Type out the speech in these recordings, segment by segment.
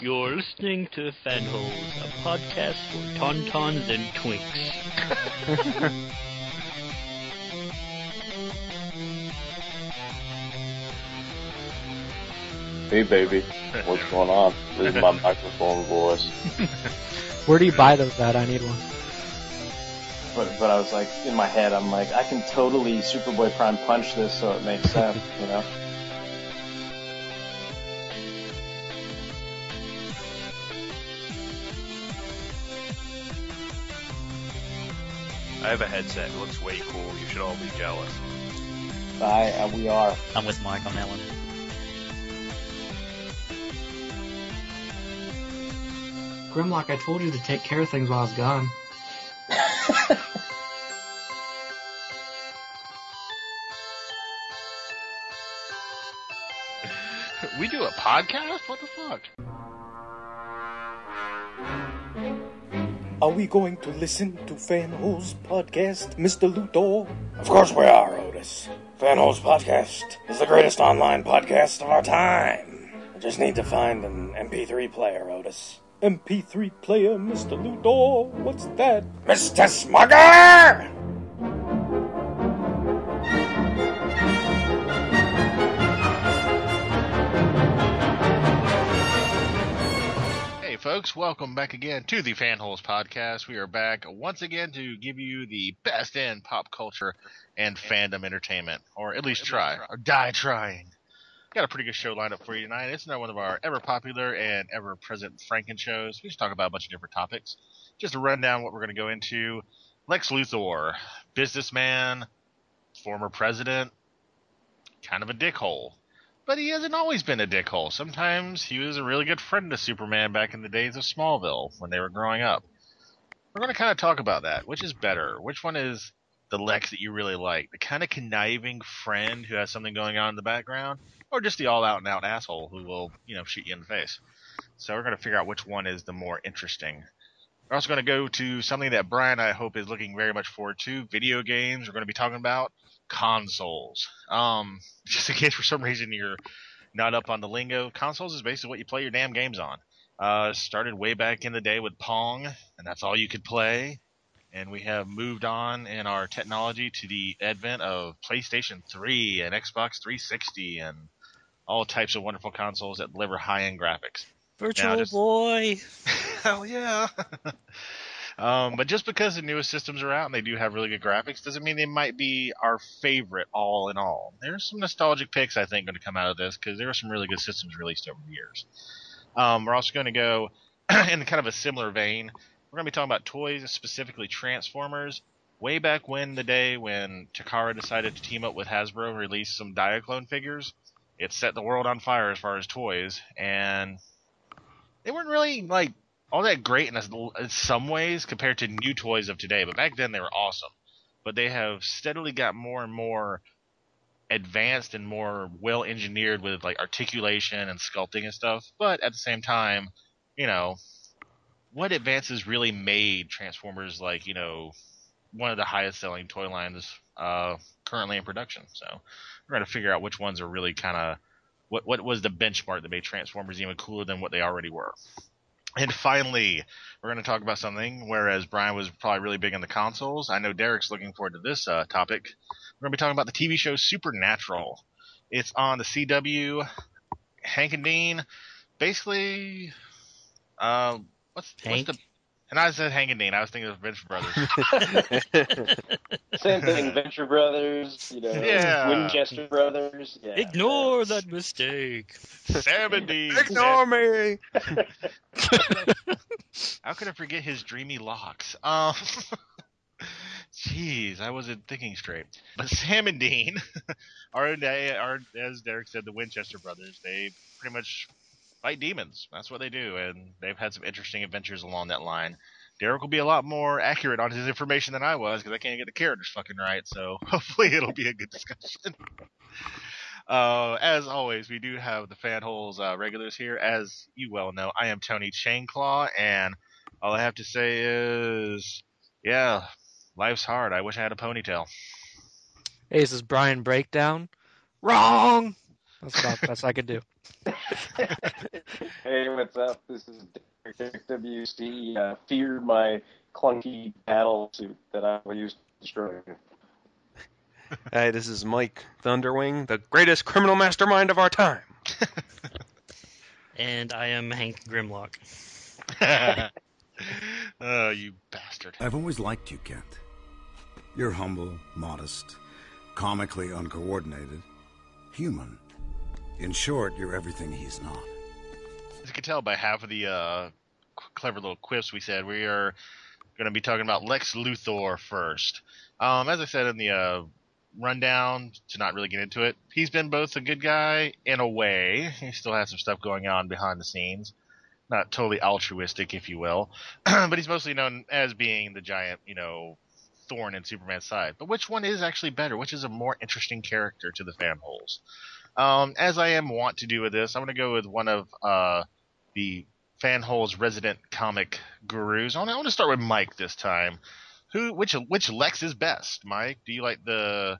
You're listening to Fanholes, a podcast for tauntauns and twinks. Hey baby, what's going on? This is my microphone voice. Where do you buy those at? I need one. But, but I was like, in my head, I'm like, I can totally Superboy Prime punch this so it makes sense, you know? I have a headset. It looks way cool. You should all be jealous. I, uh, we are. I'm with Mike on that one. Grimlock, I told you to take care of things while I was gone. We do a podcast? What the fuck? Are we going to listen to Fanholes Podcast, Mr. Luthor? Of course we are, Otis. Fanholes Podcast is the greatest online podcast of our time. I just need to find an MP3 player, Otis. MP3 player, Mr. Luthor? What's that? Mr. Smugger! Folks, welcome back again to the Fanholes Podcast. We are back once again to give you the best in pop culture and fandom entertainment, or at least try, or die trying. Got a pretty good show lined up for you tonight. It's another one of our ever popular and ever present Franken shows. We just talk about a bunch of different topics. Just to run down what we're going to go into Lex Luthor, businessman, former president, kind of a dickhole. But he hasn't always been a dickhole. Sometimes he was a really good friend to Superman back in the days of Smallville when they were growing up. We're going to kind of talk about that. Which is better? Which one is the Lex that you really like? The kind of conniving friend who has something going on in the background? Or just the all out and out asshole who will, you know, shoot you in the face? So we're going to figure out which one is the more interesting. We're also going to go to something that Brian, I hope, is looking very much forward to. Video games. We're going to be talking about consoles. Um, just in case for some reason you're not up on the lingo, consoles is basically what you play your damn games on. Uh, started way back in the day with Pong, and that's all you could play. And we have moved on in our technology to the advent of PlayStation 3 and Xbox 360 and all types of wonderful consoles that deliver high-end graphics. Virtual just- Boy. Hell yeah. um, but just because the newest systems are out and they do have really good graphics doesn't mean they might be our favorite all in all. There's some nostalgic picks I think going to come out of this because there are some really good systems released over the years. Um, we're also going to go in kind of a similar vein. We're going to be talking about toys, specifically Transformers. Way back when the day when Takara decided to team up with Hasbro and release some Diaclone figures, it set the world on fire as far as toys, and they weren't really like all that great in, a, in some ways compared to new toys of today. But back then they were awesome. But they have steadily got more and more advanced and more well engineered with like articulation and sculpting and stuff. But at the same time, you know, what advances really made Transformers like you know one of the highest selling toy lines uh, currently in production. So we're gonna figure out which ones are really kind of what what was the benchmark that made Transformers even cooler than what they already were. And finally, we're going to talk about something. Whereas Brian was probably really big on the consoles, I know Derek's looking forward to this uh, topic. We're going to be talking about the TV show Supernatural. It's on the CW. Hank and Dean, basically, uh, what's what's the? And I said Hank and Dean. I was thinking of Venture Brothers. Same thing, Venture Brothers, you know, Yeah. Winchester Brothers. Yeah. Ignore that mistake. Sam and Dean. Ignore me! How could I forget his dreamy locks? Um, jeez, I wasn't thinking straight. But Sam and Dean are, they are, as Derek said, the Winchester brothers. They pretty much fight demons. That's what they do, and they've had some interesting adventures along that line. Derek will be a lot more accurate on his information than I was because I can't get the characters fucking right. So hopefully it'll be a good discussion. Uh, as always, we do have the fan holes uh, regulars here. As you well know, I am Tony Chainclaw, and all I have to say is, yeah, life's hard. I wish I had a ponytail. Hey, this is Brian Breakdown. Wrong. That's about best I could do. Hey, what's up? This is Derek WC. Uh, fear my clunky battle suit that I will use to destroy you. Hi, this is Mike Thunderwing, the greatest criminal mastermind of our time. And I am Hank Grimlock. oh, you bastard. I've always liked you, Kent. You're humble, modest, comically uncoordinated, human. In short, you're everything he's not. As you can tell by half of the uh, clever little quips we said, we are going to be talking about Lex Luthor first. Um, as I said in the uh, rundown, to not really get into it, he's been both a good guy in a way. He still has some stuff going on behind the scenes. Not totally altruistic, if you will. but he's mostly known as being the giant, you know, thorn in Superman's side. But which one is actually better? Which is a more interesting character to the fan holes? Um, as I am wont to do with this, I'm going to go with one of uh, the fanhole's resident comic gurus. I want to start with Mike this time. Who, which, which Lex is best? Mike, do you like the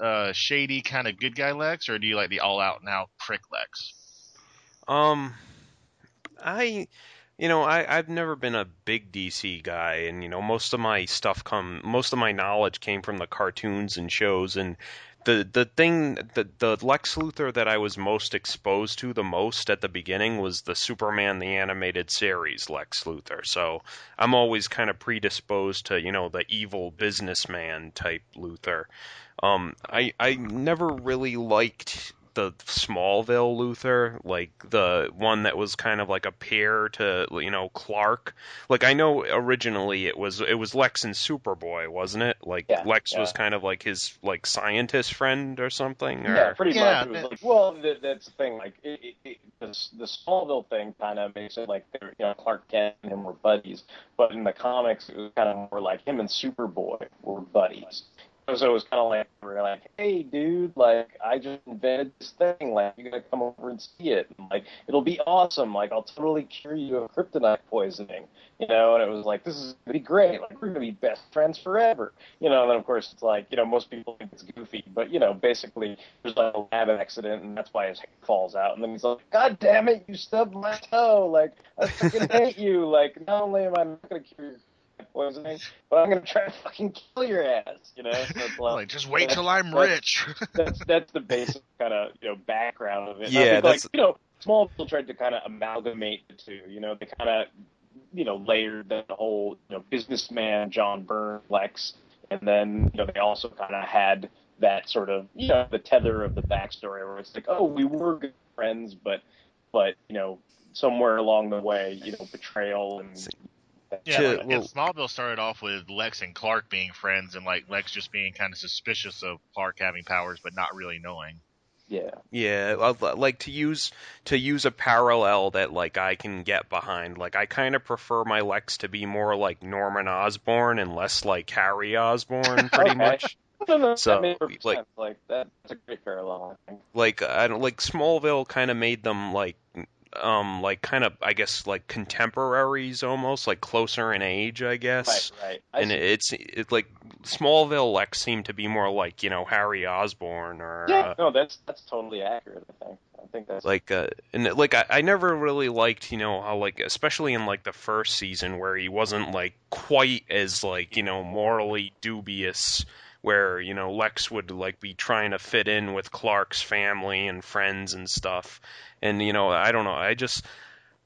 uh, shady kind of good guy Lex, or do you like the all out and out prick Lex? Um, I, you know, I I've never been a big DC guy, and you know, most of my stuff come, most of my knowledge came from the cartoons and shows, and the the thing the the Lex Luthor that I was most exposed to the most at the beginning was the Superman the animated series Lex Luthor. So I'm always kind of predisposed to you know the evil businessman type Luthor. Um, I I never really liked the Smallville Luthor, like the one that was kind of like a pair to you know Clark. Like I know originally it was it was Lex and Superboy, wasn't it? Like Yeah, Lex was kind of like his like scientist friend or something. Or, Yeah, pretty Yeah, much. It was like, well, th- that's the thing. Like, it, it, it, the, the Smallville thing kind of makes it like you know, Clark Kent and him were buddies, but in the comics, it was kind of more like him and Superboy were buddies. So it was kind of like we're like, hey, dude, like I just invented this thing. Like you gotta come over and see it. And, like it'll be awesome. Like I'll totally cure you of kryptonite poisoning. You know, and it was like this is gonna be great. Like we're gonna be best friends forever. You know, and then of course it's like you know most people think it's goofy, but you know basically there's like a lab accident and that's why his hair falls out. And then he's like, God damn it, you stubbed my toe. Like I fucking hate you. Like not only am I not gonna cure poisoning, but I'm gonna try to fucking kill your ass. You know, so like, Like, just wait till I'm that's- rich. that's that's the basic kind of you know background of it. And Yeah, think, that's- like you know, Smallville tried to kind of amalgamate the two. You know, they kind of you know layered the whole you know businessman John Byrne Lex, and then you know they also kind of had that sort of you know the tether of the backstory where it's like oh we were good friends but but you know somewhere along the way you know betrayal and Yeah, To- like, and well- Smallville started off with Lex and Clark being friends, and like Lex just being kind of suspicious of Clark having powers, but not really knowing. yeah Yeah, like to use to use a parallel that like I can get behind. Like I kind of prefer my Lex to be more like Norman Osborn and less like Harry Osborn, pretty Okay. much. no, no, So, that like- like that's a great parallel I think. Like I don't like Smallville kind of made them like um like kind of I guess like contemporaries almost like closer in age I guess. right right I and see. it's it's like Smallville Lex seemed to be more like you know Harry Osborn or Yeah, uh, no, that's that's totally accurate. I think. I think that's like uh and like I, I never really liked you know how like especially in like the first season where he wasn't like quite as like you know morally dubious where you know Lex would like be trying to fit in with Clark's family and friends and stuff and you know I don't know I just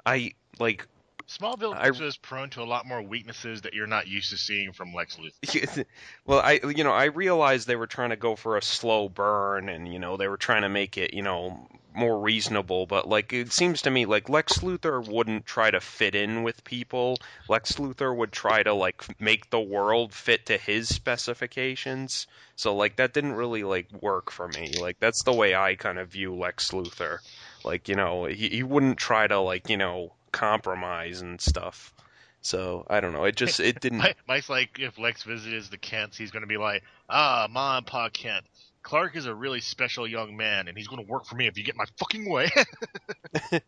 I like Smallville I- is prone to a lot more weaknesses that you're not used to seeing from Lex Luthor. well, I you know I realized they were trying to go for a slow burn, and you know they were trying to make it you know more reasonable. But like it seems to me like Lex Luthor wouldn't try to fit in with people. Lex Luthor would try to like make the world fit to his specifications. So like that didn't really like work for me. Like that's the way I kind of view Lex Luthor. Like you know he he wouldn't try to like you know compromise and stuff. So I don't know. It just it didn't. Mi- Mike's like, if Lex visits the Kents, he's going to be like, ah, Ma and Pa Kent. Clark is a really special young man, and he's going to work for me if you get my fucking way.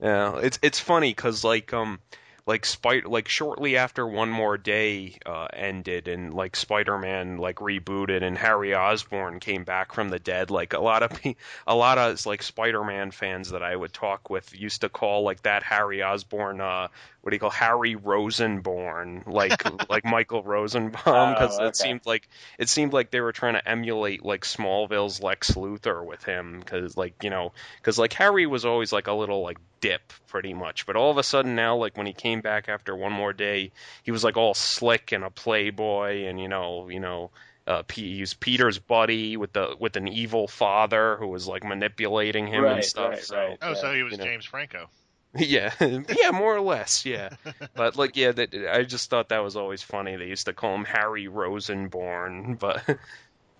Yeah, it's it's funny because like um like Spider like shortly after One More Day uh, ended and like Spider-Man like rebooted and Harry Osborn came back from the dead, like a lot of pe- a lot of like Spider-Man fans that I would talk with used to call like that Harry Osborn uh what do you call Harry Rosenborn, like like Michael Rosenbaum, because Oh, okay. it seemed like it seemed like they were trying to emulate like Smallville's Lex Luthor with him, because like you know, because like Harry was always like a little like dip pretty much, but all of a sudden now like when he came back after one more day, he was like all slick and a playboy, and you know you know. Uh, P- he was Peter's buddy with the with an evil father who was like manipulating him and stuff. right, so right. Oh, so he was You know. James Franco. yeah, yeah, more or less, yeah. But like, yeah, that I just thought that was always funny. They used to call him Harry Rosenborn, but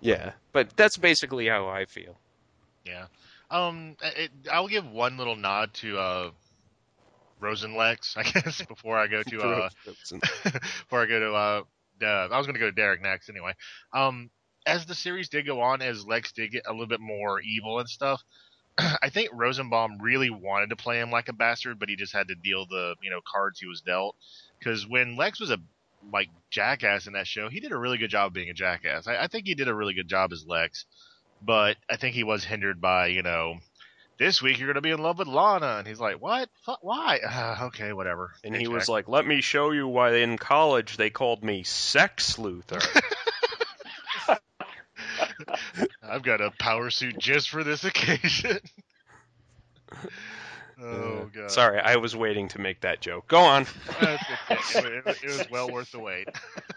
yeah, but that's basically how I feel. Yeah. Um, it, I'll give one little nod to uh, Rosenlex, I guess, before I go to uh, before I go to uh, uh, I was going to go to Derek next anyway. Um, as the series did go on, as Lex did get a little bit more evil and stuff, I think Rosenbaum really wanted to play him like a bastard, but he just had to deal the you know cards he was dealt. Because when Lex was a like jackass in that show, he did a really good job of being a jackass. I, I think he did a really good job as Lex, but I think he was hindered by you know. This week you're gonna be in love with Lana, and he's like, "What? Fu- Why? Uh, okay, whatever." And he was like, "Let me show you why in college they called me Sex Luthor." I've got a power suit just for this occasion. oh god. Sorry, I was waiting to make that joke. Go on. It, it- it was well worth the wait.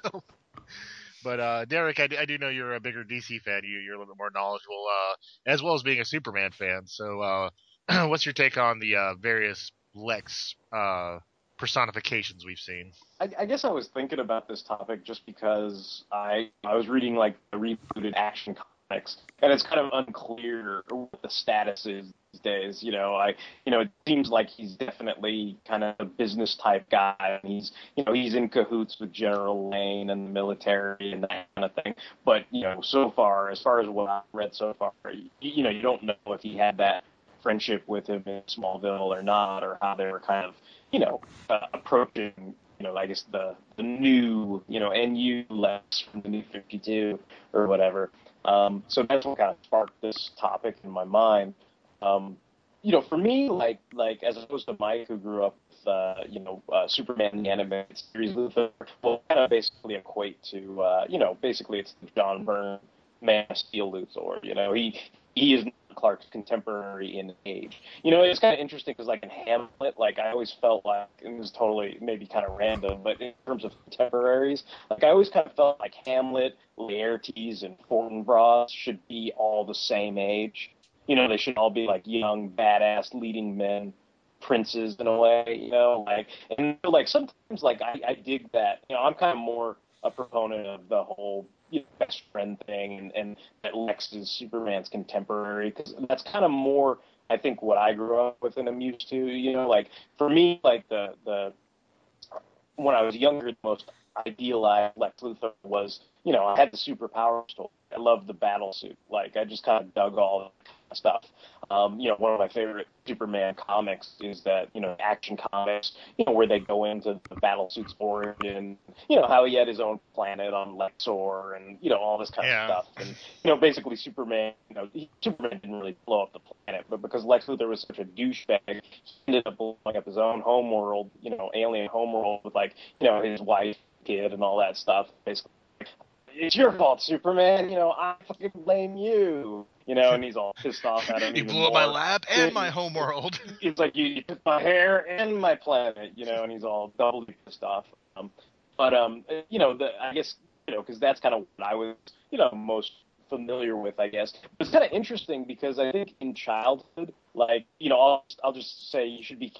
but uh, Derek, I, do- I do know you're a bigger DC fan. You, you're a little bit more knowledgeable, uh, as well as being a Superman fan. So, uh, what's your take on the uh, various Lex uh, personifications we've seen? I, I guess I was thinking about this topic just because I I was reading like the rebooted Action Comics, and it's kind of unclear what the status is these days. You know, I you know it seems like he's definitely kind of a business type guy. And he's you know he's in cahoots with General Lane and the military and that kind of thing. But you know, so far as far as what I've read so far, you, you know, you don't know if he had that friendship with him in Smallville or not, or how they were kind of you know uh, approaching you know, I guess the the new, you know, NU Lex from the new 52 or whatever. Um, so that's what kind of sparked this topic in my mind. Um, you know, for me, like like as opposed to Mike, who grew up with, uh, you know, uh, Superman the animated series, Luthor, will kind of basically equate to, uh, you know, basically it's the John Byrne Man of Steel Luthor. You know, he he is Clark's contemporary in age. You know, it's kind of interesting because, like in Hamlet, like I always felt like it was totally maybe kind of random, but in terms of contemporaries, like I always kind of felt like Hamlet, Laertes, and Fortinbras should be all the same age. You know, they should all be like young, badass leading men, princes in a way. You know, like and like sometimes like I, I dig that. You know, I'm kind of more a proponent of the whole you know, best friend thing and, and that Lex is Superman's contemporary because that's kind of more I think what I grew up with and am used to. You know, like for me, like the the when I was younger, the most idealized Lex Luthor was you know I had the superpower story. I loved the battle suit. Like I just kind of dug all stuff. Um, you know, one of my favorite Superman comics is that you know Action Comics, you know, where they go into the battle suit's origin. You know how he had his own planet on Lexor, and you know all this kind Yeah. of stuff. And you know, basically Superman, you know, he, Superman didn't really blow up the planet, but because Lex Luthor was such a douchebag, he ended up blowing up his own homeworld, you know, alien homeworld with like you know his wife, kid, and all that stuff. Basically, it's your fault, Superman. You know, I fucking blame you. You know, and he's all pissed off at him. You blew up my lab and my homeworld. It's like you, you took my hair and my planet, you know, and he's all doubly pissed off. Um, but um, you know, the I guess you know because that's kind of what I was, you know, most familiar with, I guess. It's kind of interesting because I think in childhood, like you know, I'll I'll just say you should be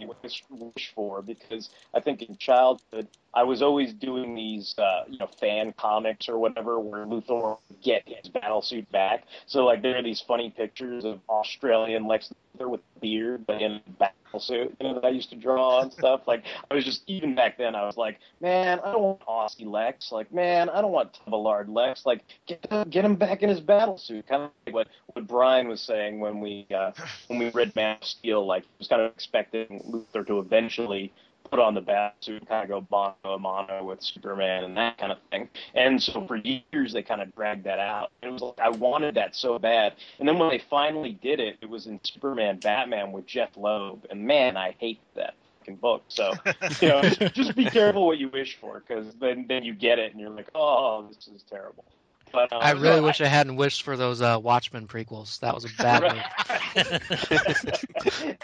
you wish, wish for because I think in childhood I was always doing these, uh, you know, fan comics or whatever where Luthor would get his battle suit back. So like there are these funny pictures of Australian Lex Luthor with beard but in battle suit, you know, that I used to draw and stuff. Like I was just even back then I was like, man, I don't want Aussie Lex. Like man, I don't want Tubalard Lex. Like get get him back in his battle suit. Kind of like what what Brian was saying when we uh, when we read Man of Steel. Like he was kind of expecting Luthor to eventually put on the bat suit, kind of go mono a mono with Superman and that kind of thing. And so for years they kind of dragged that out. It was like I wanted that so bad. And then when they finally did it, it was in Superman Batman with Jeph Loeb, and man, I hate that fucking book. So you know, just be careful what you wish for, because then then you get it and you're like, oh, this is terrible. But um, I really no, wish I hadn't wished for those uh, Watchmen prequels. That was a bad move.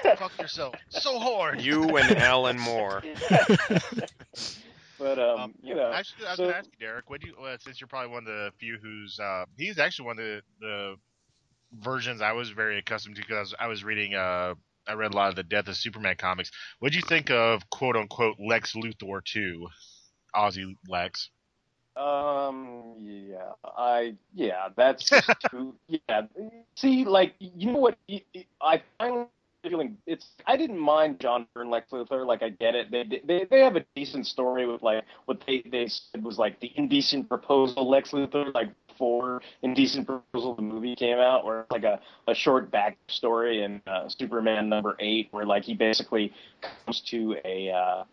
Fuck yourself so hard. You and Alan Moore. but um, Um, you know, Actually, I was so- going to ask you, Derek. What do you, well, since you're probably one of the few who's, uh, he's actually one of the, the versions I was very accustomed to because I was reading, uh, I read a lot of the Death of Superman comics. What do you think of quote unquote Lex Luthor 2? Aussie Lex. Um. Yeah. I. Yeah. That's too. Yeah. See, like, you know what? I finally feeling it's. I didn't mind John Byrne Lex Luthor. Like, I get it. They they they have a decent story with like what they they said was like the indecent proposal Lex Luthor like before Indecent Proposal the movie came out, where it's like a a short backstory in uh, Superman number eight, where like he basically comes to a. uh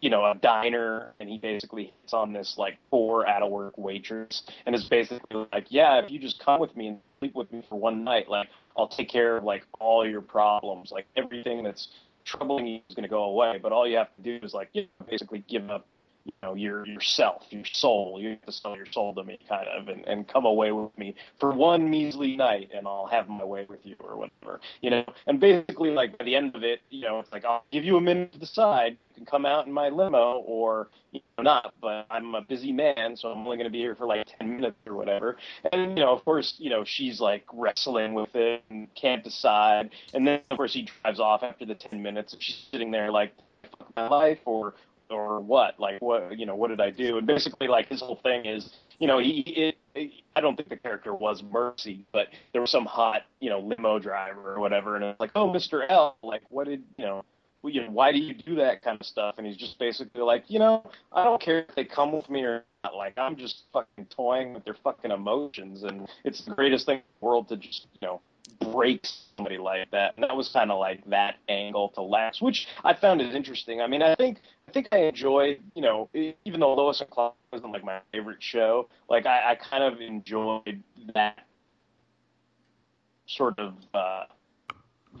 you know, a diner, and he basically hits on this like poor out of work waitress, and is basically like, yeah, if you just come with me and sleep with me for one night, like I'll take care of like all your problems, like everything that's troubling you is going to go away, but all you have to do is like you know, basically give up, you know, your yourself, your soul. You have to sell your soul to me, kind of, and and come away with me for one measly night, and I'll have my way with you or whatever, you know. And basically, like by the end of it, you know, it's like I'll give you a minute to decide. You can come out in my limo or you know, not, but I'm a busy man, so I'm only going to be here for like 10 minutes or whatever. And, you know, of course, you know, she's like wrestling with it and can't decide. And then, of course, he drives off after the 10 minutes and she's sitting there like, my life or, or what? Like, what, you know, what did I do? And basically, like, his whole thing is, you know, he, it, I don't think the character was Mercy, but there was some hot, you know, limo driver or whatever. And it's like, oh, Mr. L, like, what did, you know, you know, why do you do that kind of stuff? And he's just basically like, you know, I don't care if they come with me or not. Like, I'm just fucking toying with their fucking emotions, and it's the greatest thing in the world to just, you know, break somebody like that. And that was kind of like that angle to Lex, which I found is interesting. I mean, I think I think I enjoyed, you know, even though Lois and Clark wasn't like my favorite show, like I, I kind of enjoyed that sort of. uh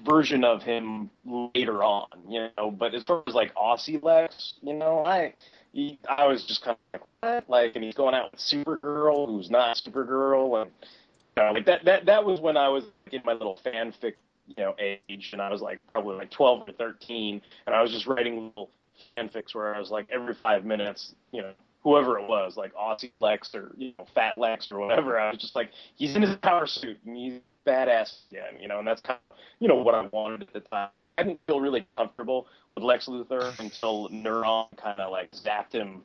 version of him later on, you know. But as far as like Aussie Lex, you know, I he, I was just kind of like, what? Like, and he's going out with Supergirl, who's not Supergirl, and you know, like that that that was when I was in my little fanfic, you know, age, and I was like probably like twelve or thirteen, and I was just writing little fanfics where I was like every five minutes, you know. Whoever it was, like Aussie Lex or you know Fat Lex or whatever, I was just like, he's in his power suit and he's badass again, you know, and that's kind of you know what I wanted at the time. I didn't feel really comfortable with Lex Luthor until Neron kind of like zapped him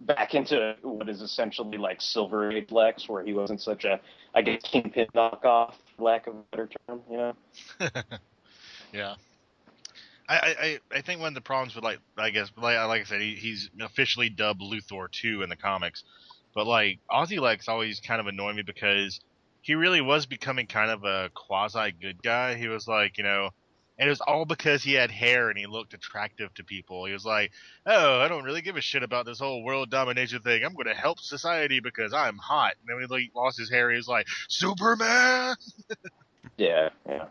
back into what is essentially like Silver Age Lex, where he wasn't such a, I guess, kingpin knockoff, lack of a better term, you know. yeah. I, I, I think one of the problems with like I guess like like I said he, he's officially dubbed Luthor two in the comics, but like Aussie Lex always kind of annoyed me because he really was becoming kind of a quasi good guy. He was like, you know, and it was all because he had hair and he looked attractive to people. He was like, oh, I don't really give a shit about this whole world domination thing. I'm going to help society because I'm hot. And then when he like, lost his hair, he was like, Superman. Yeah, yeah.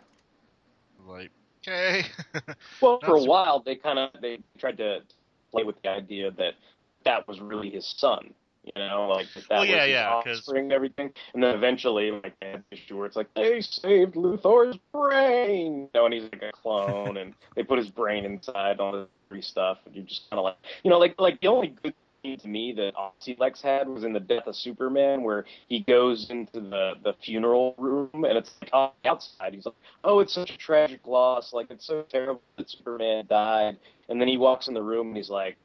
like, okay. Well, for a while they kind of they tried to play with the idea that that was really his son. You know, like that, that Well, yeah, was his yeah, offspring and everything. And then eventually, like, they had issue where it's like they saved Luthor's brain. You know, and he's like a clone, and they put his brain inside all the free stuff, and you're just kind of like, you know, like like the only good to me that Lex had was in the Death of Superman, where he goes into the the funeral room, and it's like on the outside. He's like, oh, it's such a tragic loss. Like it's so terrible that Superman died. And then he walks in the room, and he's like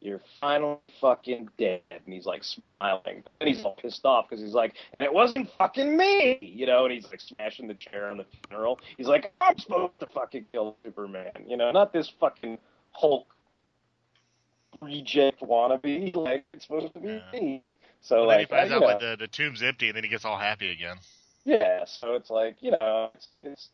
you're finally fucking dead. And he's like smiling. And he's all pissed off because he's like, and it wasn't fucking me, you know. And he's like smashing the chair on the funeral. He's like, I'm supposed to fucking kill Superman, you know, not this fucking Hulk reject wannabe. Like it's supposed to be Yeah. me. So And then he like, finds you out know, like the, the tomb's empty and then he gets all happy again. yeah. So it's like, you know, it's it's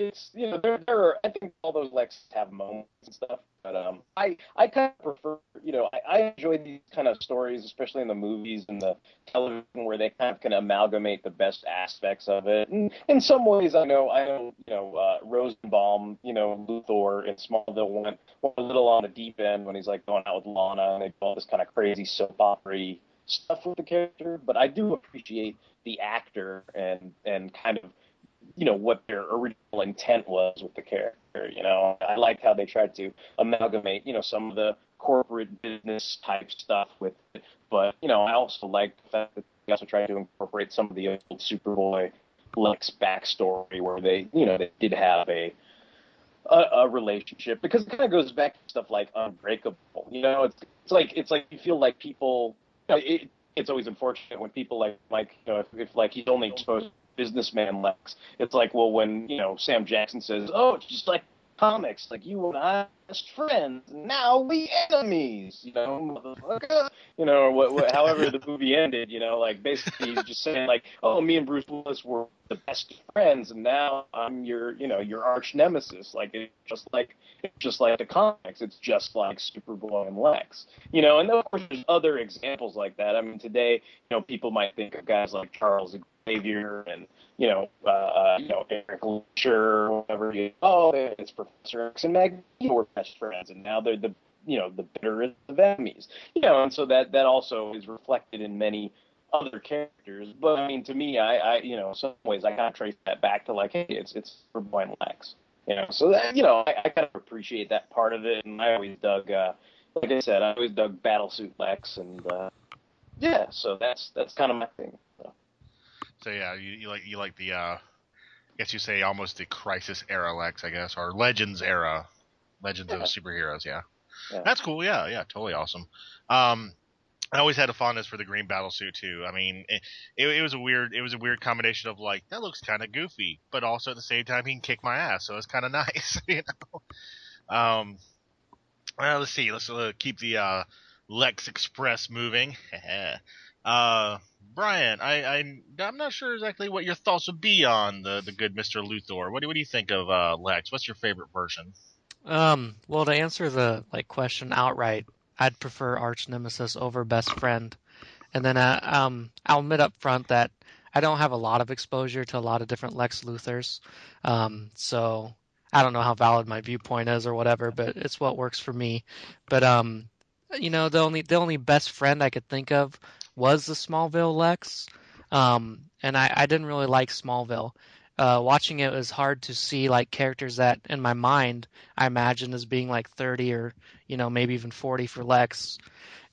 it's you know there there are I think all those Lexes have moments and stuff, but um I I kind of prefer you know I, I enjoy these kind of stories, especially in the movies and the television where they kind of can amalgamate the best aspects of it. And in some ways, I know I know you know uh, Rosenbaum, you know Luthor in Smallville went, went a little on the deep end when he's like going out with Lana and they do all this kind of crazy soap opera stuff with the character, but I do appreciate the actor and and kind of you know what their original intent was with the character. You know, I like how they tried to amalgamate you know some of the corporate business type stuff with it, but you know I also like the fact that they also tried to incorporate some of the old Superboy Lex backstory where they you know they did have a a, a relationship because it kind of goes back to stuff like Unbreakable. You know, it's it's like it's like you feel like people. You know, it, it's always unfortunate when people like like you know if, if like he's only exposed businessman Lex. It's like well when you know Sam Jackson says oh it's just like comics like you and I best friends now we enemies you know motherfucker you know or what, what however the movie ended you know like basically he's just saying like oh me and Bruce Willis were the best friends and now I'm your you know your arch nemesis. Like it's just like it's just like the comics. It's just like Superboy and Lex you know and of course there's other examples like that. I mean today you know people might think of guys like Charles Xavier and you know uh, you know Eric or whatever you oh it's Professor X and Magneto were best friends and now they're the you know the bitterest of enemies you know and so that that also is reflected in many other characters. But I mean, to me, I, I you know, in some ways, I kind of trace that back to like, hey, it's it's Superboy and Lex. You know, so that you know, I, I kind of appreciate that part of it, and I always dug, uh, like I said, I always dug Battlesuit Lex, and uh, yeah, so that's that's kind of my thing. So. Yeah, you, you like you like the uh, I guess you say almost the Crisis era Lex, I guess, or Legends era, Legends of superheroes. Yeah. Yeah. that's cool. Yeah, yeah, totally awesome. Um, I always had a fondness for the green battle suit too. I mean, it, it, it was a weird, it was a weird combination of like that looks kind of goofy, but also at the same time he can kick my ass, so it's kind of nice, you know. Um, well, let's see, let's uh, keep the uh, Lex Express moving. uh, Brian, I, I I'm not sure exactly what your thoughts would be on the the good Mister Luthor. What do what do you think of uh, Lex? What's your favorite version? Um, well, to answer the like question outright, I'd prefer arch nemesis over best friend. And then, uh, um, I'll admit up front that I don't have a lot of exposure to a lot of different Lex Luthors. Um, so I don't know how valid my viewpoint is or whatever, but it's what works for me. But um, you know, the only the only best friend I could think of was the Smallville Lex. Um, and I, I didn't really like Smallville. Uh, watching it was hard to see like characters that in my mind I imagined as being like 30 or you know maybe even 40 for Lex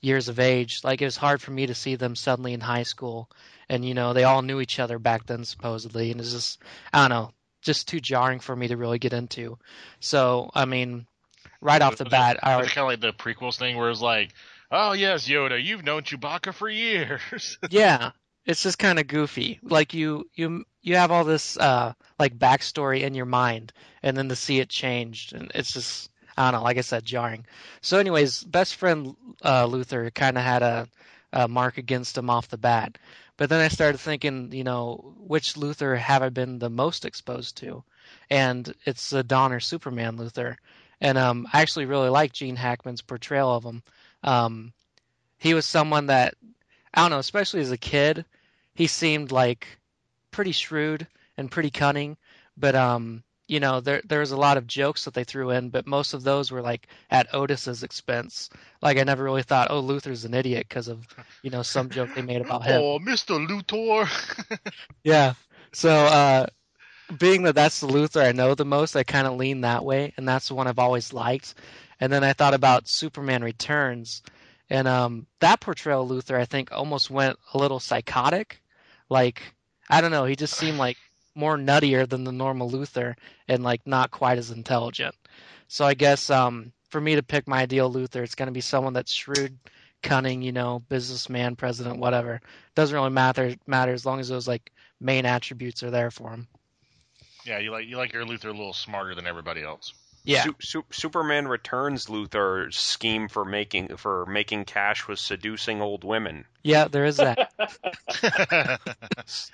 years of age. Like it was hard for me to see them suddenly in high school, and you know they all knew each other back then supposedly, and it's just I don't know, just too jarring for me to really get into. So I mean, right off the bat, I kind of like the prequels thing where it's like, oh yes, Yoda, you've known Chewbacca for years. yeah it's just kind of goofy. Like you you you have all this uh like backstory in your mind and then to see it changed and it's just i don't know like i said jarring. So anyways best friend uh luthor kind of had a, a mark against him off the bat. But then i started thinking you know which luthor have i been the most exposed to? And it's the donner superman luthor. And um i actually really like gene hackman's portrayal of him um he was someone that I don't know, especially as a kid, he seemed like pretty shrewd and pretty cunning. But um, you know, there there was a lot of jokes that they threw in, but most of those were like at Otis's expense. Like I never really thought, oh, Luthor's an idiot because of you know some joke they made about him. oh, Mister Luthor. Yeah. So uh, being that that's the Luthor I know the most, I kind of lean that way, and that's the one I've always liked. And then I thought about Superman Returns, and um, that portrayal of Luthor I think almost went a little psychotic. Like I don't know, he just seemed like more nuttier than the normal Luthor, and like not quite as intelligent. So I guess um, for me to pick my ideal Luthor, it's going to be someone that's shrewd, cunning, you know, businessman, president, whatever. Doesn't really matter matter as long as those like main attributes are there for him. yeah, you like you like your Luthor a little smarter than everybody else. Yeah. Su- Su- Superman Returns Luthor's scheme for making for making cash was seducing old women. Yeah, there is that.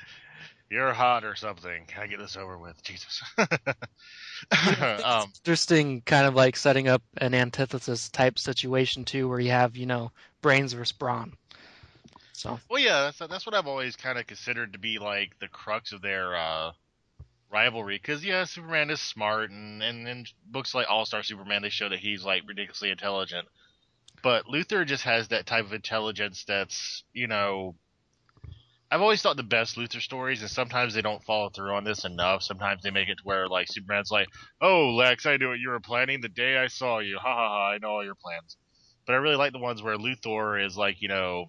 you're hot or something. I get this over with? Jesus. um, Interesting, kind of like setting up an antithesis type situation too, where you have you know brains versus brawn. So well, yeah, that's that's what I've always kind of considered to be like the crux of their uh, rivalry. Because yeah, Superman is smart, and and in books like All Star Superman, they show that he's like ridiculously intelligent. But Luthor just has that type of intelligence that's you know. I've always thought the best Luthor stories, and sometimes they don't follow through on this enough. Sometimes they make it to where like Superman's like, "Oh, Lex, I knew what you were planning the day I saw you. Ha ha ha! I know all your plans." But I really like the ones where Luthor is like, you know,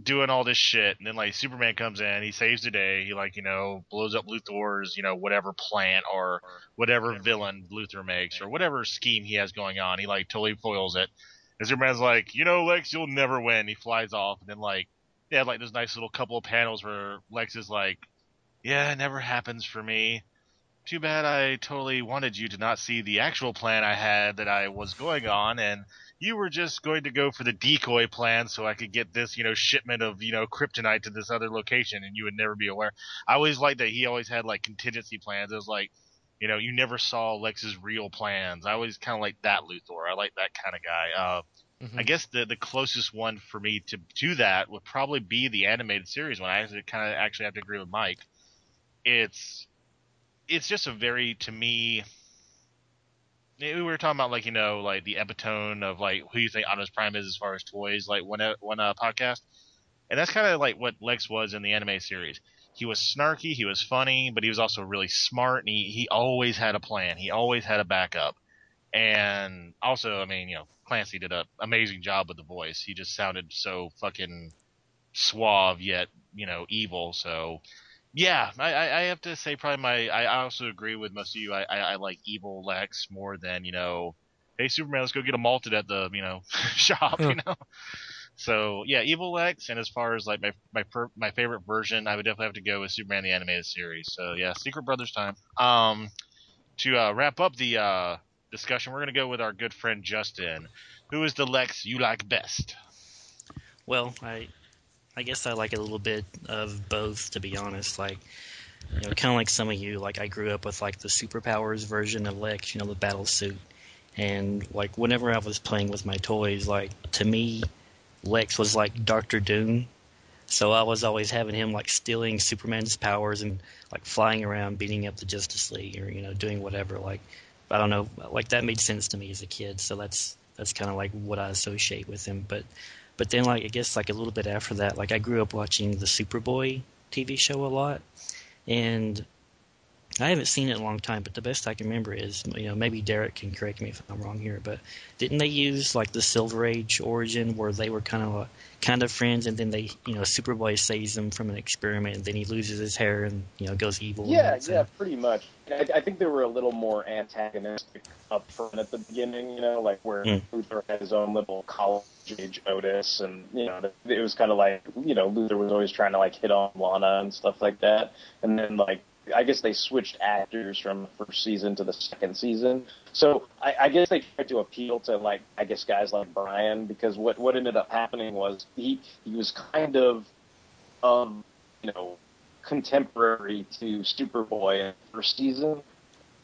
doing all this shit, and then like Superman comes in, he saves the day, he like you know blows up Luthor's you know whatever plant or whatever villain Luthor makes or whatever scheme he has going on, he like totally foils it. And Superman's like, you know, Lex, you'll never win. He flies off, and then like they have like this nice little couple of panels where Lex is like, yeah, it never happens for me. Too bad I totally wanted you to not see the actual plan I had that I was going on, and you were just going to go for the decoy plan so I could get this, you know, shipment of, you know, kryptonite to this other location and you would never be aware. I always liked that he always had like contingency plans. It was like, you know, you never saw Lex's real plans. I always kind of like that Luthor. I like that kind of guy. Uh, mhm. I guess the the closest one for me to to that would probably be the animated series one. I actually kind of actually have to agree with Mike. It's it's just a very to me. We were talking about like you know like the epitome of like who you think Optimus Prime is as far as toys like one one uh, podcast, and that's kind of like what Lex was in the anime series. He was snarky, he was funny, but he was also really smart, and he he always had a plan. He always had a backup, and also I mean you know Clancy did an amazing job with the voice. He just sounded so fucking suave yet you know evil. So yeah, I, I I have to say probably my I also agree with most of you. I, I, I like evil Lex more than you know. Hey Superman, let's go get a malted at the you know shop. You know. So yeah, evil Lex, and as far as like my my per, my favorite version, I would definitely have to go with Superman the animated series. So yeah, Secret Brothers time. Um, to uh, wrap up the uh, discussion, we're gonna go with our good friend Justin. Who is the Lex you like best? Well, I I guess I like a little bit of both, to be honest. Like, you know, kind of like some of you. Like, I grew up with like the superpowers version of Lex, you know, the battle suit, and like whenever I was playing with my toys, like to me, Lex was like Doctor Doom. So I was always having him like stealing Superman's powers and like flying around beating up the Justice League or you know doing whatever. Like I don't know, like that made sense to me as a kid. So that's that's kind of like what I associate with him. But but then like I guess like a little bit after that, like I grew up watching the Superboy TV show a lot, and I haven't seen it in a long time. But the best I can remember is you know maybe Derek can correct me if I'm wrong here, but didn't they use like the Silver Age origin where they were kind of kind of friends, and then they you know Superboy saves them from an experiment, and then he loses his hair and you know goes evil. Yeah, yeah, pretty much. I, I think they were a little more antagonistic up front at the beginning, you know, like where Mm. Luthor had his own little college age Otis, and you know, it was kind of like you know Luthor was always trying to like hit on Lana and stuff like that, and then like I guess they switched actors from the first season to the second season, so I, I guess they tried to appeal to like I guess guys like Brian because what what ended up happening was he he was kind of um you know contemporary to Superboy in the first season.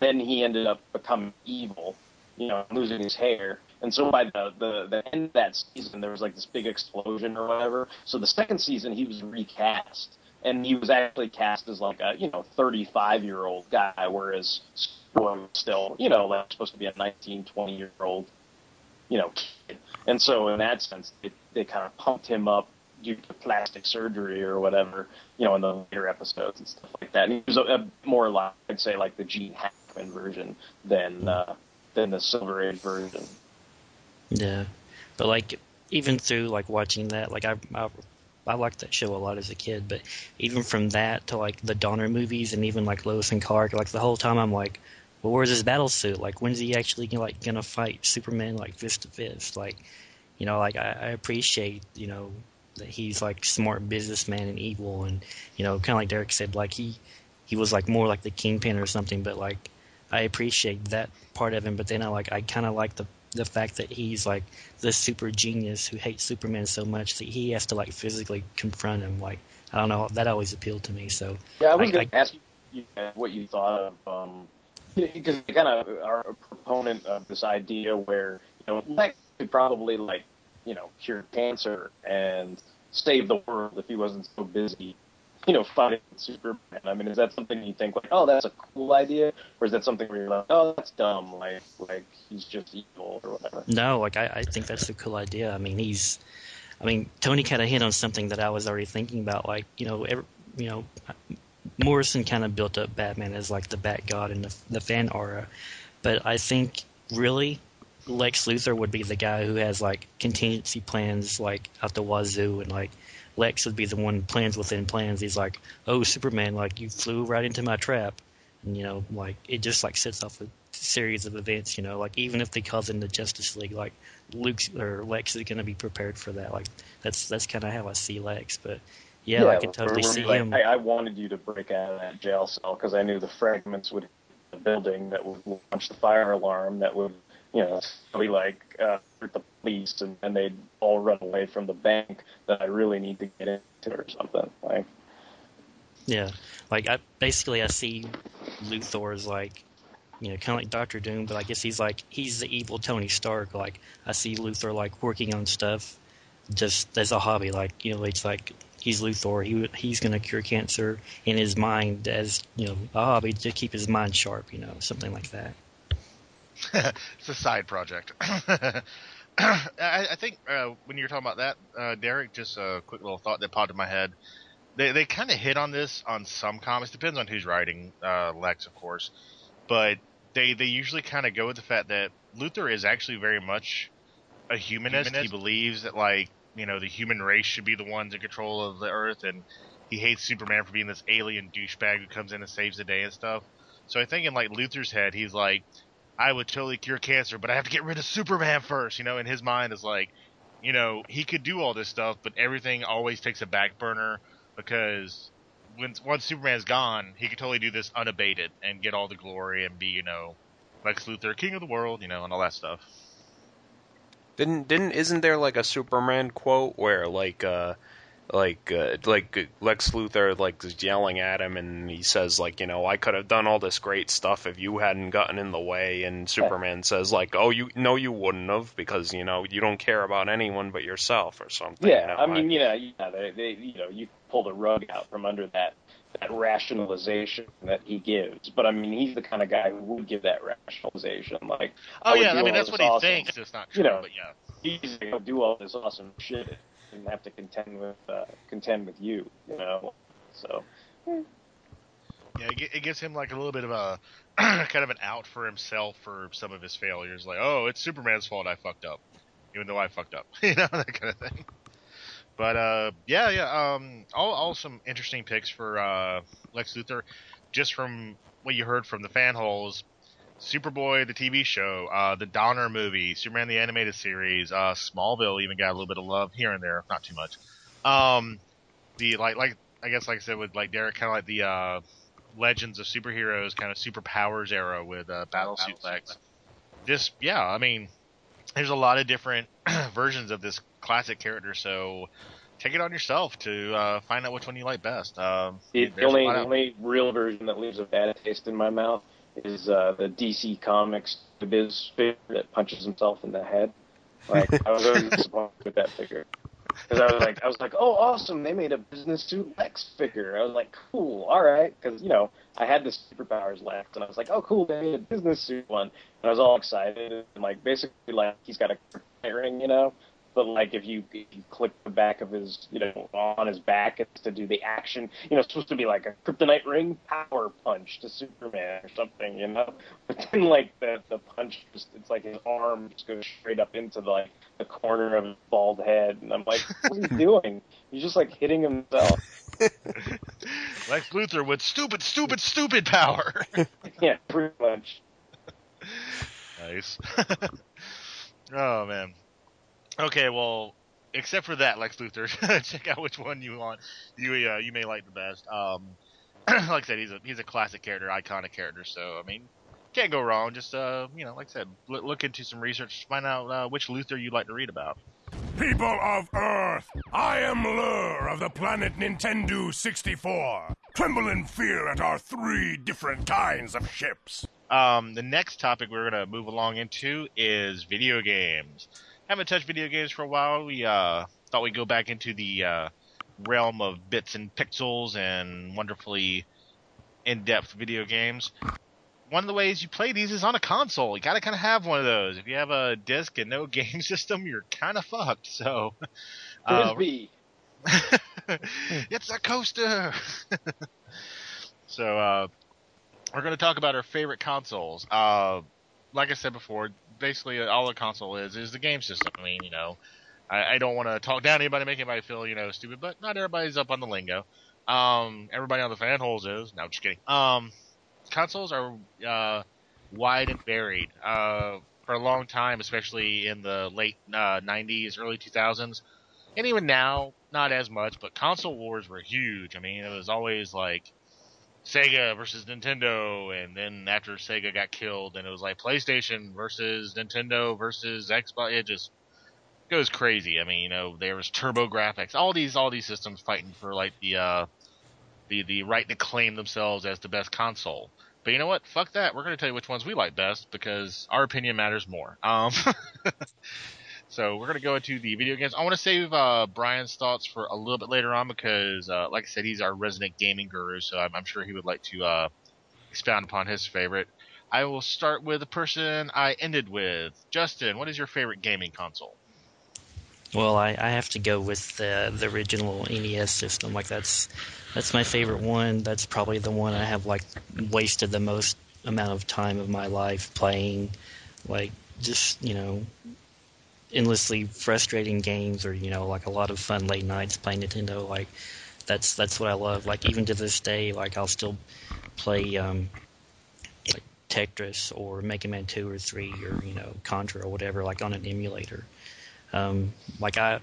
Then he ended up becoming evil, you know, losing his hair. And so by the, the, the end of that season, there was like this big explosion or whatever. So the second season, he was recast. And he was actually cast as like a, you know, 35 year old guy, whereas Superboy was still, you know, like supposed to be a 19, 20 year old, you know, kid. And so in that sense, they, they kind of pumped him up due to plastic surgery or whatever, you know, in the later episodes and stuff like that. And he was a, a more like I'd say like the Gene Hackman version than uh, than the Silver Age version. Yeah, but like even through like watching that, like I I, I liked that show a lot as a kid. But even from that to like the Donner movies and even like Lois and Clark, like the whole time I'm like, well, where's his battle suit? Like when's he actually like gonna fight Superman like fist to fist? Like, you know, like I, I appreciate you know that he's like smart businessman and evil and you know kind of like Derek said, like he he was like more like the kingpin or something. But like I appreciate that part of him. But then I like I kind of like the the fact that he's like the super genius who hates Superman so much that he has to like physically confront him like I don't know. That always appealed to me. So Yeah, I was going to ask you what you thought of, um, because kind of are a proponent of this idea where you know Lex could probably like you know cure cancer and save the world if he wasn't so busy, you know, fighting Superman. I mean, is that something you think like, oh, that's a cool idea, or is that something where you're like, oh, that's dumb, like like he's just evil or whatever? No, like I, I think that's a cool idea. I mean, he's, I mean, Tony kind of hit on something that I was already thinking about. Like, you know, every, you know, Morrison kind of built up Batman as like the Bat God and the, the fan aura, but I think really Lex Luthor would be the guy who has like contingency plans like out the wazoo, and like Lex would be the one plans within plans. He's like, oh, Superman, like you flew right into my trap, and you know, like it just like sets off a series of events. You know, like even if they cause in the Justice League, like Luke's or Lex is going to be prepared for that. Like that's that's kind of how I see Lex. But yeah, I could totally see like, him. I, I wanted you to break out of that jail cell because I knew the fragments would hit the building that would launch the fire alarm that would, you know, be like uh, the police and, and they'd all run away from the bank that I really need to get into or something. Like, Yeah, like I basically I see Luthor as like, you know, kind of like Doctor Doom, but I guess he's like he's the evil Tony Stark. Like I see Luthor like working on stuff just as a hobby. Like you know, it's like he's Luthor. He he's gonna cure cancer in his mind as you know a hobby to keep his mind sharp. You know, something like that. it's a side project. I, I think uh, when you're talking about that, uh, Derek, just a quick little thought that popped in my head. They they kind of hit on this on some comics. Depends on who's writing uh, Lex, of course, but they they usually kind of go with the fact that Luthor is actually very much a humanist. He believes that like you know the human race should be the ones in control of the Earth, and he hates Superman for being this alien douchebag who comes in and saves the day and stuff. So I think in like Luthor's head, he's like, I would totally cure cancer, but I have to get rid of Superman first. You know, in his mind is like, you know, he could do all this stuff, but everything always takes a back burner because when once Superman's gone, he could totally do this unabated and get all the glory and be, you know, Lex Luthor, king of the world, you know, and all that stuff. Didn't didn't isn't there like a Superman quote where like uh like uh, like Lex Luthor like is yelling at him and he says like you know I could have done all this great stuff if you hadn't gotten in the way and Superman says like oh you no you wouldn't have because you know you don't care about anyone but yourself or something. yeah, you know, I mean, you know, yeah, they, they, you know, you pull the rug out from under that that rationalization that he gives. But I mean, he's the kind of guy who would give that rationalization. Like, Oh would yeah, I mean that's this what he thinks. It's not true, You know, but yeah. he's gonna do all this awesome shit and have to contend with uh, contend with you. You know, so Yeah, it, it gives him like a little bit of a kind of an out for himself for some of his failures. Like, oh, it's Superman's fault I fucked up, even though I fucked up. you know that kind of thing. But uh, yeah, yeah. Um, all, all some interesting picks for uh, Lex Luthor, just from what you heard from the fan holes. Superboy, the TV show, uh, the Donner movie, Superman the animated series, uh, Smallville even got a little bit of love here and there, not too much. Um, the like, like I guess, like I said with like Derek, kind of like the uh, Legends of Superheroes, kind of superpowers era with uh, Battlesuit Lex. This, yeah, I mean, there's a lot of different versions of this classic character, so take it on yourself to uh, find out which one you like best. Um, the, the only the only real version that leaves a bad taste in my mouth is uh, the DC Comics the Biz figure that punches himself in the head. Like I was always disappointed with that figure because I was like, I was like, oh, awesome! They made a business suit Lex figure. I was like, cool, all right, because you know I had the superpowers Lex, and I was like, oh, cool, they made a business suit one, and I was all excited, and like basically like he's got a ring, you know. But like if you if you click the back of his you know on his back it's to do the action you know it's supposed to be like a kryptonite ring power punch to Superman or something you know but then like the the punch just it's like his arm just goes straight up into the like the corner of his bald head and I'm like what's he doing he's just like hitting himself Lex Luthor with stupid, stupid, stupid power. yeah pretty much nice. oh man. Okay, well, except for that, Lex Luthor, check out which one you want. You uh, you may like the best. Um, like I said, he's a he's a classic character, iconic character. So I mean, can't go wrong. Just uh, you know, like I said, look, look into some research, find out uh, which Luthor you'd like to read about. People of Earth, I am Lur of the planet Nintendo 64. Tremble in fear at our three different kinds of ships. Um, the next topic we're gonna move along into is video games. Haven't touched video games for a while. We uh, thought we'd go back into the uh, realm of bits and pixels and wonderfully in-depth video games. One of the ways you play these is on a console. You gotta kind of have one of those. If you have a disc and no game system, you're kind of fucked. So, uh, it's a coaster. so, uh, we're going to talk about our favorite consoles. Uh, like I said before, basically all a console is is the game system. I mean, you know, I, I don't want to talk down anybody, make anybody feel you know stupid, but not everybody's up on the lingo. Um, everybody on the fan holes is. No, just kidding. Um, consoles are uh, wide and varied. Uh, for a long time, especially in the late uh, 90s, early 2000s, and even now, not as much. But console wars were huge. I mean, it was always like Sega versus Nintendo, and then after Sega got killed, and it was like PlayStation versus Nintendo versus Xbox. It just goes crazy. I mean, you know, there was TurboGrafx, all these all these systems fighting for like the uh, the the right to claim themselves as the best console. But you know what? Fuck that. We're going to tell you which ones we like best because our opinion matters more. Um, so we're to go into the video games. I want to save uh, Brian's thoughts for a little bit later on because, uh, like I said, he's our resident gaming guru, so I'm, I'm sure he would like to uh, expound upon his favorite. I will start with the person I ended with. Justin, what is your favorite gaming console? Well, I, I have to go with the the original NES system. Like that's that's my favorite one. That's probably the one I have like wasted the most amount of time of my life playing. Like just you know, endlessly frustrating games, or you know, like a lot of fun late nights playing Nintendo. Like that's that's what I love. Like even to this day, like I'll still play um, like Tetris or Mega Man Two or Three or you know Contra or whatever, like on an emulator. Um, like I,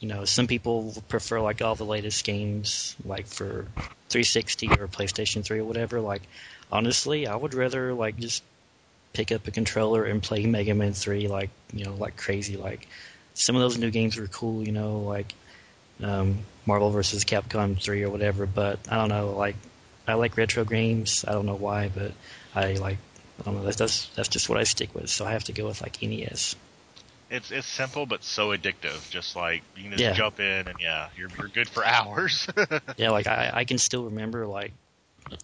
you know, some people prefer like all the latest games, like for 360 or PlayStation 3 or whatever. Like, honestly, I would rather like just pick up a controller and play Mega Man 3, like you know, like crazy. Like some of those new games were cool, you know, like um, Marvel vs. Capcom 3 or whatever. But I don't know, like I like retro games. I don't know why, but I like. I don't know. That's that's, that's just what I stick with. So I have to go with like NES. It's it's simple but so addictive. Just like you can just Yeah. jump in and yeah, you're you're good for hours. yeah, like I, I can still remember like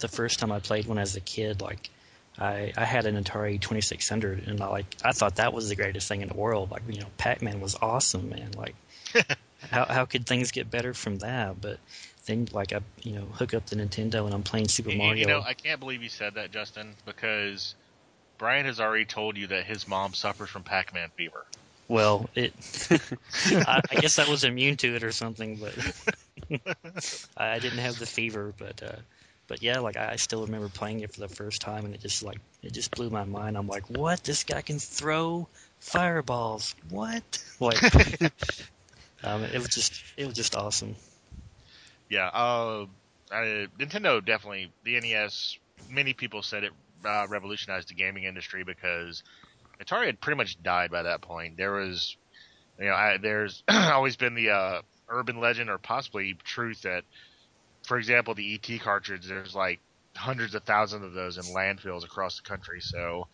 the first time I played one as a kid. Like I I had an Atari 2600, and I like I thought that was the greatest thing in the world. Like you know, Pac-Man was awesome, man. Like how how could things get better from that? But then like I you know hook up the Nintendo and I'm playing Super You- Mario. You know, I can't believe you said that, Justin, because Brian has already told you that his mom suffers from Pac-Man fever. Well, it. I, I guess I was immune to it or something, but I didn't have the fever. But uh, but yeah, like I still remember playing it for the first time, and it just like it just blew my mind. I'm like, what? This guy can throw fireballs? What? Like, um, it was just it was just awesome. Yeah, uh, I, Nintendo definitely the NES. Many people said it uh, revolutionized the gaming industry because Atari had pretty much died by that point. There was, you know, I, there's always been the uh, urban legend or possibly truth that, for example, the ET cartridge. There's like hundreds of thousands of those in landfills across the country. So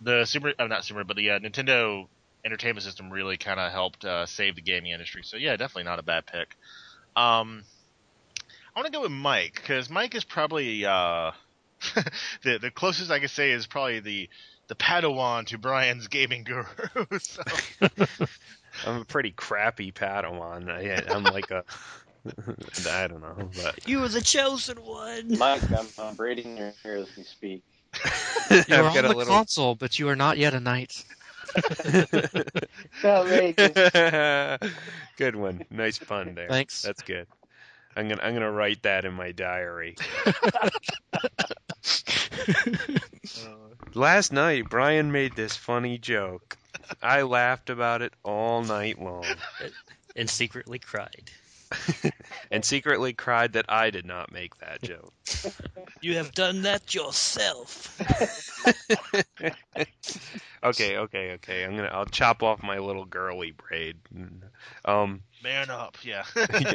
the Super, uh, not Super, but the uh, Nintendo Entertainment System really kind of helped uh, save the gaming industry. So yeah, definitely not a bad pick. Um, I want to go with Mike because Mike is probably uh, the the closest I can say is probably the the Padawan to Brian's gaming guru. I'm a pretty crappy Padawan. I, I'm like a, I don't know, but You were the chosen one. Mike, I'm, I'm braiding your hair as we speak. You're on a the little. console, but you are not yet a knight. Good one. Nice pun there. Thanks. That's good. I'm gonna I'm gonna write that in my diary. Uh, last night, Brian made this funny joke. I laughed about it all night long. and secretly cried. and secretly cried that I did not make that joke. You have done that yourself. okay, okay, okay. I'm gonna I'll chop off my little girly braid. Um, Man up, yeah. yeah.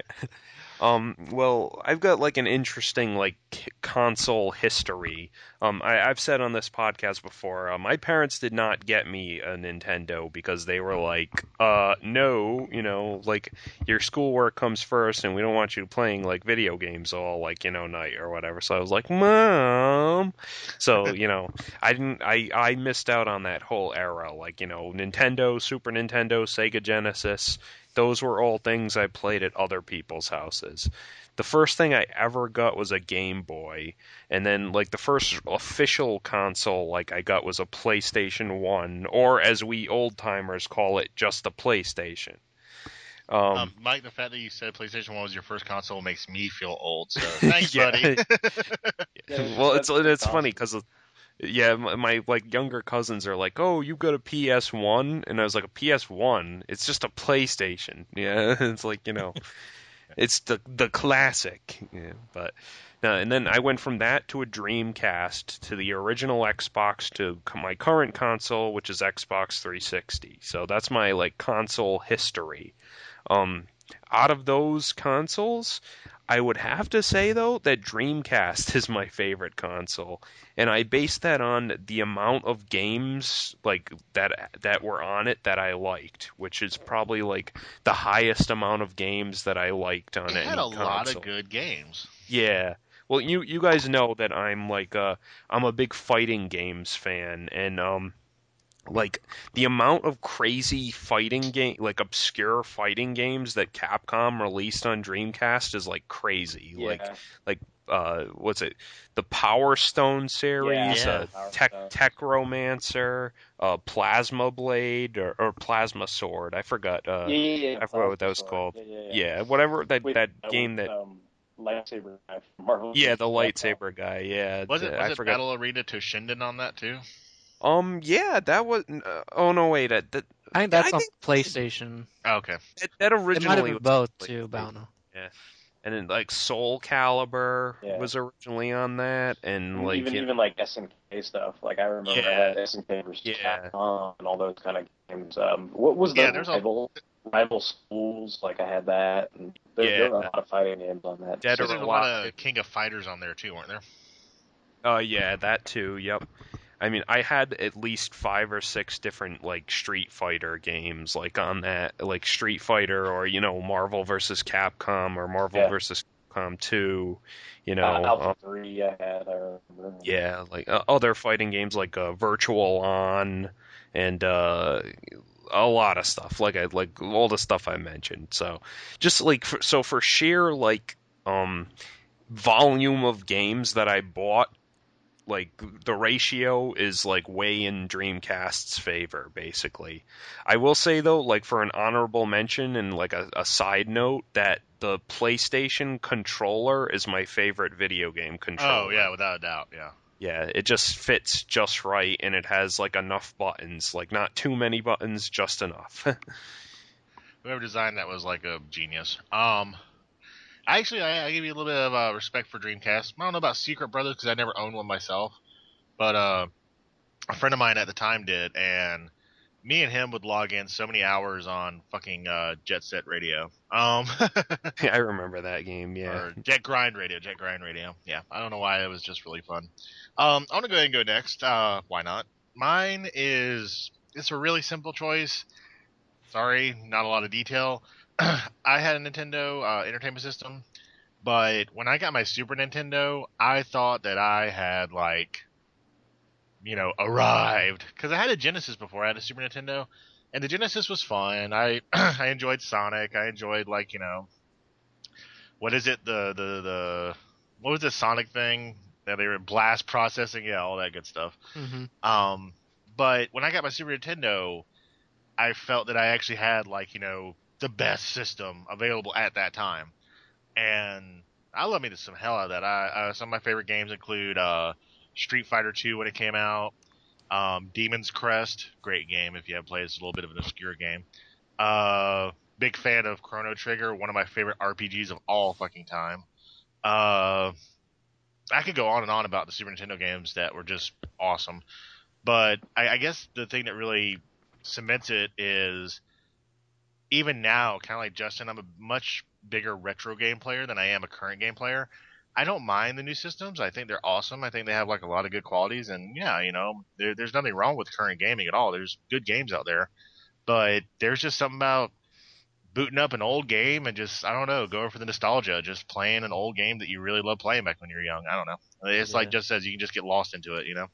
Um, well, I've got like an interesting like console history. Um, I, I've said on this podcast before, uh, my parents did not get me a Nintendo because they were like, uh, no, you know, like your schoolwork comes first, and we don't want you playing like video games all like you know night or whatever. So I was like, mom. So you know, I didn't, I I missed out on that whole era, like you know, Nintendo, Super Nintendo, Sega Genesis those were all things I played at other people's houses. The first thing I ever got was a Game Boy, and then like the first official console like I got was a PlayStation 1 or as we old timers call it just the PlayStation. Um, Um, Mike, the fact that you said PlayStation One was your first console makes me feel old. So thanks, buddy. well, it's it's funny because yeah, my, my like younger cousins are like, "Oh, you got a PS One," and I was like, "A PS One? It's just a PlayStation." Yeah, it's like you know, it's the the classic. Yeah, but no, and then I went from that to a Dreamcast to the original Xbox to my current console, which is Xbox 360. So that's my like console history. Um, out of those consoles, I would have to say though that Dreamcast is my favorite console, and I base that on the amount of games like that that were on it that I liked, which is probably like the highest amount of games that I liked on It had a lot of good games. Yeah. Well, you you guys know that I'm like uh I'm a big fighting games fan and um like the amount of crazy fighting game like obscure fighting games that Capcom released on Dreamcast is like crazy. Like Yeah. like uh what's it? The Power Stone series, Yeah. uh Power Tech Stone. Techromancer, uh Plasma Blade or, or Plasma Sword. I forgot uh yeah, yeah, yeah. I forgot what that was Sorry. called. Yeah, yeah, yeah. yeah, whatever that Wait, that was, game that um, lightsaber guy Marvel. yeah, the lightsaber guy. Yeah, Was it the- was I it forgot. Battle Arena Toshinden on that too? Um, yeah, that was. Uh, oh no, wait, that that, I think that's I on think- PlayStation. Oh, okay. that, that It might have originally been was both like- too, but I don't know. and then like Soul Calibur Yeah. was originally on that, and like even you know, even like SNK stuff. Like I remember Yeah. I had SNK versus Yeah. Capcom and all those kind of games. Um, what was the Yeah, there's a- rival rival schools? Like I had that, and there, there were a lot of fighting games on that. Dead So or there's a lot of King of Fighters on there too, weren't there? Oh yeah, that too. Yep. I mean, I had at least five or six different like Street Fighter games, like on that, like Street Fighter, or you know, Marvel versus Capcom, or Marvel Yeah. versus Capcom Two. You know, uh, Alpha uh, Three I had. I. Yeah, like uh, other fighting games like uh, Virtual On and uh, a lot of stuff. Like I like all the stuff I mentioned. So just like for, so for sheer like um volume of games that I bought, like the ratio is like way in Dreamcast's favor, basically. I will say though, like for an honorable mention and like a, a side note, that the PlayStation controller is my favorite video game controller. Oh yeah, without a doubt, yeah. Yeah, it just fits just right, and it has like enough buttons, like not too many buttons, just enough. Whoever designed that was like a genius. Um, actually, I, I give you a little bit of uh, respect for Dreamcast. I don't know about Secret Brothers because I never owned one myself, but uh, a friend of mine at the time did, and me and him would log in so many hours on fucking uh, Jet Set Radio. Um, I remember that game. Yeah, or Jet Grind Radio, Jet Grind Radio. Yeah, I don't know why it was just really fun. Um, I'm gonna go ahead and go next. Uh, why not? Mine is it's a really simple choice. Sorry, not a lot of detail. I had a Nintendo uh, Entertainment System, but when I got my Super Nintendo, I thought that I had like, you know, arrived because I had a Genesis before. I had a Super Nintendo, and the Genesis was fun. I I enjoyed Sonic. I enjoyed like you know, what is it the the the what was the Sonic thing that they were blast processing? Yeah, all that good stuff. hmm Um, but when I got my Super Nintendo, I felt that I actually had like you know the best system available at that time, and I love me to some hell out of that. I some of my favorite games include uh, Street Fighter Two when it came out, um, Demon's Crest, great game if you have played. It's a little bit of an obscure game. Uh, Big fan of Chrono Trigger, one of my favorite RPGs of all fucking time. Uh, I could go on and on about the Super Nintendo games that were just awesome, but I, I guess the thing that really cements it is even now, kind of like Justin, I'm a much bigger retro game player than I am a current game player. I don't mind the new systems. I think they're awesome. I think they have like a lot of good qualities, and yeah, you know, there, there's nothing wrong with current gaming at all. There's good games out there, but there's just something about booting up an old game and just I don't know, going for the nostalgia, just playing an old game that you really love playing back when you were young. I don't know. It's like Yeah. just says you can just get lost into it, you know.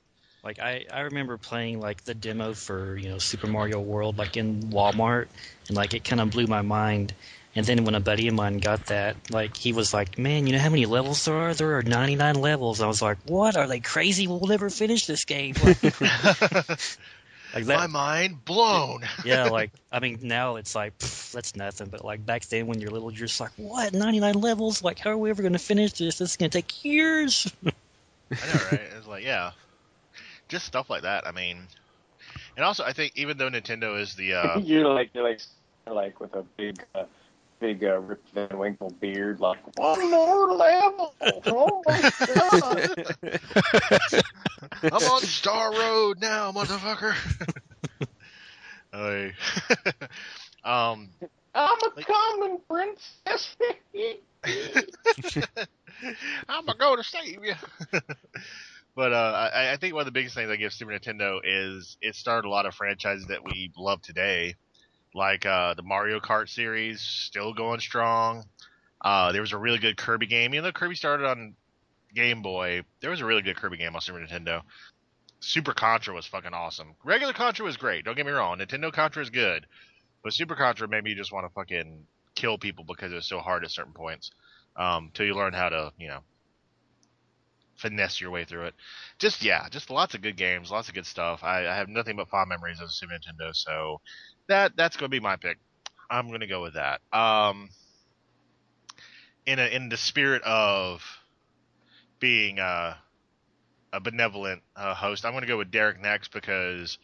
Like I, I remember playing like the demo for you know Super Mario World like in Walmart, and like it kind of blew my mind. And then when a buddy of mine got that, like he was like, "Man, you know how many levels there are? There are 99 levels." I was like, "What? Are they crazy? We'll never finish this game." Like, like My mind blown. yeah. Like I mean, now it's like pff, that's nothing. But like back then, when you're little, you're just like, "What? 99 levels? Like, how are we ever going to finish this? This is going to take years." I know, right? It's like, yeah, just stuff like that. I mean, and also I think even though Nintendo is the uh, you're like you're like like with a big uh, big uh, Rip Van Winkle beard, like one more level. Oh my god! I'm on Star Road now, motherfucker. Hey. um, I'm a common princess. I'm gonna go to save you. But uh, I, I think one of the biggest things I give Super Nintendo is it started a lot of franchises that we love today, like uh, the Mario Kart series, still going strong. Uh, there was a really good Kirby game. Even though Kirby started on Game Boy, there was a really good Kirby game on Super Nintendo. Super Contra was fucking awesome. Regular Contra was great. Don't get me wrong. Nintendo Contra is good, but Super Contra made me just want to fucking kill people because it was so hard at certain points. Um, till you learn how to, you know, finesse your way through it. Just yeah, just lots of good games, lots of good stuff. I, I have nothing but fond memories of Super Nintendo, so that that's going to be my pick. I'm going to go with that. Um, in a in the spirit of being uh, a benevolent uh, host, I'm going to go with Derek next because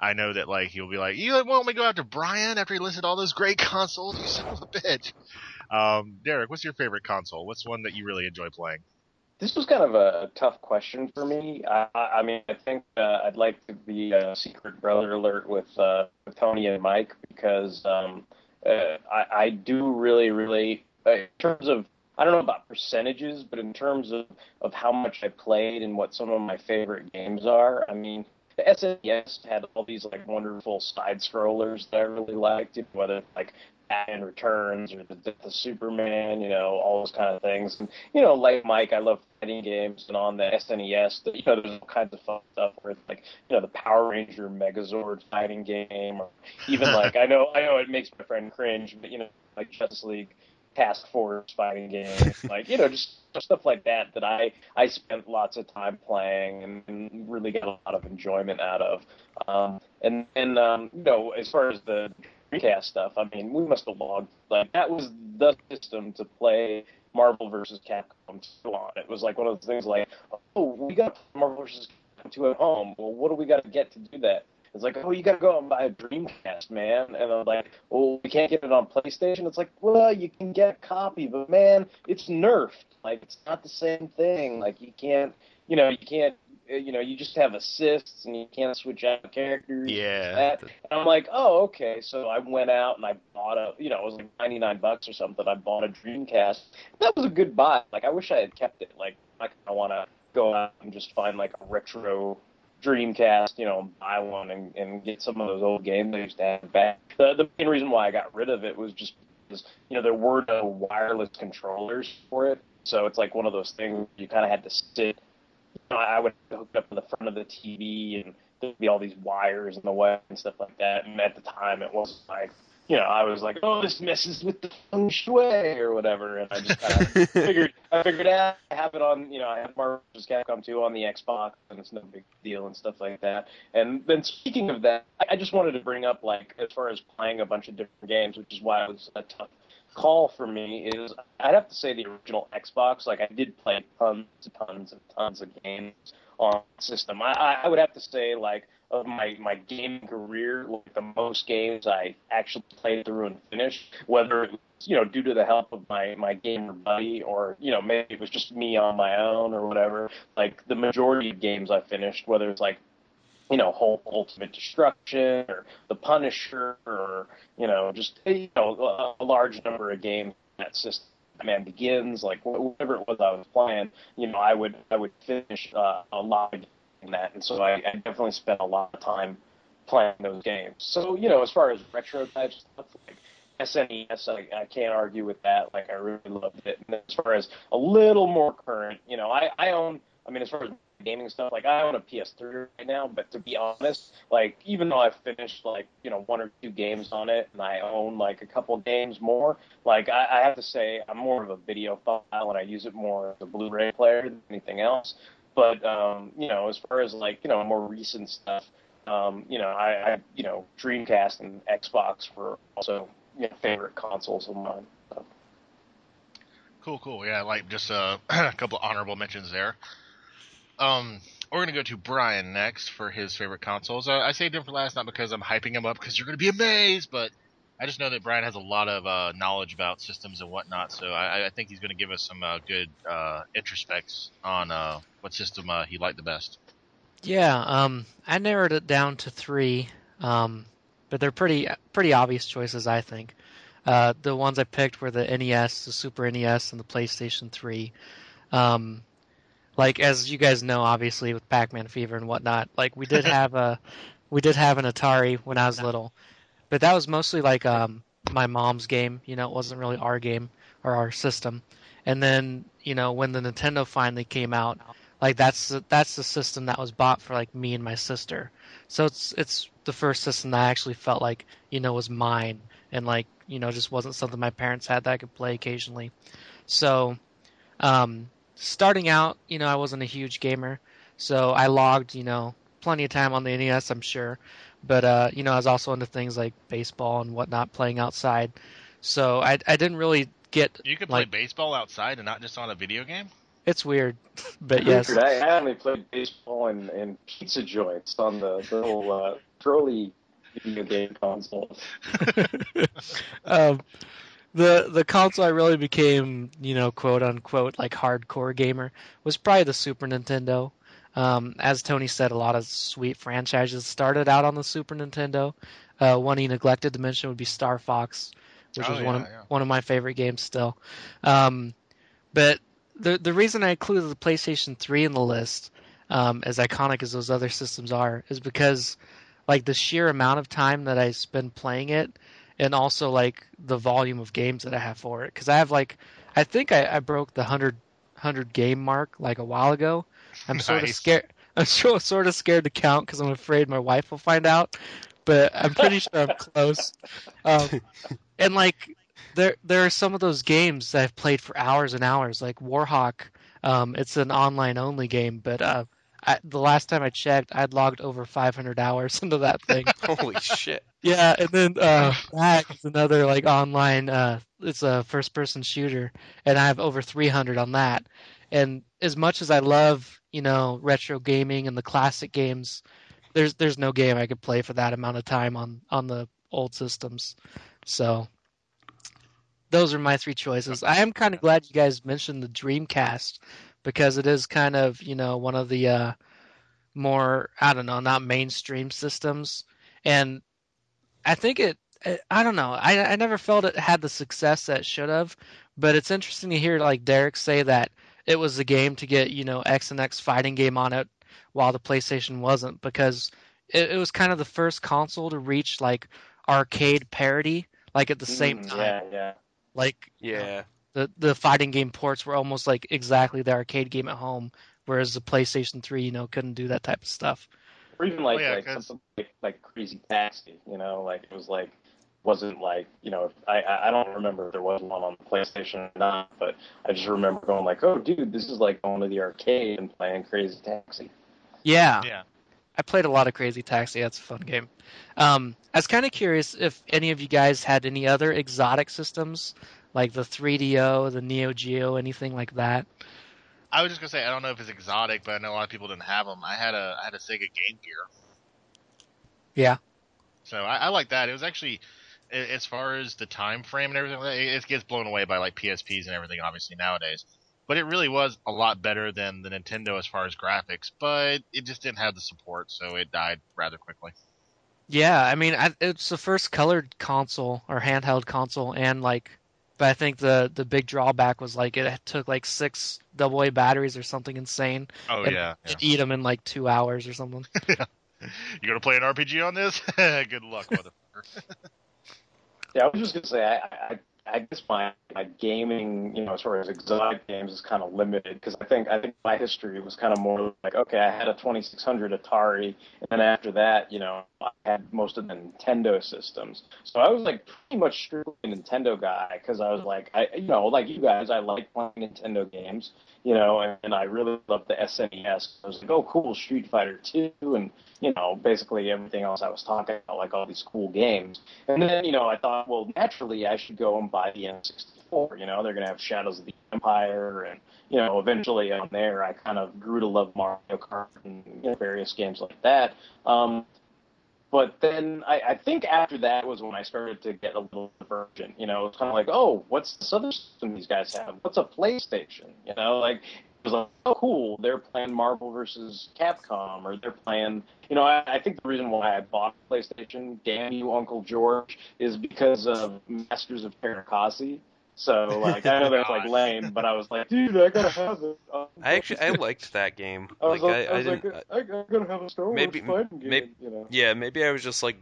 I know that like he'll be like, you want me go after Brian after he listed all those great consoles? You son of a bitch. Um, Derek, what's your favorite console? What's one that you really enjoy playing? This was kind of a tough question for me. I, I mean, I think uh, I'd like to be a secret brother alert with, uh, with Tony and Mike because um, uh, I, I do really, really, uh, in terms of, I don't know about percentages, but in terms of, of how much I played and what some of my favorite games are, I mean, the SNES had all these like wonderful side scrollers that I really liked, whether like Batman Returns or the Death of Superman, you know, all those kind of things. And you know, like Mike, I love fighting games, and on the SNES, you know, there's all kinds of fun stuff where it's like, you know, the Power Ranger Megazord fighting game, or even like I know, I know it makes my friend cringe, but you know, like Justice League Task Force fighting game, like you know, just stuff like that that I I spent lots of time playing and, and really got a lot of enjoyment out of. Um, and and um, you know, as far as the Dreamcast stuff, I mean, we must have logged like that was the system to play Marvel versus Capcom 2 on. It was like one of those things like, oh, we got Marvel versus Capcom 2 at home. Well, what do we got to get to do that? It's like, oh, you got to go out and buy a Dreamcast, man. And I'm like, well, we can't get it on PlayStation. It's like, well, you can get a copy, but man, it's nerfed. Like, it's not the same thing. Like, you can't, you know, you can't, Uh, you know, you just have assists and you can't switch out characters. Yeah. I'm like, oh, okay. So I went out and I bought a, you know, it was like 99 bucks or something. I bought a Dreamcast. That was a good buy. Like, I wish I had kept it. Like, I kind of want to go out and just find like a retro Dreamcast, you know, buy one and, and get some of those old games I used to have back. The, the main reason why I got rid of it was just because, you know, there were no wireless controllers for it. So it's like one of those things you kind of had to sit. Know, I would hook it up to the front of the TV and there'd be all these wires in the way and stuff like that. And at the time, it was like, you know, I was like, oh, this messes with the feng shui or whatever. And I just kind of figured, I figured out I have it on, you know, I have Marvel vs. Capcom 2 on the Xbox, and it's no big deal and stuff like that. And then speaking of that, I I just wanted to bring up, like, as far as playing a bunch of different games, which is why it was a tough call for me, is I'd have to say the original Xbox. Like, I did play tons and tons and tons of games on system. I, I would have to say, like, of my my gaming career, like the most games I actually played through and finished, whether it was you know due to the help of my my gamer buddy or you know maybe it was just me on my own or whatever. Like the majority of games I finished, whether it's like you know, Hulk Ultimate Destruction or The Punisher or, you know, just, you know, a, large number of games that system. Man Begins, like whatever it was I was playing, you know, I would I would finish uh, a lot of in that, and so I, I definitely spent a lot of time playing those games. So you know, as far as retro type stuff, like SNES, I, I can't argue with that. Like I really loved it. And as far as a little more current, you know, I I own. I mean, as far as gaming stuff. Like I own a PS3 right now, but to be honest, like even though I've finished like you know one or two games on it, and I own like a couple games more, like I, I have to say I'm more of a videophile and I use it more as a Blu-ray player than anything else. But um, you know, as far as like you know more recent stuff, um, you know, I, I you know Dreamcast and Xbox were also you know, favorite consoles of mine. So. Cool, cool. Yeah, like just uh, a couple honorable mentions there. Um, we're gonna go to Brian next for his favorite consoles. Uh, I saved him for last, not because I'm hyping him up, because you're gonna be amazed, but I just know that Brian has a lot of uh, knowledge about systems and whatnot, so I, I think he's gonna give us some uh, good uh, introspects on uh, what system uh, he liked the best. Yeah, um, I narrowed it down to three, um, but they're pretty pretty obvious choices, I think. Uh, the ones I picked were the NES, the Super NES, and the PlayStation 3. Um, like as you guys know, obviously with Pac-Man Fever and whatnot, like we did have a we did have an Atari when I was little, but that was mostly like um, my mom's game. You know, it wasn't really our game or our system. And then you know when the Nintendo finally came out, like that's that's the system that was bought for like me and my sister. So it's it's the first system that I actually felt like you know was mine and like you know just wasn't something my parents had that I could play occasionally. So um, starting out, you know, I wasn't a huge gamer, so I logged, you know, plenty of time on the NES, I'm sure. But uh, you know, I was also into things like baseball and whatnot, playing outside. So I I didn't really get. You could like, play baseball outside and not just on a video game. It's weird, but yes. I, I only played baseball and, and pizza joints on the, the little uh, trolley video game console. um, the the console I really became, you know, quote unquote, like hardcore gamer was probably the Super Nintendo. Um, as Tony said, a lot of sweet franchises started out on the Super Nintendo. Uh, one he neglected to mention would be Star Fox, which Oh, was one of yeah. one of my favorite games still. Um, but the the reason I included the PlayStation 3 in the list, um, as iconic as those other systems are, is because like the sheer amount of time that I spend playing it, and also like the volume of games that I have for it. Because I have like, I think I, I broke the 100, 100 game mark like a while ago. I'm sort of scared. I'm sort sort of scared to count because I'm afraid my wife will find out. But I'm pretty sure I'm close. Um, and like there there are some of those games that I've played for hours and hours, like Warhawk. Um, it's an online only game, but uh, I, the last time I checked, I'd logged over 500 hours into that thing. Holy shit! Yeah, and then uh, Hack is another like online. Uh, it's a first-person shooter, and I have over 300 on that. And as much as I love, you know, retro gaming and the classic games, there's there's no game I could play for that amount of time on on the old systems. So those are my three choices. I am kind of glad you guys mentioned the Dreamcast because it is kind of you know one of the uh, more I don't know not mainstream systems, and I think it. I don't know. I I never felt it had the success that it should have, but it's interesting to hear like Derek say that it was the game to get you know X and X fighting game on it, while the PlayStation wasn't because it, it was kind of the first console to reach like arcade parity like at the same Mm, time. Yeah, yeah. Like Yeah, the the fighting game ports were almost like exactly the arcade game at home, whereas the PlayStation 3 you know couldn't do that type of stuff. Or even like Oh, yeah, like 'cause- something like, like Crazy Taxi, you know, like it was like wasn't like you know I I I don't remember if there was one on the PlayStation or not, but I just remember going like, oh dude, this is like going to the arcade and playing Crazy Taxi. Yeah, Yeah. I played a lot of Crazy Taxi. That's a fun game. Um, I was kind of curious if any of you guys had any other exotic systems, like the 3DO, the Neo Geo, anything like that. I was just gonna say I don't know if it's exotic, but I know a lot of people didn't have them. I had a I had a Sega Game Gear. Yeah. So I, I like that. It was actually, as far as the time frame and everything, it gets blown away by like PSPs and everything, obviously nowadays. But it really was a lot better than the Nintendo as far as graphics, but it just didn't have the support, so it died rather quickly. Yeah, I mean, I, it's the first colored console or handheld console, and like, but I think the the big drawback was like it took like six AA batteries or something insane. Oh and yeah, you'd eat them in like two hours or something. you gonna play an RPG on this? Good luck, motherfucker. Yeah, I was just gonna say, I, I, I guess my, my gaming, you know, as far as exotic games is kind of limited because I think I think my history was kind of more like, okay, I had a 2600 Atari, and then after that, you know, I had most of the Nintendo systems. So I was like pretty much strictly a Nintendo guy because I was like, I, you know, like you guys, I like playing Nintendo games, you know, and, and I really loved the SNES. I was like, oh, cool, Street Fighter 2, and you know, basically everything else I was talking about, like all these cool games. And then, you know, I thought, well, naturally I should go and buy the N64. You know, they're to have Shadows of the Empire, and you know, eventually on there I kind of grew to love Mario Kart and you know, various games like that. Um, but then I, I think after that was when I started to get a little divergent. You know, it's kind of like, oh, what's this other system these guys have? What's a PlayStation? You know, like it was like, oh, cool, they're playing Marvel versus Capcom, or they're playing. You know, I, I think the reason why I bought PlayStation, damn you, Uncle George, is because of Masters of Teräs Käsi. So like, I know that's like lame, but I was like, dude, I gotta have it. Um, I actually I liked that game. I was like like, I, I was like, didn't. I, I gotta have a Star Wars maybe- fighting game. maybe- you know. yeah, maybe I was just like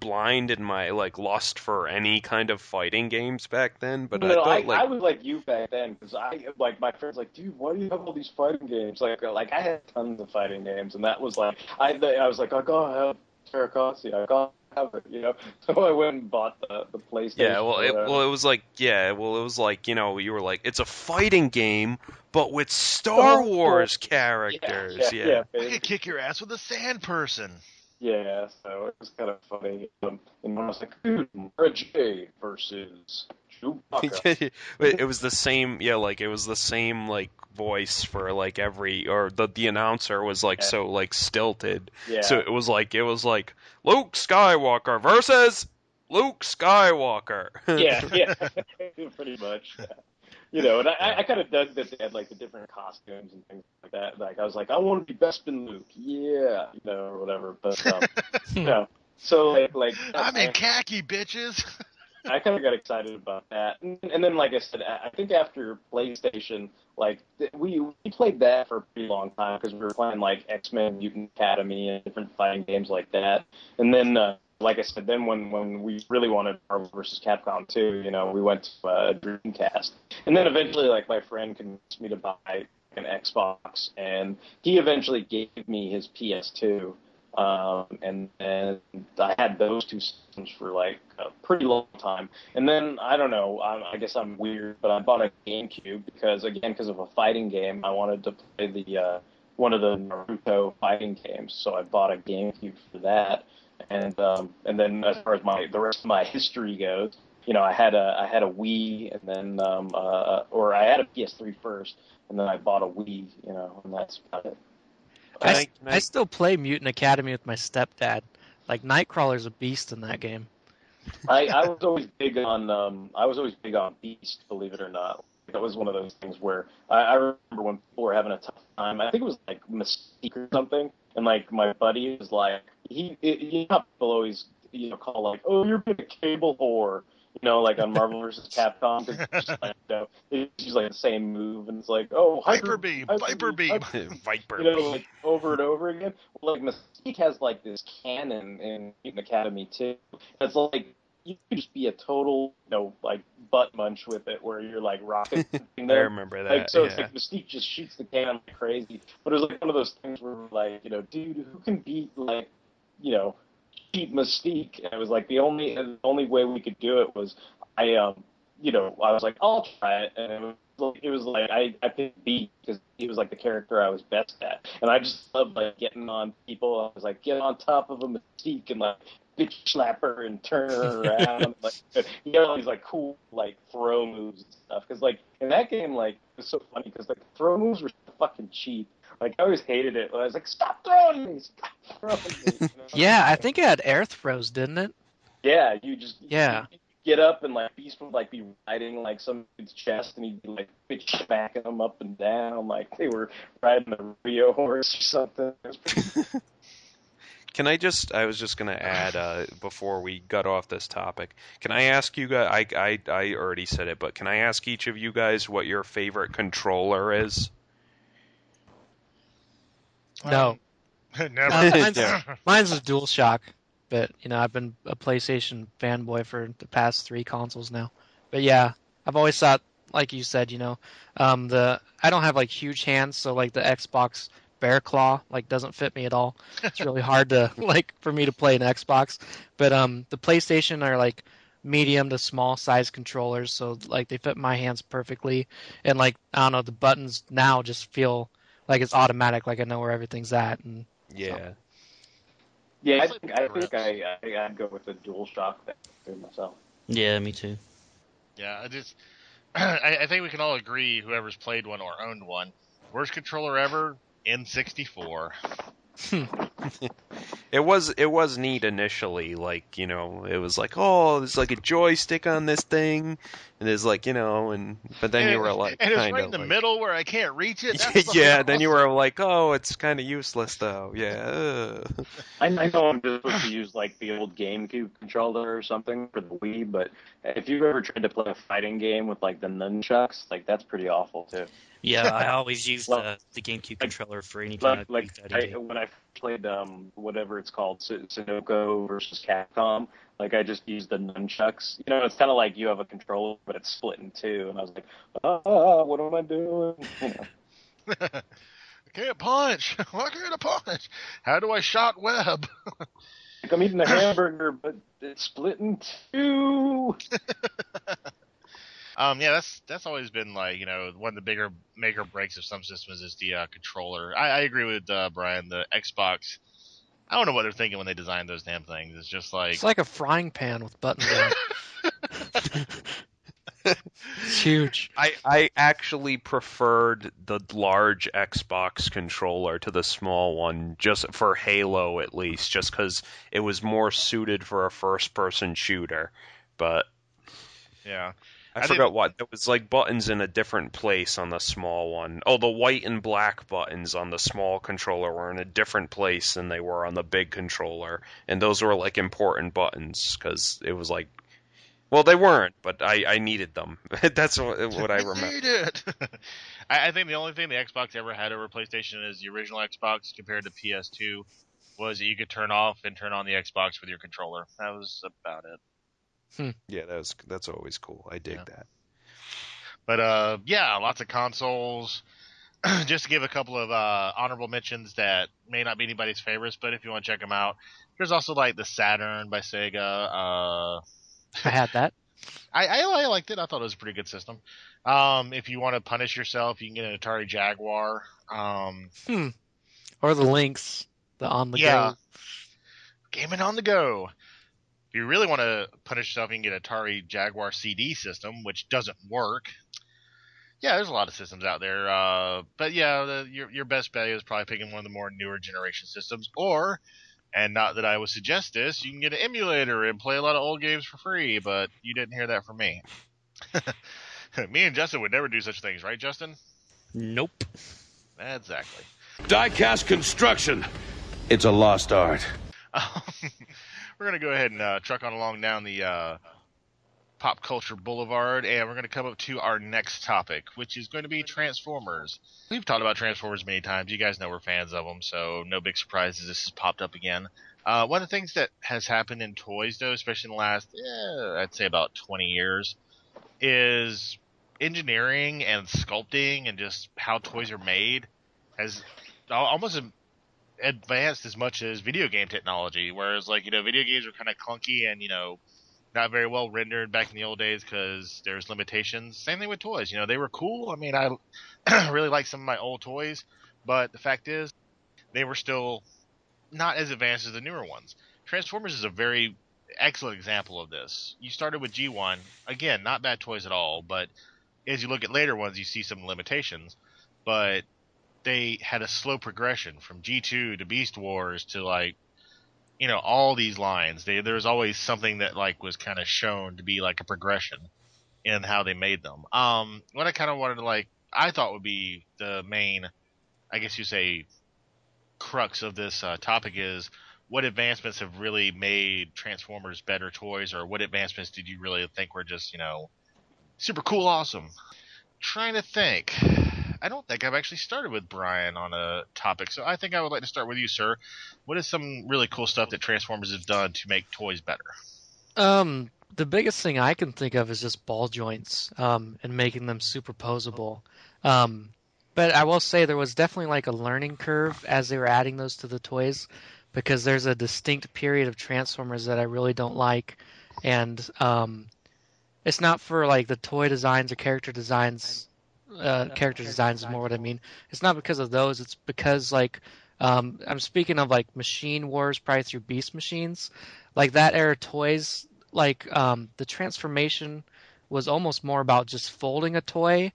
blind in my like lust for any kind of fighting games back then. But no, I thought I, like I was like you back then because I like my friends like, dude, why do you have all these fighting games? Like, like I had tons of fighting games, and that was like, I, I was like, I gotta have Teräs Käsi, I gotta have it, you know. So I went and bought the the PlayStation. Yeah, well, it, well, it was like, yeah, well, it was like, you know, you were like, it's a fighting game, but with Star Oh, Wars characters. yeah, Yeah, yeah, I could kick your ass with a sand person. Yeah, so it was kind of funny. Um, and I was like, dude, Mara Jade versus Chewbacca. it, it was the same, yeah, like it was the same like voice for like every, or the the announcer was like Yeah. so like stilted. yeah. So it was like it was like Luke Skywalker versus Luke Skywalker. yeah, yeah, pretty much. You know, and I, I kind of dug that they had like the different costumes and things like that. Like I was like, I want to be Bespin Luke, yeah, you know, or whatever. But um, you know, so like, like I'm in khaki, bitches. I kind of got excited about that, and, and then like I said, I think after PlayStation, like we we played that for a pretty long time because we were playing like X Men Mutant Academy and different fighting games like that, and then. uh like I said, then when when we really wanted Marvel vs. Capcom 2, you know, we went to uh, Dreamcast, and then eventually, like my friend convinced me to buy an Xbox, and he eventually gave me his PS2, um, and and I had those two systems for like a pretty long time, and then I don't know, I, I guess I'm weird, but I bought a GameCube because again, because of a fighting game, I wanted to play the uh, one of the Naruto fighting games, so I bought a GameCube for that. And um, and then as far as my the rest of my history goes, you know, I had a I had a Wii, and then um, uh, or I had a PS3 first, and then I bought a Wii, you know, and that's about it. I, Night- s- I still play Mutant Academy with my stepdad. Like Nightcrawler's a beast in that game. I, I was always big on um, I was always big on Beast, believe it or not. That was one of those things where I, I remember when people were having a tough time. I think it was like Mystique or something, and like my buddy was like, he, it, you know, how people always you know call like, oh, you're being a cable whore, you know, like on Marvel vs. Capcom, it's just like, you know, it's just like the same move, and it's like, oh, Viper hyper, beam, hyper Viper beam. hyper Viper. you know, like over and over again. Well, like Mystique has like this cannon in Mutant Academy too. It's like you could just be a total, you know, like butt munch with it, where you're like rocking. I remember that. Like so, yeah. it's like Mystique just shoots the cannon like crazy. But it was like one of those things where like, you know, dude, who can beat like, you know, beat Mystique? And it was like the only the only way we could do it was I um, you know, I was like, I'll try it, and it was like it was like I I picked B because he was like the character I was best at, and I just loved like getting on people. I was like, get on top of a Mystique and like bitch slap her and turn her around. like you know, all these like cool like throw moves and stuff. Because like in that game, like it was so funny because like throw moves were fucking cheap. Like I always hated it. I was like, stop throwing me, stop throwing me. You know? Yeah, I think it had air throws, didn't it? Yeah, you just Yeah. you get up and like Beast would like be riding like some dude's chest and he'd be like bitch smacking them up and down like they were riding a Rio horse or something. It was pretty Can I just? I was just going to add uh, before we got off this topic. Can I ask you guys? I, I I already said it, but can I ask each of you guys what your favorite controller is? No. Never. Uh, mine's, Yeah. mine's a DualShock, but you know I've been a PlayStation fanboy for the past three consoles now. But yeah, I've always thought, like you said, you know, um, the I don't have like huge hands, so like the Xbox Bear Claw like doesn't fit me at all. It's really hard to like for me to play an Xbox. But um, the PlayStation are like medium to small size controllers, so like they fit my hands perfectly. And like I don't know, the buttons now just feel like it's automatic, like I know where everything's at, and Yeah. Yeah, I think I think I, I I'd go with the dual shock thing myself. Yeah, me too. Yeah, I just I, I think we can all agree whoever's played one or owned one. Worst controller ever, N64. It was it was neat initially, like you know, it was like, oh, there's like a joystick on this thing, and there's like you know, and but then and you were like, and it's right of in the like, middle where I can't reach it. That's yeah. Then you were like, oh, it's kind of useless though. Yeah. I, I know I'm just supposed to use like the old GameCube controller or something for the Wii, but if you've ever tried to play a fighting game with like the nunchucks, like that's pretty awful too. Yeah, I always use Well, the, the GameCube controller for any kind Like, of like I, when I played um whatever it's called, Su- Sunoco versus Capcom, like I just used the nunchucks. You know, it's kind of like you have a controller, but it's split in two, and I was like, ah, what am I doing? You know. I can't punch. Why can't I punch? How do I shot web? Like I'm eating a hamburger, but it's split in two. Um, yeah, that's that's always been like you know one of the bigger make or breaks of some systems is the uh, controller. I, I agree with uh, Brian. The Xbox, I don't know what they're thinking when they designed those damn things. It's just like it's like a frying pan with buttons on. it's huge. I, I actually preferred the large Xbox controller to the small one, just for Halo at least, just because it was more suited for a first person shooter. But yeah, I, I forgot what. It was like buttons in a different place on the small one. Oh, the white and black buttons on the small controller were in a different place than they were on the big controller, and those were like important buttons because it was like. Well, they weren't, but I, I needed them. That's what, what I remember. Need it. I, I think the only thing the Xbox ever had over PlayStation is the original Xbox compared to PS2 was that you could turn off and turn on the Xbox with your controller. That was about it. Yeah, that's that's always cool. I dig Yeah. that. But uh, yeah, lots of consoles. Just to give a couple of uh, honorable mentions that may not be anybody's favorites, but if you want to check them out, there's also like the Saturn by Sega. Uh, I had that. I, I I liked it. I thought it was a pretty good system. Um, if you want to punish yourself, you can get an Atari Jaguar. Um, Hmm. Or the Lynx, the on the Yeah. go. gaming on the go. If you really want to punish yourself, you can get Atari Jaguar CD system, which doesn't work. Yeah, there's a lot of systems out there. Uh, but yeah, the, your your best bet is probably picking one of the more newer generation systems, or, and not that I would suggest this, you can get an emulator and play a lot of old games for free. But you didn't hear that from me. me and Justin would never do such things, right, Justin? Nope. Exactly. Diecast construction. It's a lost art. We're gonna go ahead and uh, truck on along down the uh, pop culture boulevard, and we're gonna come up to our next topic, which is going to be Transformers. We've talked about Transformers many times. You guys know we're fans of them, so no big surprises. This has popped up again. Uh, one of the things that has happened in toys, though, especially in the last, eh, I'd say about 20 years, is engineering and sculpting and just how toys are made has almost advanced as much as video game technology. Whereas, like you know, video games were kind of clunky and you know not very well rendered back in the old days because there's limitations. Same thing with toys. You know, they were cool. I mean, I really like some of my old toys, but the fact is, they were still not as advanced as the newer ones. Transformers is a very excellent example of this. You started with G1, again, not bad toys at all, but as you look at later ones, you see some limitations. But they had a slow progression from G2 to Beast Wars to like, you know, all these lines. They, there was always something that like was kind of shown to be like a progression in how they made them. Um, what I kind of wanted to like, I thought would be the main, I guess you say, crux of this uh, topic is what advancements have really made Transformers better toys, or what advancements did you really think were just, you know, super cool, awesome? Trying to think. I don't think I've actually started with Brian on a topic, so I think I would like to start with you, sir. What is some really cool stuff that Transformers have done to make toys better? Um, the biggest thing I can think of is just ball joints, um, and making them superposable. Um, but I will say there was definitely like a learning curve as they were adding those to the toys, because there's a distinct period of Transformers that I really don't like, and um, it's not for like the toy designs or character designs. Uh, character designs is more what I mean. It's not because of those. It's because like um, I'm speaking of like Machine Wars, probably through Beast Machines, like that era toys. Like um, the transformation was almost more about just folding a toy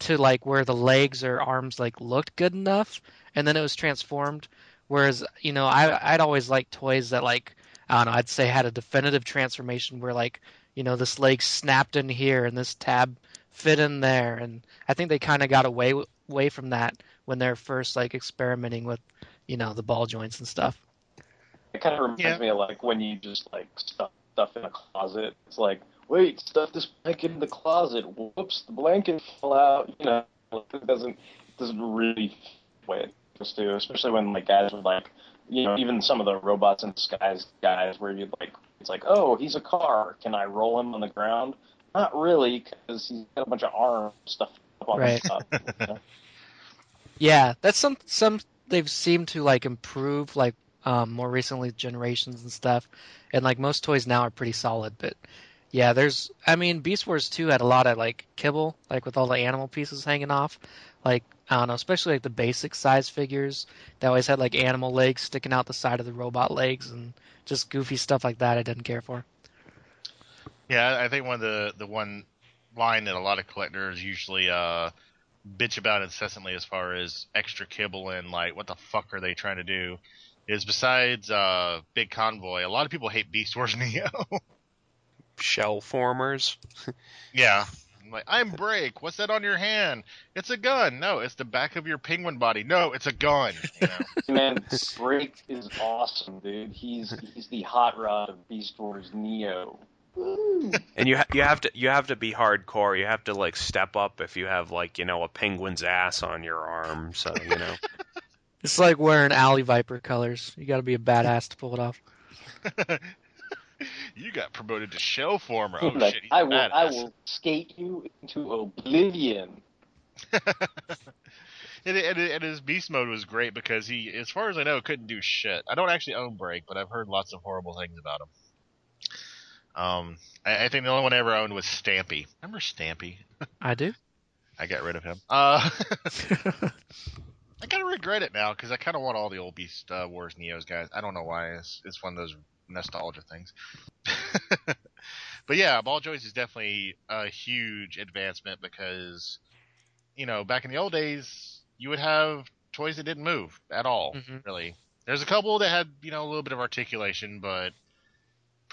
to like where the legs or arms like looked good enough, and then it was transformed. Whereas you know I I'd always like toys that like I don't know I'd say had a definitive transformation where like you know this leg snapped in here and this tab fit in there, and I think they kind of got away away from that when they're first like experimenting with you know the ball joints and stuff. It kind of reminds Yeah. me of like when you just like stuff stuff in a closet. It's like, wait, stuff this blanket in the closet. Whoops, the blanket fell out. You know, it doesn't it doesn't really fit the way it supposed to, especially when like guys would like, you know, even some of the robots in disguise guys where you'd like, it's like, oh, he's a car. Can I roll him on the ground? Not really, because he's got a bunch of arms stuff up on Right. the top. you know? Yeah, that's some some they've seemed to like improve like um, more recently generations and stuff, and like most toys now are pretty solid. But yeah, there's I mean Beast Wars 2 had a lot of like kibble like with all the animal pieces hanging off, like I don't know, especially like the basic size figures that always had like animal legs sticking out the side of the robot legs and just goofy stuff like that. I didn't care for. Yeah, I think one of the the one line that a lot of collectors usually uh bitch about incessantly as far as extra kibble and like what the fuck are they trying to do is besides uh Big Convoy, a lot of people hate Beast Wars Neo. Shell formers. yeah. I'm Like I'm break. What's that on your hand? It's a gun. No, it's the back of your penguin body. No, it's a gun. You know? Man, Break is awesome, dude. He's he's the hot rod of Beast Wars Neo. Woo. And you ha- you have to you have to be hardcore. You have to like step up if you have like you know a penguin's ass on your arm. So you know. It's like wearing Alley Viper colors. You got to be a badass to pull it off. you got promoted to shell former. Oh Like, shit, he's I will badass. I will skate you into oblivion. And, and, and his beast mode was great because he, as far as I know, couldn't do shit. I don't actually own Break, but I've heard lots of horrible things about him. Um, I, I think the only one I ever owned was Stampy. Remember Stampy? I do. I got rid of him. Uh, I kind of regret it now because I kind of want all the old Beast uh, Wars Neos guys. I don't know why. It's, it's one of those nostalgia things. but yeah, ball joints is definitely a huge advancement because, you know, back in the old days, you would have toys that didn't move at all, Mhm. really. There's a couple that had, you know, a little bit of articulation, but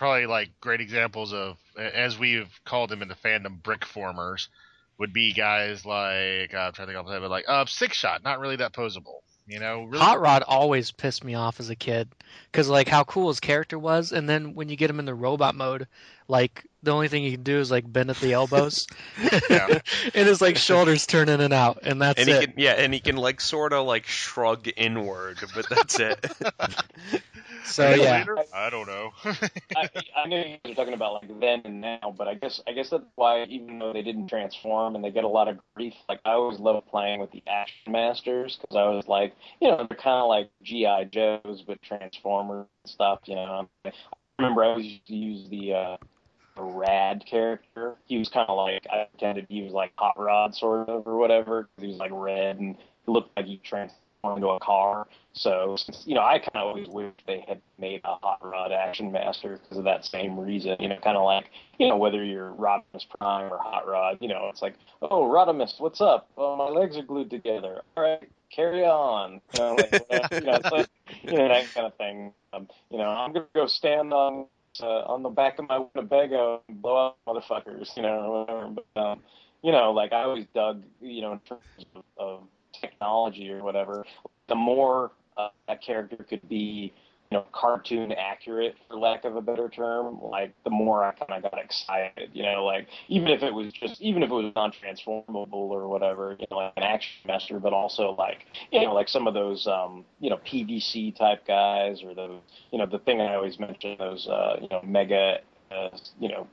probably like great examples of, as we've called them in the fandom, brick formers would be guys like uh, I'm trying to think off the head, but like uh, six shot, not really that posable. You know, really Hot Rod always pissed me off as a kid because like how cool his character was, and then when you get him in the robot mode, like the only thing he can do is like bend at the elbows, Yeah. and his like shoulders turn in and out, and that's and he it. can yeah, and he can like sort of like shrug inward, but that's it. So Maybe yeah, later? I don't know. I, I know you were talking about like then and now, but I guess I guess that's why even though they didn't transform and they get a lot of grief, like I always loved playing with the Action Masters because I was like, you know, they're kind of like GI Joes but Transformers and stuff. You know, I remember I always used to use the uh, the A rad character. He was kind of like I pretended he was like Hot Rod sort of or whatever. he was like red and he looked like he transformed into a car. So, since, you know, I kind of always wish they had made a Hot Rod Action Master because of that same reason. You know, kind of like, you know, whether you're Rodimus Prime or Hot Rod, you know, it's like, oh, Rodimus, what's up? Oh, my legs are glued together. All right, carry on. You know, like, you know, it's like, you know that kind of thing. Um, you know, I'm gonna go stand on uh, on the back of my Winnebago and blow up motherfuckers. You know, whatever. But um, you know, like I always dug, you know, in terms of, of technology or whatever. The more uh, that character could be, know, cartoon accurate, for lack of a better term, like the more I kind of got excited. You know, like even if it was just, even if it was non-transformable or whatever, you know, like an action master, but also like, you know, like some of those, um, you know, PVC type guys or the, you know, the thing I always mention, those, uh, you know, mega, uh, you know,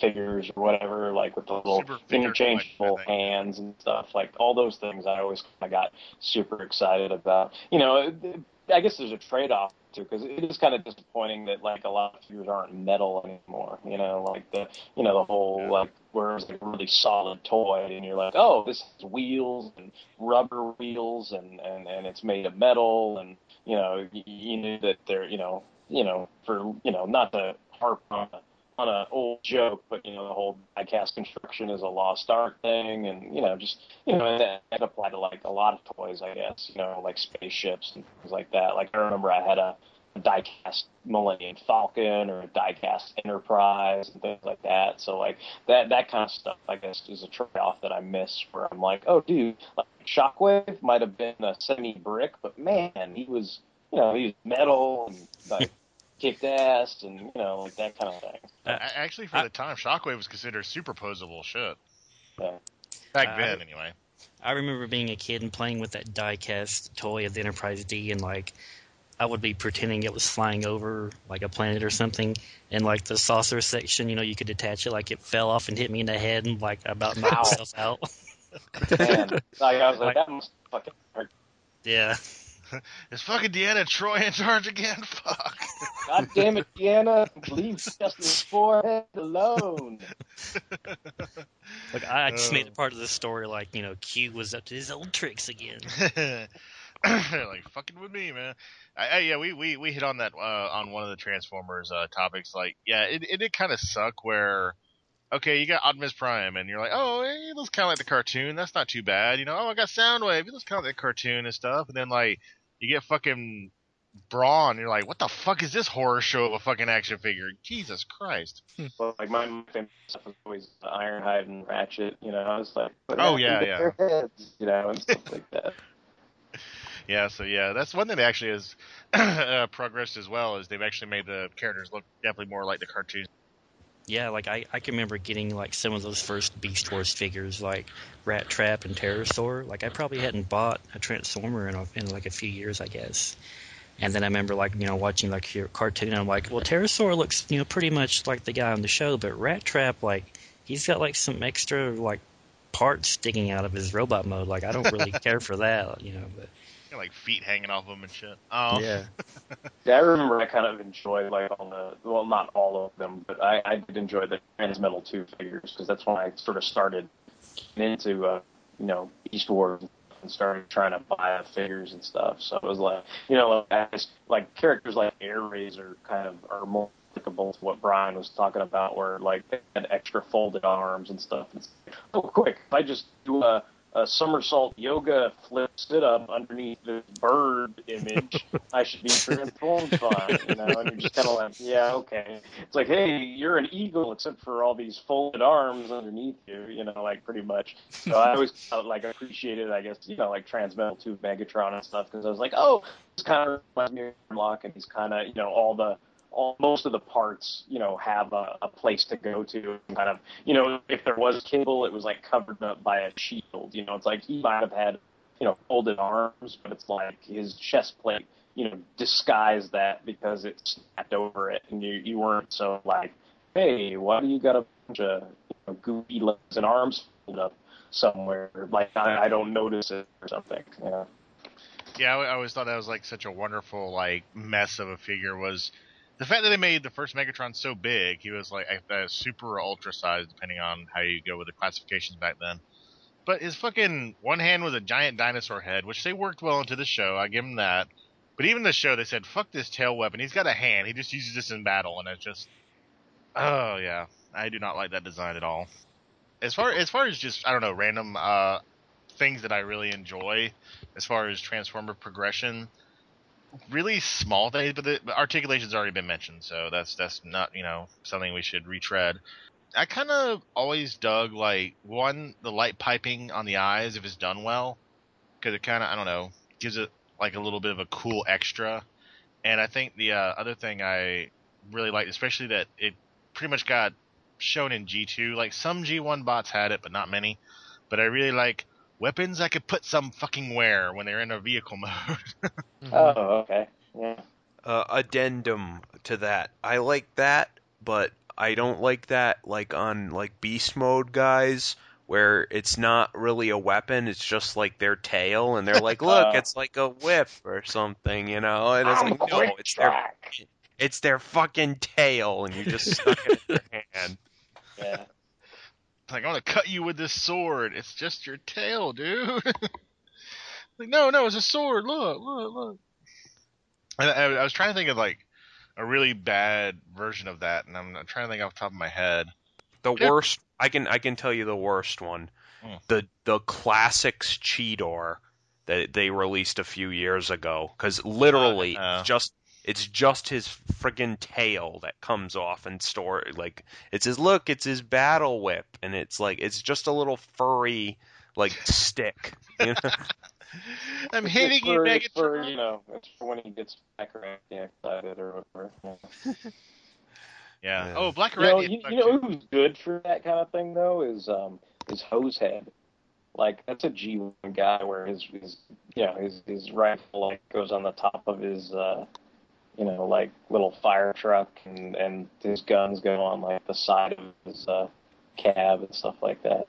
figures or whatever, like with the little interchangeable collection, hands and stuff, like all those things I always kind of got super excited about. You know, it- I guess there's a trade-off too, because it is kind of disappointing that like a lot of figures aren't metal anymore. You know, like the you know the whole like where it's a really solid toy, and you're like, oh, this has wheels and rubber wheels, and and and it's made of metal, and you know you, you knew that they're you know you know for you know not to harp on on an old joke, but you know the whole diecast construction is a lost art thing, and you know just you know and that, that applied to like a lot of toys, I guess. You know like spaceships and things like that. Like I remember I had a, a diecast Millennium Falcon or a diecast Enterprise and things like that. So like that that kind of stuff, I guess, is a trade-off that I miss. Where I'm like, oh dude, like Shockwave might have been a semi brick, but man, he was you know he was metal and like kicked ass and you know like that kind of thing. A- a- Actually, for the time, Shockwave was considered superposable shit. Yeah. Back Uh, then, anyway. I remember being a kid and playing with that die-cast toy of the Enterprise D, and like I would be pretending it was flying over like a planet or something, and like the saucer section, you know, you could detach it, like it fell off and hit me in the head, and like about knocked Ow. myself out. Man, like I was like, that must fucking hurt. yeah, Is fucking Deanna Troi in charge again? Fuck. God damn it, Deanna, leave Justice's forehead alone. Look, I just made Uh. it part of the story, like you know, Q was up to his old tricks again. like fucking with me, man. I, I, yeah, we, we we hit on that uh, on one of the Transformers uh, topics. Like, yeah, it it did kind of suck where. Okay, you got Optimus Prime, and you're like, oh, he looks kind of like the cartoon. That's not too bad, you know. Oh, I got Soundwave. He looks kind of like the cartoon and stuff. And then like, you get fucking Brawn, you're like, what the fuck is this horror show of a fucking action figure? Jesus Christ. Well, like my favorite stuff was always Ironhide and Ratchet. You know, I was like, Oh, yeah, yeah. heads? You know, and stuff like that. Yeah, so yeah, that's one thing that actually has uh, progressed as well. Is they've actually made the characters look definitely more like the cartoon. Yeah, like I, I can remember getting like some of those first Beast Wars figures, like Rat Trap and Terrorsaur. Like I probably hadn't bought a Transformer in, a, in like a few years, I guess. And then I remember like you know watching like your cartoon. And I'm like, well, Terrorsaur looks you know pretty much like the guy on the show, but Rat Trap like he's got like some extra like parts sticking out of his robot mode. Like I don't really care for that, you know. But You know, like feet hanging off them and shit. Um, yeah, Yeah, I remember I kind of enjoyed like all the well, not all of them, but I, I did enjoy the Transmetal two figures because that's when I sort of started getting into uh, you know Beast Wars and started trying to buy the figures and stuff. So it was like you know like, I just, like characters like Airazor kind of are more applicable to what Brian was talking about, where like they had extra folded arms and stuff. It's like, oh, quick! If I just do a a somersault yoga flip sit up underneath the bird image, I should be transformed fine, you know, and you're just kind of like, yeah, okay. It's like, hey, you're an eagle except for all these folded arms underneath you, you know, like pretty much. So I always kind of, like appreciated, I guess, you know, like Transmetal 2 Megatron and stuff because I was like, oh, it's kind of reminds me of Grimlock and he's kind of, you know, all the all, most of the parts, you know, have a, a place to go to. And kind of, you know, if there was kibble, it was like covered up by a shield. You know, it's like he might have had, you know, folded arms, but it's like his chest plate, you know, disguised that because it snapped over it, and you you weren't so like, hey, why do you got a bunch of you know, goofy legs and arms folded up somewhere? Like I, I don't notice it or something. Yeah, I I always thought that was like such a wonderful like mess of a figure was the fact that they made the first Megatron so big. He was like a, super ultra size, depending on how you go with the classifications back then. But his fucking one hand was a giant dinosaur head, which they worked well into the show. I give him that. But even the show, they said, "Fuck this tail weapon. He's got a hand. He just uses this in battle," and it's just, oh yeah, I do not like that design at all. As far as far as just I don't know random uh, things that I really enjoy, as far as Transformer progression, really small things, but the articulation's already been mentioned, so that's that's not you know something we should retread. I kind of always dug like one the light piping on the eyes if it's done well, because it kind of I don't know gives it like a little bit of a cool extra. And I think the uh, other thing I really liked, especially that it pretty much got shown in G2. Like some G1 bots had it, but not many. But I really like weapons I could put some fucking wear when they're in a vehicle mode. Oh, okay. Yeah. uh, addendum to that. I like that, but I don't like that like on like beast mode guys where it's not really a weapon, it's just like their tail and they're like, "Look, it's like a whip or something," you know. And it's I'm like, no, quick it's their it's their fucking tail and you just stuck it in your hand. Yeah. Like I want to cut you with this sword. It's just your tail, dude. like no, no, it's a sword. Look, look, look. And I, I was trying to think of like a really bad version of that, and I'm trying to think off the top of my head. The Yeah. worst I can I can tell you the worst one. Hmm. The the classics Cheetor that they released a few years ago cuz literally Uh, it's just it's just his friggin' tail that comes off and store like it's his look, it's his battle whip and it's like it's just a little furry like stick. You know? I'm It's hitting you, for, it's for, you know, it's for when he gets back around yeah, excited or whatever. Yeah. Yeah. Yeah. Oh, Black You know, you, you know who's good for that kind of thing though is um is Hosehead. Like that's a G one guy where his his you know his his rifle like goes on the top of his uh you know like little fire truck and and his guns go on like the side of his uh cab and stuff like that.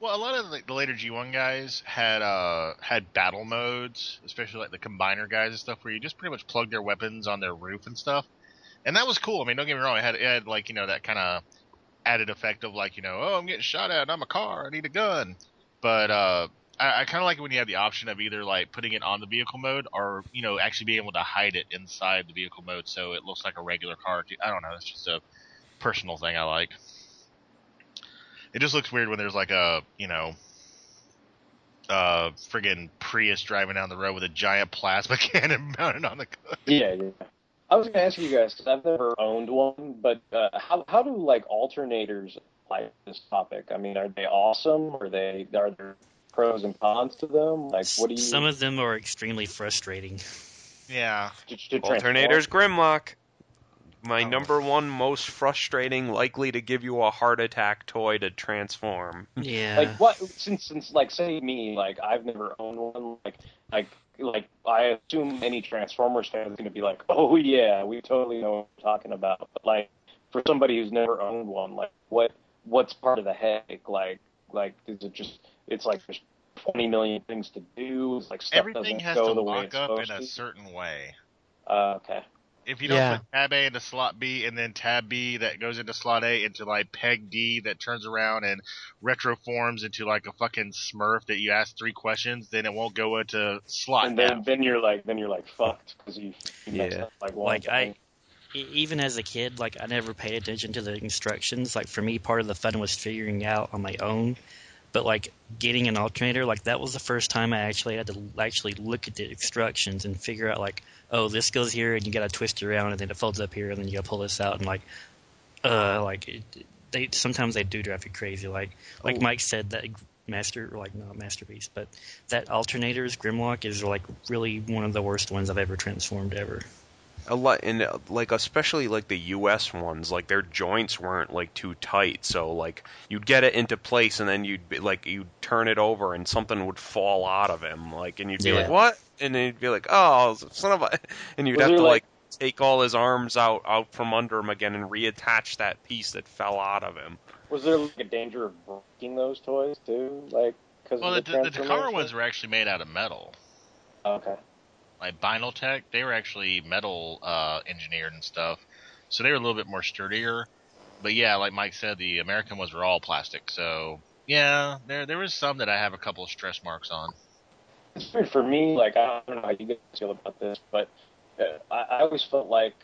Well, a lot of the, the later G1 guys had uh had battle modes, especially like the combiner guys and stuff, where you just pretty much plug their weapons on their roof and stuff, and that was cool. I mean, don't get me wrong, it had it had like you know that kind of added effect of like you know, oh, I'm getting shot at, I'm a car, I need a gun, but uh. I, I kind of like it when you have the option of either like putting it on the vehicle mode or you know actually being able to hide it inside the vehicle mode so it looks like a regular car. I don't know. It's just a personal thing I like. It just looks weird when there's like a, you know, uh, friggin' Prius driving down the road with a giant plasma cannon mounted on the. hood. Yeah, yeah. I was gonna ask you guys because I've never owned one, but uh, how how do like alternators apply to this topic? I mean, are they awesome? Are they are there pros and cons to them? Like, what do you Some of them are extremely frustrating. Yeah, to, to? Alternators Grimlock. My Oh. number one most frustrating, likely to give you a heart attack toy to transform. Yeah. Like what? Since since like say me, like I've never owned one. Like like like I assume any Transformers fan is gonna be like, oh yeah, we totally know what we're talking about. But like for somebody who's never owned one, like what what's part of the headache? Like like is it just it's like there's 20 million things to do. It's like stuff everything doesn't has go to the way lock up in supposed a to. certain way. Uh, okay. If you don't Yeah. put tab A into slot B and then tab B that goes into slot A into like peg D that turns around and retroforms into like a fucking Smurf that you ask three questions, then it won't go into slot. And then F. then you're like then you're like fucked because you, you messed Yeah. up like one like I, e- even as a kid, like I never paid attention to the instructions. Like for me, part of the fun was figuring out on my own. But like getting an alternator, like that was the first time I actually had to actually look at the instructions and figure out like, oh, this goes here and you got to twist it around and then it folds up here and then you got to pull this out and like, uh, like it, they sometimes they do drive you crazy. Like like Oh. Mike said that master like not masterpiece, but that alternator's Grimlock is like really one of the worst ones I've ever transformed ever. A lot and uh, like especially like the US ones like their joints weren't like too tight so like you'd get it into place and then you'd be like you'd turn it over and something would fall out of him like and you'd be Yeah. like what and then you'd be like oh son of a and you'd Was have to like- like take all his arms out out from under him again and reattach that piece that fell out of him Was there like a danger of breaking those toys too? Like because Well, the, of the, the, the Takara ones were actually made out of metal. Okay. Like Binaltech, they were actually metal uh, engineered and stuff, so they were a little bit more sturdier. But yeah, like Mike said, the American ones were all plastic. So Yeah, there there was some that I have a couple of stress marks on. It's weird for me. Like I don't know how you guys feel about this, but uh, I, I always felt like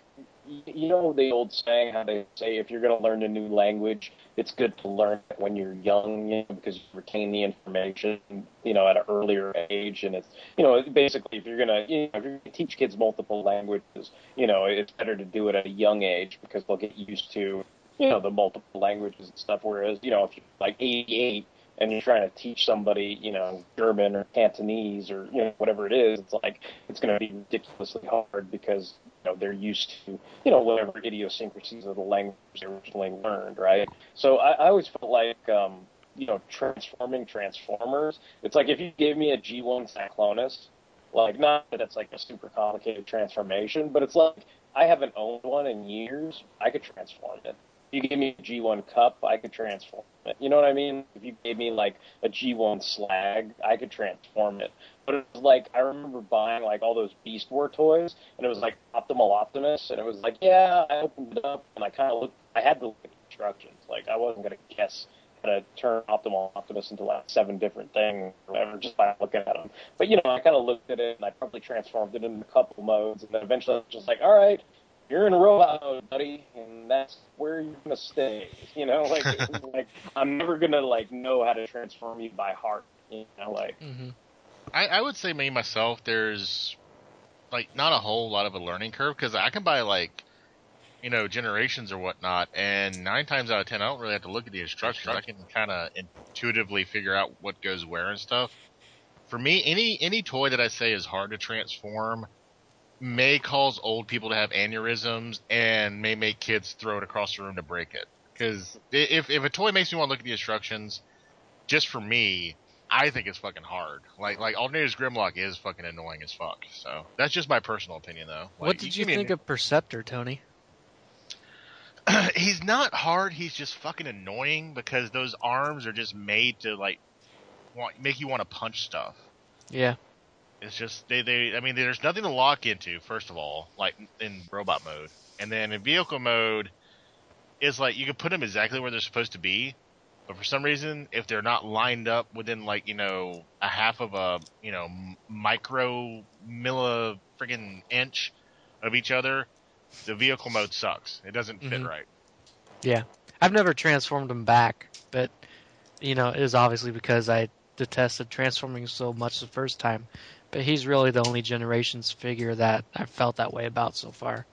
you know the old saying how they say if you're going to learn a new language, it's good to learn it when you're young, you know, because you retain the information, you know, at an earlier age, and it's you know basically if you're gonna you know, if you're gonna teach kids multiple languages, you know, it's better to do it at a young age because they'll get used to you know the multiple languages and stuff. Whereas you know if you're like 88 and you're trying to teach somebody, you know, German or Cantonese or you know whatever it is, it's like it's going to be ridiculously hard because you know they're used to you know whatever idiosyncrasies of the language they originally learned, right? So I, I always felt like um, you know transforming Transformers. It's like if you gave me a G1 Cyclonus, like not that it's like a super complicated transformation, but it's like I haven't owned one in years. I could transform it you gave me a G1 Kup, I could transform it. You know what I mean? If you gave me like a G1 slag, I could transform it. But it was like I remember buying like all those Beast War toys, and it was like Optimal Optimus, and it was like, yeah, I opened it up and I kind of looked. I had to look at the instructions. Like I wasn't gonna guess how to turn Optimal Optimus into like seven different things or whatever just by looking at them. But you know, I kind of looked at it and I probably transformed it into a couple modes, and then eventually I was just like, all right you're in robot mode, buddy, and that's where you're gonna stay. You know, like like I'm never gonna like know how to transform you by heart. You know, like hmm I, I would say me myself, there's like not a whole lot of a learning curve because I can buy like you know generations or whatnot, and nine times out of ten I don't really have to look at the instructions. I can kind of intuitively figure out what goes where and stuff. For me, any any toy that I say is hard to transform may cause old people to have aneurysms and may make kids throw it across the room to break it. Because if if a toy makes me want to look at the instructions, just for me, I think it's fucking hard. Like like Alternator's Grimlock is fucking annoying as fuck. So that's just my personal opinion though. Like, what did you think of Perceptor, Tony? he's not hard. He's just fucking annoying because those arms are just made to like want, make you want to punch stuff. Yeah. It's just they they I mean there's nothing to lock into first of all like in robot mode and then in vehicle mode it's like you can put them exactly where they're supposed to be but for some reason if they're not lined up within like you know a half of a you know micro milli friggin inch of each other the vehicle mode sucks it doesn't fit Mhm. right Yeah. I've never transformed them back, but you know, it is obviously because I detested transforming so much the first time. But he's really the only generations figure that I've felt that way about so far.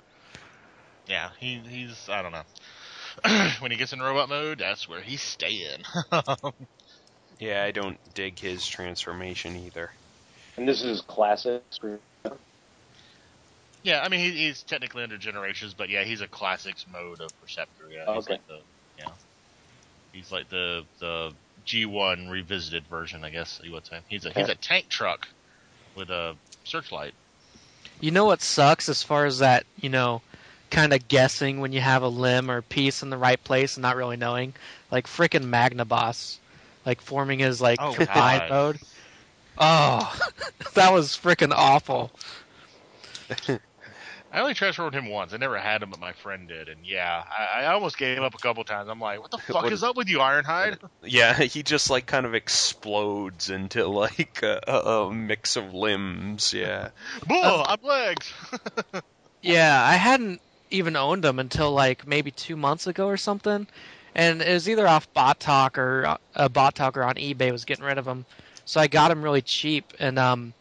yeah he he's I don't know when he gets in robot mode that's where he's staying Yeah, I don't dig his transformation either. and this is classic. Yeah, I mean he, he's technically under generations, but yeah, he's a classics mode of Perceptor. Yeah, he's Okay. like the yeah, he's like the the G1 revisited version, I guess you would say. He's a he's a tank truck with a searchlight. You know what sucks as far as that, you know, kind of guessing when you have a limb or piece in the right place and not really knowing? Like frickin' Magnaboss. Like forming his like Oh, combined mode. Oh, that was frickin' awful. I only transformed him once. I never had him, but my friend did, and yeah, I, I almost gave up a couple times. I'm like, what the fuck What- is up with you, Ironhide? Yeah, he just like kind of explodes into like a, a, a mix of limbs. Yeah. Bull, I'm legs. Yeah, I hadn't even owned them until like maybe two months ago or something, and it was either off Bot Talk or uh, a Bot Talker on eBay was getting rid of them, so I got him really cheap, and um,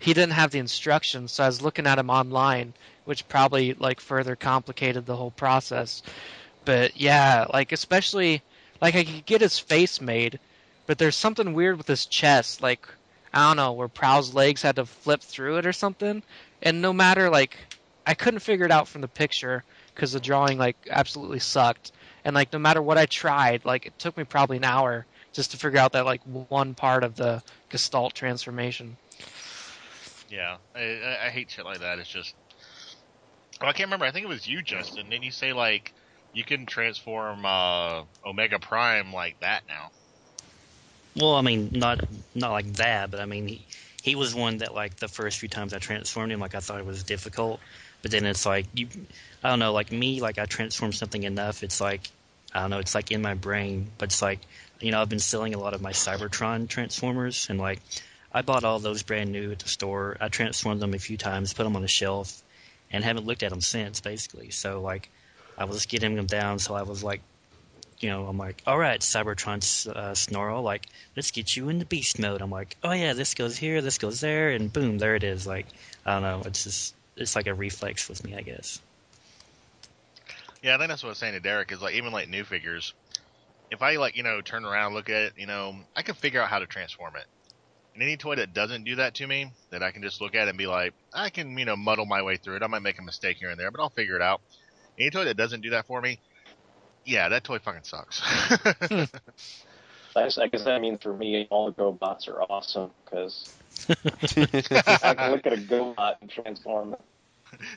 he didn't have the instructions, so I was looking at him online, which probably like further complicated the whole process. But yeah, like especially like I could get his face made, but there's something weird with his chest, like I don't know, where Prowl's legs had to flip through it or something, and no matter like I couldn't figure it out from the picture because the drawing like absolutely sucked. And like no matter what I tried, like it took me probably an hour just to figure out that like one part of the Gestalt transformation. Yeah, I, I, I hate shit like that. It's just, well, I can't remember. I think it was you, Justin. Didn't you say like you can transform uh, Omega Prime like that now? Well, I mean, not not like that, but I mean, he, he was one that like the first few times I transformed him, like I thought it was difficult, but then it's like you, I don't know, like me, like I transform something enough, it's like I don't know, it's like in my brain, but it's like, you know, I've been selling a lot of my Cybertron Transformers, and like, I bought all those brand new at the store. I transformed them a few times, put them on the shelf, and haven't looked at them since, basically. So like, I was getting them down, so I was like, you know, I'm like, all right, Cybertron uh, Snarl, like, let's get you into beast mode. I'm like, oh yeah, this goes here, this goes there, and boom, there it is. Like, I don't know, it's just, it's like a reflex with me, I guess. Yeah, I think that's what I was saying to Derek is like even like new figures. If I like you know turn around look at it, you know I can figure out how to transform it. And any toy that doesn't do that to me, that I can just look at and be like, I can you know muddle my way through it. I might make a mistake here and there, but I'll figure it out. Any toy that doesn't do that for me, yeah, that toy fucking sucks. Hmm. I guess, I guess that means for me, all the GoBots are awesome because I can look at a GoBot and transform it.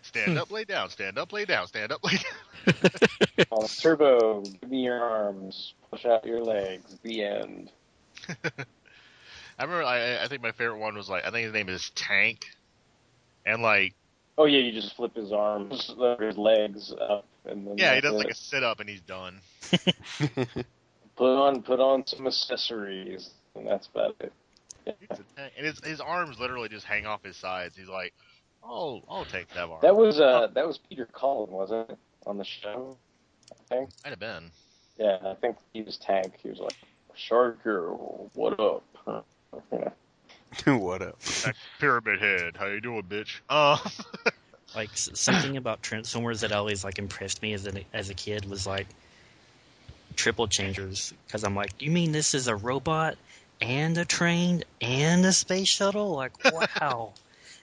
stand up, lay down. Stand up, lay down. Stand up, lay down. Oh, turbo, give me your arms, push out your legs. The end. I remember. I, I think my favorite one was like I think his name is Tank, and like Oh yeah, you just flip his arms, or his legs up, and then yeah, he that's does like a sit up and he's done. put on put on some accessories, and that's about it. He's a tank. And his his arms literally just hang off his sides. He's like, oh, I'll take that arm. That was uh that was Peter Cullen, wasn't it, on the show? I think. might have been. Yeah, I think he was Tank. He was like, "Shark Girl, what up?" Yeah. what up? That pyramid head. How you doing, bitch? Uh, like something about Transformers that always like impressed me as a as a kid was like triple changers because I'm like, you mean this is a robot and a train and a space shuttle? Like, wow.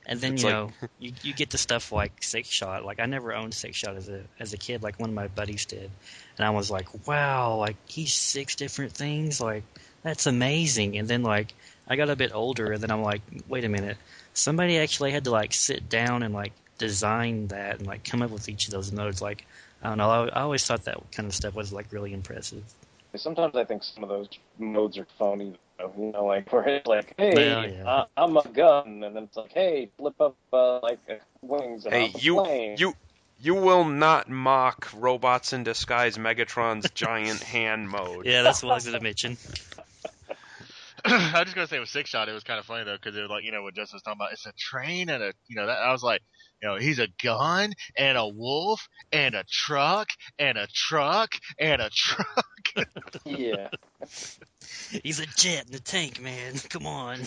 and then It's you like- know you you get the stuff like Six Shot. Like I never owned Six Shot as a as a kid. Like one of my buddies did, and I was like, wow, like he's six different things. Like that's amazing. And then like I got a bit older, and then I'm like, wait a minute, somebody actually had to like sit down and like design that and like come up with each of those modes. Like I don't know, I, I always thought that kind of stuff was like really impressive. Sometimes I think some of those modes are phony. Though. You know, like where it's like, "Hey, Well, yeah. I, I'm a gun," and then it's like, "Hey, flip up uh, like uh, wings and Hey, I'm a you plane." you you will not mock robots in disguise Megatron's giant hand mode. Yeah, that's what I was gonna mention. I was just gonna say with Six Shot, it was kind of funny though because it was like you know what Justin was talking about. It's a train and a you know that I was like, you know, he's a gun and a wolf and a truck and a truck and a truck. yeah. He's a jet and a tank, man. Come on.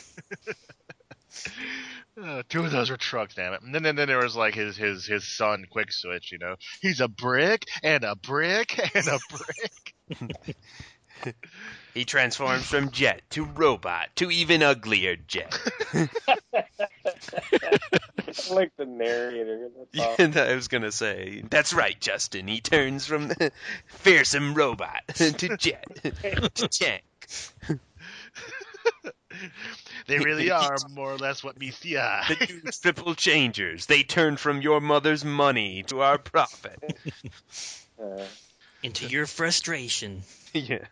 Uh, two of those were trucks, damn it. And then, then, then there was like his his his son, Quick Switch. You know, he's a brick and a brick and a brick. He transforms from jet to robot to even uglier jet. like the narrator. That's all. And I was gonna say, that's right, Justin. He turns from fearsome robot to jet to tank. They really are more or less what meets see. eye. The two triple changers. They turn from your mother's money to our profit. Uh, Into your frustration. yeah.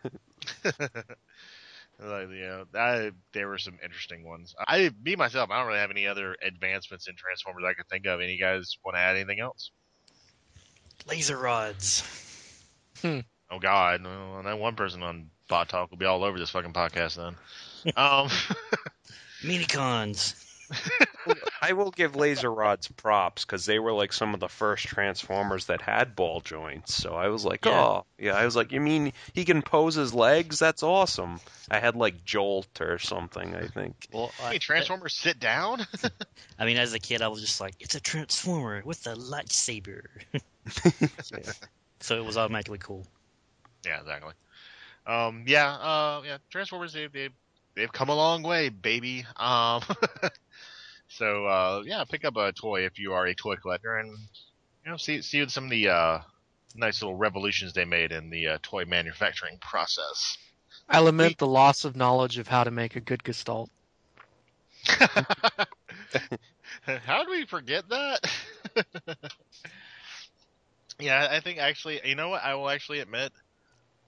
like, you know, I, there were some interesting ones. I, me myself, I don't really have any other advancements in Transformers I could think of. Any guys want to add anything else? Laser rods. Oh God, well, I know one person on Bot Talk will be all over this fucking podcast then. um, Minicons. I will give Laser Rods props because they were like some of the first Transformers that had ball joints. So I was like, Yeah. oh, yeah. I was like, you mean he can pose his legs? That's awesome. I had like Jolt or something, I think. Well, hey, I, Transformers, sit down. I mean, as a kid, I was just like, it's a transformer with a lightsaber. So it was automatically cool. yeah, exactly. Um, yeah, uh, yeah, Transformers, they've, they've, they've come a long way, baby. Um, so, uh, yeah, pick up a toy if you are a toy collector and, you know, see, see some of the, uh, nice little revolutions they made in the uh, toy manufacturing process. I lament the loss of knowledge of how to make a good gestalt. How do we forget that? yeah, I think actually, you know what? I will actually admit,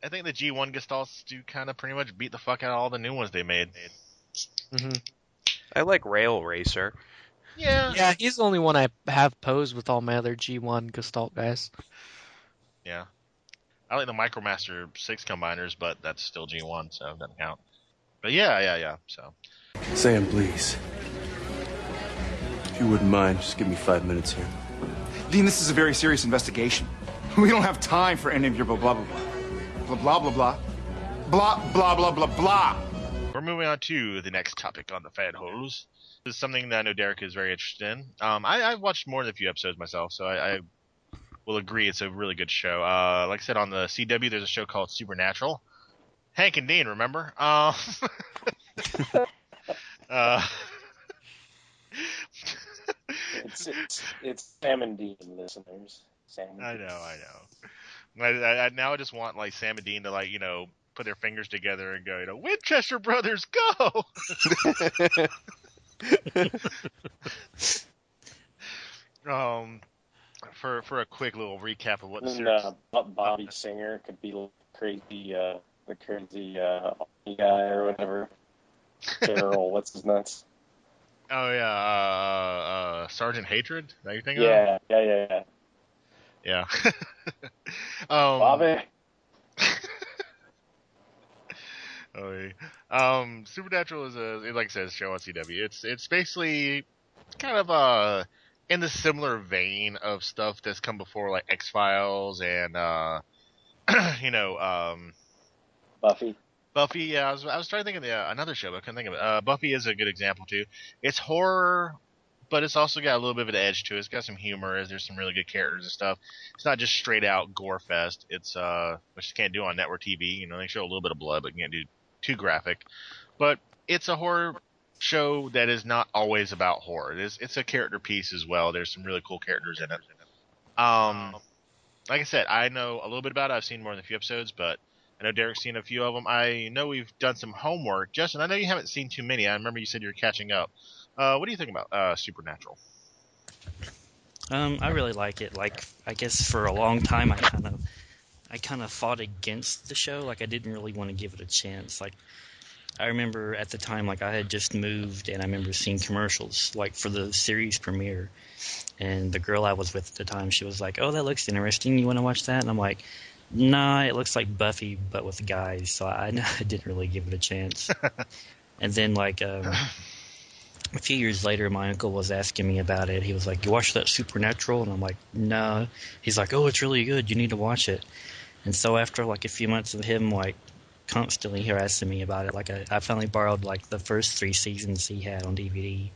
I think the G1 Gestalts do kind of pretty much beat the fuck out of all the new ones they made. hmm I like Rail Racer. Yeah. Yeah, he's the only one I have posed with all my other G1 gestalt guys. Yeah. I like the Micromaster six combiners, but that's still G one, so it doesn't count. But yeah, yeah, yeah. So Sam, please. If you wouldn't mind, just give me five minutes here. Dean, this is a very serious investigation. We don't have time for any of your blah blah blah blah blah blah blah blah blah blah blah blah. we're moving on to the next topic on the fan holes. This is something that I know Derek is very interested in. Um, I, I've watched more than a few episodes myself, so I, I will agree it's a really good show. Uh, like I said on the CW, there's a show called Supernatural. Hank and Dean, remember? Um, uh, It's it's, it's Sam and Dean listeners. Sam. and I know, I know. I, I, I now I just want like Sam and Dean to like you know put their fingers together and go, you know, Winchester Brothers, go! um, for for a quick little recap of what the And series. uh, Bobby Singer could be like crazy, uh, the crazy uh, guy or whatever. Daryl, what's his nuts? Oh yeah, uh, uh, Sergeant Hatred. Is that you think? Yeah, yeah, yeah, yeah. Yeah. um, Bobby. Oh, yeah. Um, Supernatural is a like I said, it's a show on CW. It's it's basically kind of uh in the similar vein of stuff that's come before, like X Files and uh, you know, um, Buffy. Buffy. Yeah, I was I was trying to think of the, uh, another show, but I couldn't think of it. Uh, Buffy is a good example too. It's horror, but it's also got a little bit of an edge to it. It's got some humor. There's some really good characters and stuff. It's not just straight out gore fest. It's uh, which you can't do on network TV. You know, they show a little bit of blood, but you can't do too graphic. But it's a horror show that is not always about horror. It is, it's a character piece as well. There's some really cool characters in it. Um, like I said, I know a little bit about it. I've seen more than a few episodes, but I know Derek's seen a few of them. I know we've done some homework. Justin, I know you haven't seen too many. I remember you said you were catching up. Uh, what do you think about uh, Supernatural? Um, I really like it. Like, I guess for a long time, I kind of, I kind of fought against the show. Like, I didn't really want to give it a chance. Like, I remember at the time, like I had just moved, and I remember seeing commercials like for the series premiere. And the girl I was with at the time, she was like, "Oh, that looks interesting. You want to watch that?" And I'm like, "Nah, it looks like Buffy, but with guys." So I, I didn't really give it a chance. and then like. Um, a few years later, my uncle was asking me about it. He was like, "You watch that Supernatural?" And I'm like, "No." He's like, "Oh, it's really good. You need to watch it." And so after like a few months of him like constantly harassing me about it, like I, I finally borrowed like the first three seasons he had on DVD,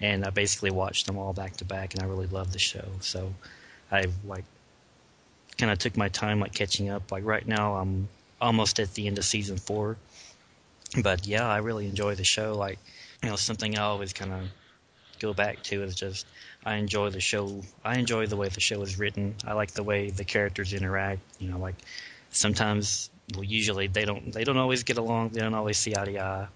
and I basically watched them all back to back, and I really loved the show. So I like kind of took my time like catching up. Like right now, I'm almost at the end of season four, but yeah, I really enjoy the show. Like you know, something I always kind of go back to is just I enjoy the show. I enjoy the way the show is written. I like the way the characters interact. You know, like sometimes, well, usually they don't they don't always get along. They don't always see eye to eye.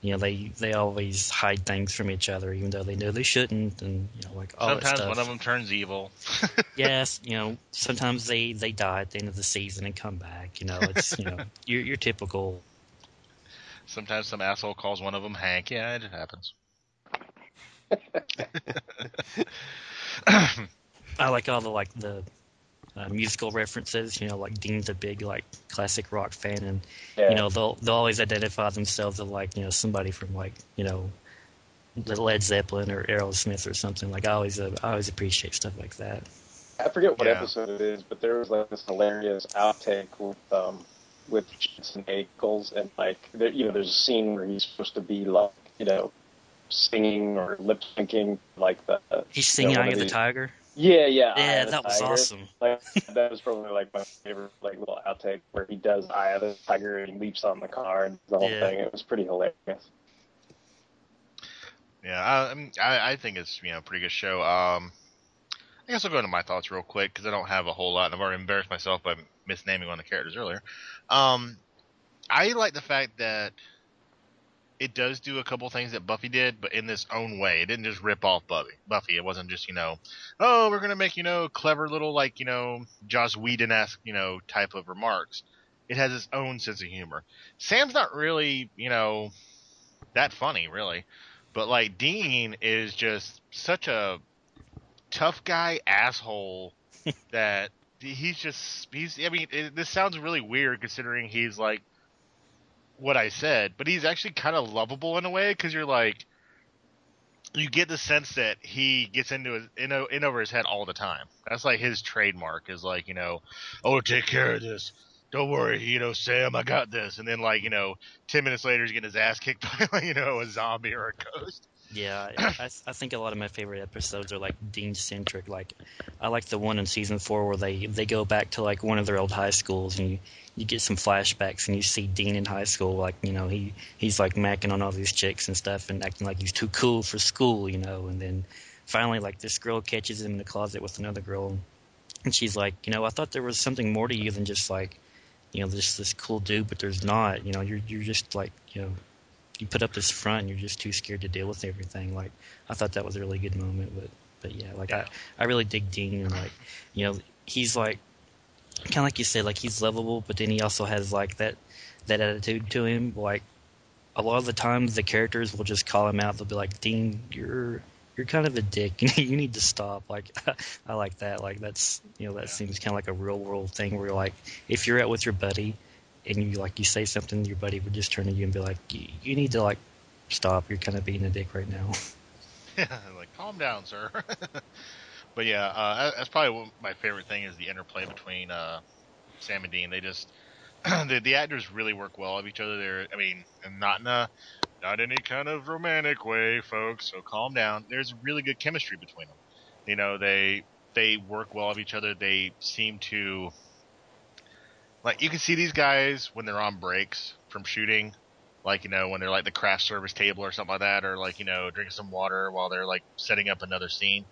You know, they they always hide things from each other, even though they know they shouldn't, and you know, like all that Sometimes one of them turns evil. yes, you know, sometimes they they die at the end of the season and come back. You know, it's you know your your typical Sometimes some asshole calls one of them Hank. Yeah, it happens. I like all the like the uh, musical references. You know, like Dean's a big like classic rock fan, and Yeah. you know they'll they'll always identify themselves as like you know somebody from like you know the Led Zeppelin or Aerosmith or something. Like I always uh, I always appreciate stuff like that. I forget what Yeah. episode it is, but there was like this hilarious outtake with um with Jensen Ackles, and like there, you know, there's a scene where he's supposed to be like you know singing or lip syncing like the He's you know, singing one Eye of the Tiger. Yeah, yeah, Yeah, of that was Tiger. awesome. Like that was probably like my favorite like little outtake where he does Eye of the Tiger and he leaps on the car and the whole Yeah. thing. It was pretty hilarious. Yeah, I, I I, I think it's you know a pretty good show. Um, I guess I'll go into my thoughts real quick because I don't have a whole lot, and I've already embarrassed myself by misnaming one of the characters earlier. Um, I like the fact that it does do a couple things that Buffy did, but in this own way. It didn't just rip off Buffy. Buffy. It wasn't just you know, oh, we're gonna make you know clever little like you know Joss Whedon esque you know type of remarks. It has its own sense of humor. Sam's not really you know that funny really. But like Dean is just such a tough guy asshole that he's just he's. I mean, it, this sounds really weird considering he's like what I said, but he's actually kind of lovable in a way because you're like, you get the sense that he gets into his in, in over his head all the time. That's like his trademark is like, you know, oh, take care of this. Don't worry, you know, Sam, I got this. And then like, you know, ten minutes later, he's getting his ass kicked by, you know, a zombie or a ghost. Yeah, I, I, think a lot of my favorite episodes are like Dean centric. Like, I like the one in season four where they they go back to like one of their old high schools and you you get some flashbacks and you see Dean in high school. Like, you know, he he's like macking on all these chicks and stuff and acting like he's too cool for school, you know. And then finally, like this girl catches him in the closet with another girl, and she's like, you know, I thought there was something more to you than just like, you know, this this cool dude, but there's not. You know, you're you're just like, you know you put up this front and you're just too scared to deal with everything. Like I thought that was a really good moment, but but yeah, like I I really dig Dean and like you know he's like kind of like you said like he's lovable, but then he also has like that that attitude to him. Like a lot of the times the characters will just call him out. They'll be like Dean, you're you're kind of a dick. you need to stop. Like I like that. Like that's you know that seems kind of like a real world thing where like if you're out with your buddy and you like you say something, your buddy would just turn to you and be like, "You, need to like stop. You're kind of being a dick right now." Yeah, like calm down, sir. but yeah, uh, that's probably my favorite thing is the interplay between uh, Sam and Dean. They just the, the actors really work well with each other. They're, I mean, not in a not any kind of romantic way, folks. So calm down. There's really good chemistry between them. You know, they they work well with each other. They seem to like you can see these guys when they're on breaks from shooting, like you know when they're like the craft service table or something like that, or like you know drinking some water while they're like setting up another scene,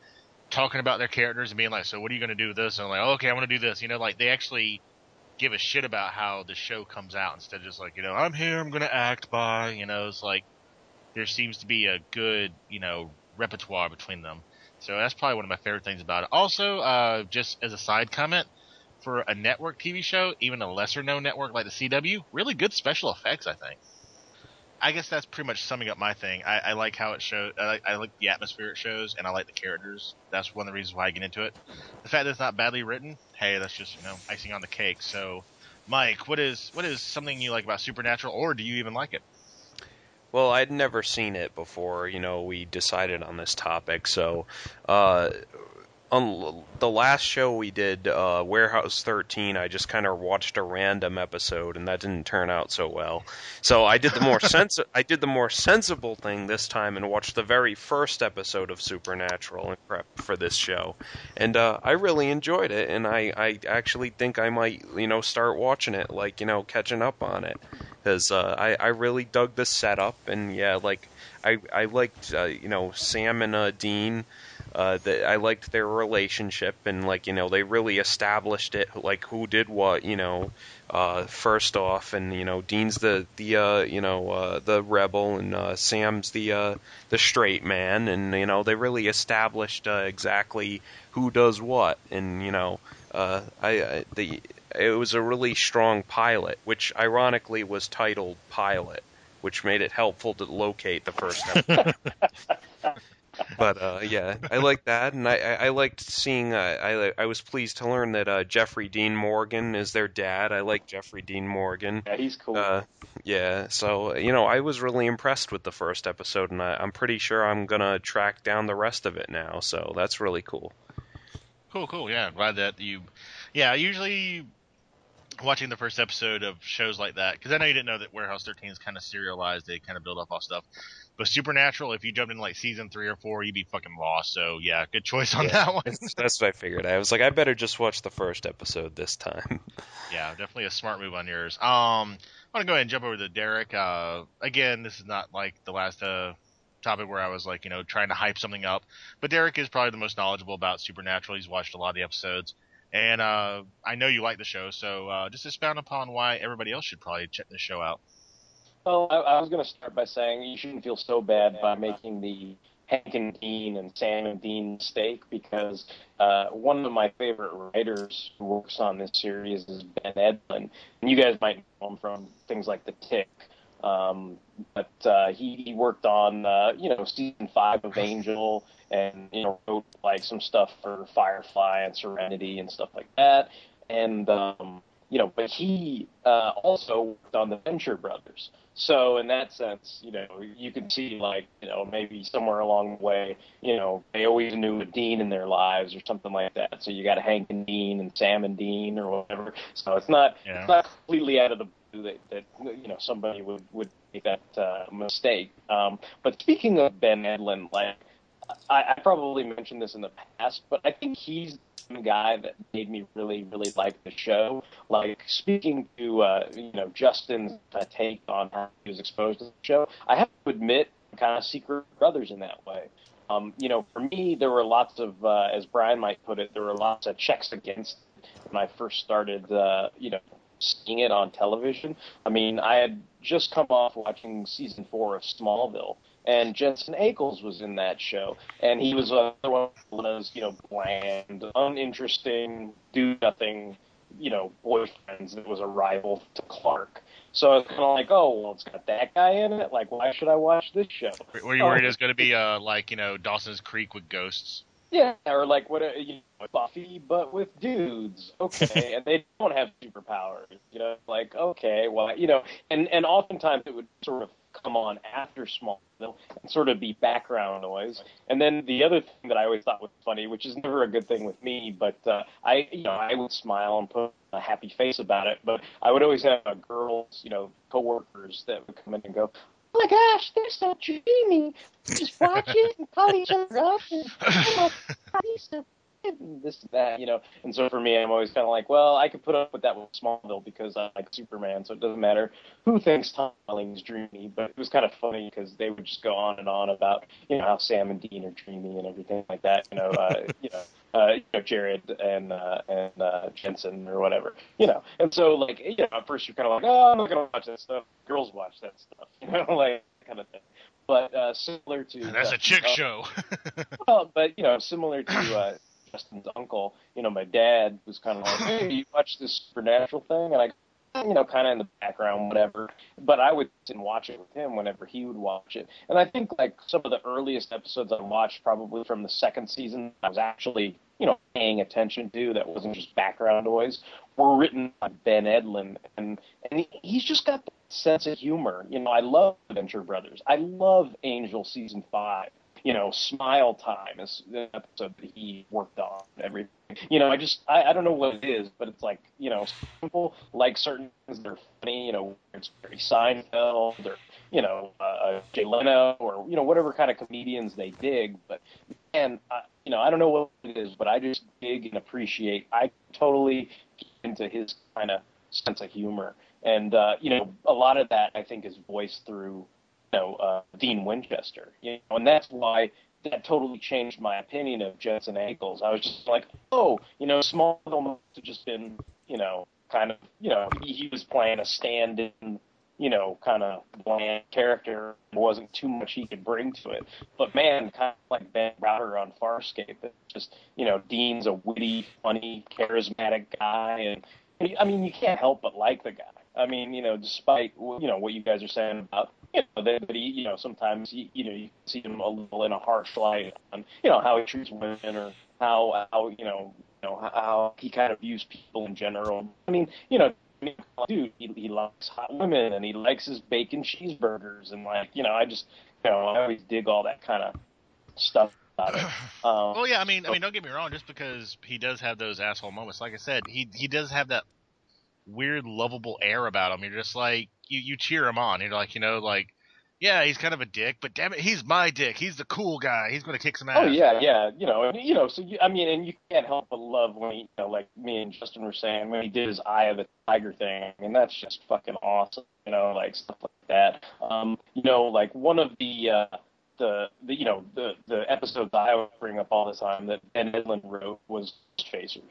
talking about their characters and being like, "So what are you going to do with this?" And I'm like, oh, "Okay, I want to do this." You know, like they actually give a shit about how the show comes out instead of just like you know I'm here, I'm going to act by. You know, it's like there seems to be a good you know repertoire between them. So that's probably one of my favorite things about it. Also, uh, just as a side comment, for a network TV show, even a lesser known network like the CW, really good special effects, I think. I guess that's pretty much summing up my thing. I, I like how it shows. I like, I like the atmosphere it shows, and I like the characters. That's one of the reasons why I get into it. The fact that it's not badly written, hey, that's just you know icing on the cake. So, Mike, what is what is something you like about Supernatural, or do you even like it? Well, I'd never seen it before, you know, we decided on this topic. So, uh, on the last show we did, uh, Warehouse 13, I just kind of watched a random episode, and that didn't turn out so well. So I did the more sens- I did the more sensible thing this time and watched the very first episode of Supernatural and prep for this show, and uh, I really enjoyed it, and I I actually think I might you know start watching it, like you know catching up on it, because uh, I I really dug the setup, and yeah, like I I liked uh, you know Sam and uh, Dean. Uh, that I liked their relationship and like you know they really established it like who did what you know uh, first off. And you know Dean's the the uh, you know uh, the rebel and uh, Sam's the uh, the straight man. And you know they really established uh, exactly who does what. And you know uh, I, I the it was a really strong pilot which ironically was titled pilot which made it helpful to locate the first episode. But uh, yeah, I like that, and I, I, I liked seeing. Uh, I I was pleased to learn that uh, Jeffrey Dean Morgan is their dad. I like Jeffrey Dean Morgan. Yeah, he's cool. Uh, yeah, so you know, I was really impressed with the first episode, and I, I'm pretty sure I'm gonna track down the rest of it now. So that's really cool. Cool, cool. Yeah, glad that you. Yeah, usually watching the first episode of shows like that because I know you didn't know that Warehouse 13 is kind of serialized. They kind of build up all stuff. But Supernatural, if you jumped in like season three or four, you'd be fucking lost. So yeah, good choice on Yeah, that one. that's, that's what I figured. I was like, I better just watch the first episode this time. yeah, definitely a smart move on yours. Um, I want to go ahead and jump over to Derek. Uh, again, this is not like the last uh topic where I was like, you know, trying to hype something up. But Derek is probably the most knowledgeable about Supernatural. He's watched a lot of the episodes. And uh, I know you like the show, so uh, just expound upon why everybody else should probably check the show out. Well, I, I was going to start by saying you shouldn't feel so bad by making the Hank and Dean and Sam and Dean mistake because uh, one of my favorite writers who works on this series is Ben Edlund, and you guys might know him from things like The Tick. Um, but uh, he he worked on uh, you know season five of Angel and you know wrote like some stuff for Firefly and Serenity and stuff like that. And um, you know, but he uh, also worked on the Venture Brothers. So in that sense, you know, you can see like, you know, maybe somewhere along the way, you know, they always knew a Dean in their lives or something like that. So you got Hank and Dean and Sam and Dean or whatever. So it's not Yeah. it's not completely out of the blue that, that you know somebody would would make that uh, mistake. Um, but speaking of Ben Edlund, like I, I probably mentioned this in the past, but I think he's the guy that made me really, really like the show. Like speaking to uh, you know Justin's uh, take on how he was exposed to the show, I have to admit, kind of secret brothers in that way. Um, you know, for me, there were lots of, uh, as Brian might put it, there were lots of checks against when I first started, uh, you know, seeing it on television. I mean, I had just come off watching season four of Smallville, and Jensen Ackles was in that show, and he was uh, one of those, you know, bland, uninteresting, do nothing, you know, boyfriends that was a rival to Clark. So I was kind of like, oh, well, it's got that guy in it. Like, why should I watch this show? Were you worried it was going to be uh, like you know Dawson's Creek with ghosts? Yeah, or like what a, you know, Buffy, but with dudes. Okay, and they don't have superpowers. You know, like okay, well, you know, and and oftentimes it would sort of come on after Smallville and sort of be background noise. And then the other thing that I always thought was funny, which is never a good thing with me, but uh, I, you know, I would smile and put a happy face about it. But I would always have uh, girls, you know, coworkers that would come in and go, oh my gosh, they're so dreamy. Just watch it and call each other up and oh my God, he's so good," and this and that, you know. And so for me, I'm always kind of like, well, I could put up with that with Smallville because I like Superman, so it doesn't matter who thinks Tom Welling's dreamy. But it was kind of funny because they would just go on and on about, you know, how Sam and Dean are dreamy and everything like that. You know, uh, you know. Uh, you know, Jared and uh, and uh, Jensen or whatever, you know, and so like you know, at first you're kind of like, oh, I'm not gonna watch that stuff. Girls watch that stuff, you know, like kind of thing. But uh, similar to That's uh, a chick uh, show. well, but you know, similar to uh, Justin's uncle, you know, my dad was kind of like, "Hey, you watch this supernatural thing?" And I, you know, kind of in the background, whatever. But I would sit and watch it with him whenever he would watch it. And I think like some of the earliest episodes I watched, probably from the second season, I was actually, you know, paying attention to. That wasn't just background noise. Were written by Ben Edlund, and and he, he's just got that sense of humor. You know, I love Venture Brothers. I love Angel season five you know, Smile Time is the episode that he worked on. and Everything, you know, I just I, I don't know what it is, but it's like you know, simple like certain things that are funny. You know, it's very Seinfeld or you know uh, Jay Leno or you know whatever kind of comedians they dig. But man, I, you know, I don't know what it is, but I just dig and appreciate. I totally get into his kind of sense of humor, and uh, you know, a lot of that I think is voiced through know, uh, Dean Winchester. You know, and that's why that totally changed my opinion of Jensen Ackles. I was just like, oh, you know, Smallville must have just been, you know, kind of, you know, he, he was playing a stand-in, you know, kind of bland character. There wasn't too much he could bring to it. But man, kind of like Ben Browder on Farscape, it's just, you know, Dean's a witty, funny, charismatic guy, and I mean, you can't help but like the guy. I mean, you know, despite you know what you guys are saying about you know that he, you know, sometimes he, you know you see him a little in a harsh light on you know how he treats women or how how you know you know how he kind of views people in general. I mean, you know, dude, he, he likes hot women and he likes his bacon cheeseburgers and like you know, I just you know I always dig all that kind of stuff about it. Um, Well, yeah, I mean, I mean, don't get me wrong. Just because he does have those asshole moments, like I said, he he does have that weird, lovable air about him. You're just like you you cheer him on. You're like, you know, like yeah, he's kind of a dick, but damn it, he's my dick. He's the cool guy. He's going to kick some ass. Oh yeah, yeah, you know, and you know, so you, I mean, and you can't help but love when he, you know, like me and Justin were saying when he did his Eye of the Tiger thing, and that's just fucking awesome, you know, like stuff like that. Um, you know, like one of the uh, the the you know the the episodes I would bring up all the time that Ben Edlund wrote was Chasers.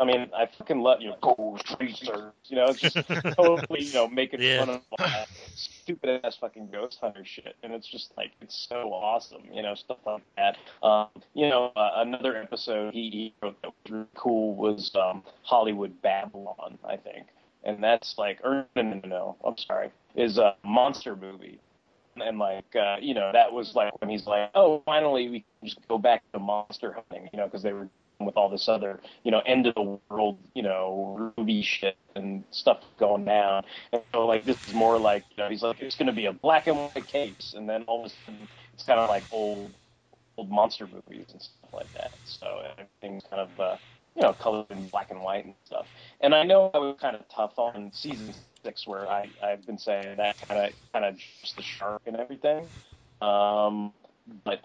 I mean, I fucking love you know Ghost Chasers. You know, it's just totally you know making Yeah. fun of all that stupid ass fucking ghost hunter shit, and it's just like it's so awesome, you know, stuff like that. Um, you know, uh, another episode he, he wrote that was really cool was um, Hollywood Babylon, I think, and that's like, or no, no, no, no, I'm sorry, is a monster movie. And like, uh, you know, that was like when he's like, oh, finally we can just go back to monster hunting, you know, because they were with all this other, you know, end of the world, you know, Ruby shit and stuff going down. And so like this is more like, you know, he's like, it's going to be a black and white case, and then all of a sudden it's kind of like old, old monster movies and stuff like that. So everything's kind of, uh, you know, colored in black and white and stuff. And I know I was kind of tough on season six, where I I've been saying that kind of kind of just the shark and everything. Um, but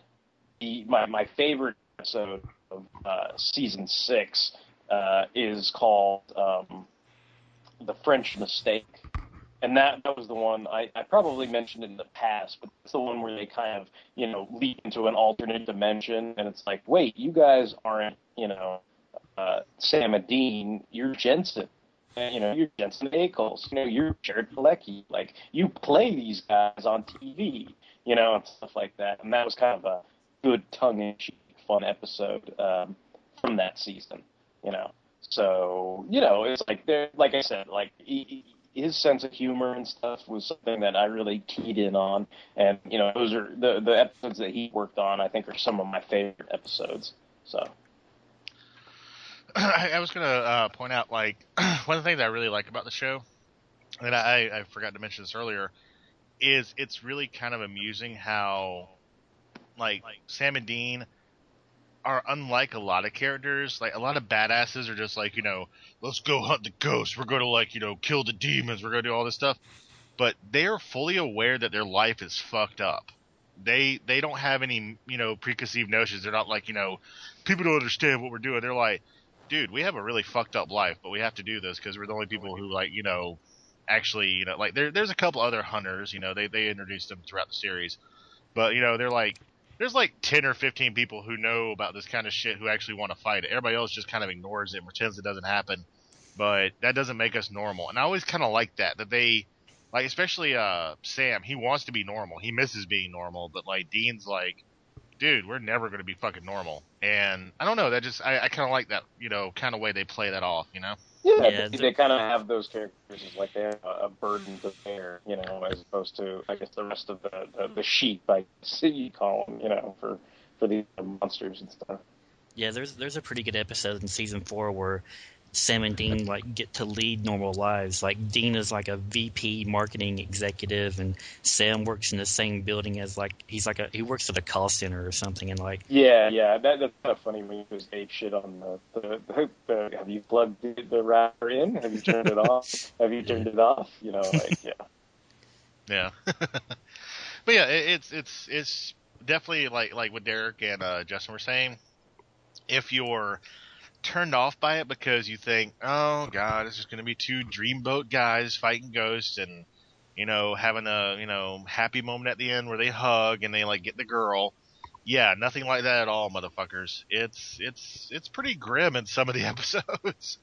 the my my favorite episode of uh, season six uh, is called um, "The French Mistake," and that that was the one I, I probably mentioned in the past, but it's the one where they kind of you know leap into an alternate dimension, and it's like, wait, you guys aren't you know uh, Sam and Dean, you're Jensen. You know, you're Jensen Ackles. You know, you're Jared Padalecki. Like, you play these guys on TV, you know, and stuff like that. And that was kind of a good tongue-in-cheek, fun episode um, from that season, you know. So, you know, it's like, there, like I said, like, he, his sense of humor and stuff was something that I really keyed in on. And, you know, those are the, the episodes that he worked on, I think, are some of my favorite episodes. So. I, was gonna uh, point out like one of the things I really like about the show, and I, I forgot to mention this earlier, is it's really kind of amusing how like Sam and Dean are unlike a lot of characters. Like a lot of badasses are just like you know, let's go hunt the ghosts. We're going to like you know kill the demons. We're going to do all this stuff, but they are fully aware that their life is fucked up. They they don't have any you know preconceived notions. They're not like you know people don't understand what we're doing. They're like dude, we have a really fucked up life, but we have to do this because we're the only people who like, you know, actually, you know, like there, there's a couple other hunters, you know, they they introduced them throughout the series, but you know, they're like, there's like ten or fifteen people who know about this kind of shit who actually want to fight it. Everybody else just kind of ignores it and pretends it doesn't happen, but that doesn't make us normal. And I always kind of like that that they. Like especially uh Sam, he wants to be normal. He misses being normal, but like Dean's like, dude, we're never going to be fucking normal. And I don't know, that just I, I kind of like that, you know, kind of way they play that off, you know. Yeah, yeah they, they kind of have those characters as like they have a, a burden to bear, you know, as opposed to I guess the rest of the the, the sheep, I see you call them, you know, for for the monsters and stuff. Yeah, there's there's a pretty good episode in season four where Sam and Dean like get to lead normal lives. Like Dean is like a VP marketing executive, and Sam works in the same building as like he's like a he works at a call center or something. And like yeah, yeah, that, that's kind of funny when you just ape shit on the, the, the, the have you plugged the, the router in? Have you turned it off? Have you turned it off? You know, like yeah, yeah. but yeah, it, it's it's it's definitely like like what Derek and uh, Justin were saying. If you're turned off by it because you think, oh god, it's just going to be two dreamboat guys fighting ghosts and you know having a you know happy moment at the end where they hug and they like get the girl. Yeah, nothing like that at all, motherfuckers. It's it's it's pretty grim in some of the episodes.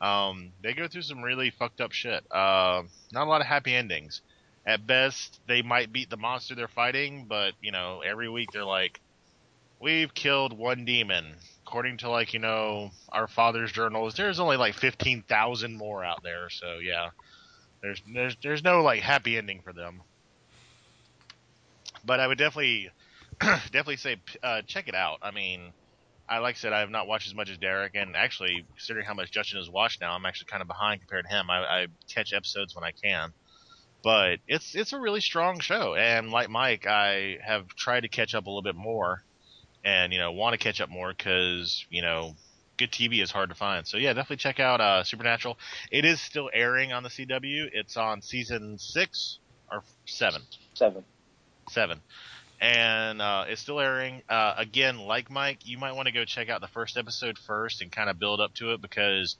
um, they go through some really fucked up shit. Uh, not a lot of happy endings. At best, they might beat the monster they're fighting, but you know, every week they're like, "We've killed one demon according to like you know our father's journals, there's only like fifteen thousand more out there. So yeah, there's there's there's no like happy ending for them. But I would definitely definitely say uh, check it out. I mean, I like I said I have not watched as much as Derek, and actually considering how much Justin has watched now, I'm actually kind of behind compared to him. I, I catch episodes when I can. But it's it's a really strong show, and like Mike, I have tried to catch up a little bit more and you know want to catch up more because you know good TV is hard to find. So yeah, definitely check out uh, Supernatural. It is still airing on the CW. It's on season six or seven. Seven. Seven. And uh, it's still airing. Uh, again, like Mike, you might want to go check out the first episode first and kind of build up to it because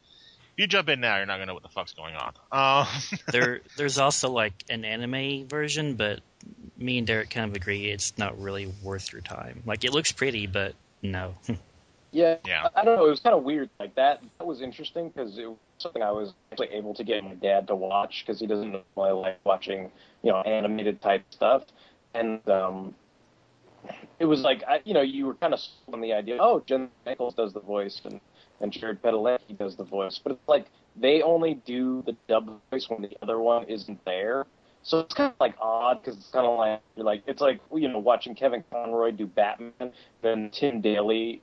if you jump in now, you're not gonna know what the fuck's going on. Uh, there, there's also like an anime version, but me and Derek kind of agree it's not really worth your time. Like it looks pretty, but no. yeah, yeah. I, I don't know. It was kind of weird. Like that. That was interesting because it was something I was actually able to get my dad to watch because he doesn't normally like watching you know animated type stuff, and um, it was like I, you know you were kind of on the idea. Oh, Jen Ackles does the voice and and Jared Padalecki does the voice, but it's like they only do the dub voice when the other one isn't there. So it's kind of like odd because it's kind of like you're like it's like you know watching Kevin Conroy do Batman, then Tim Daly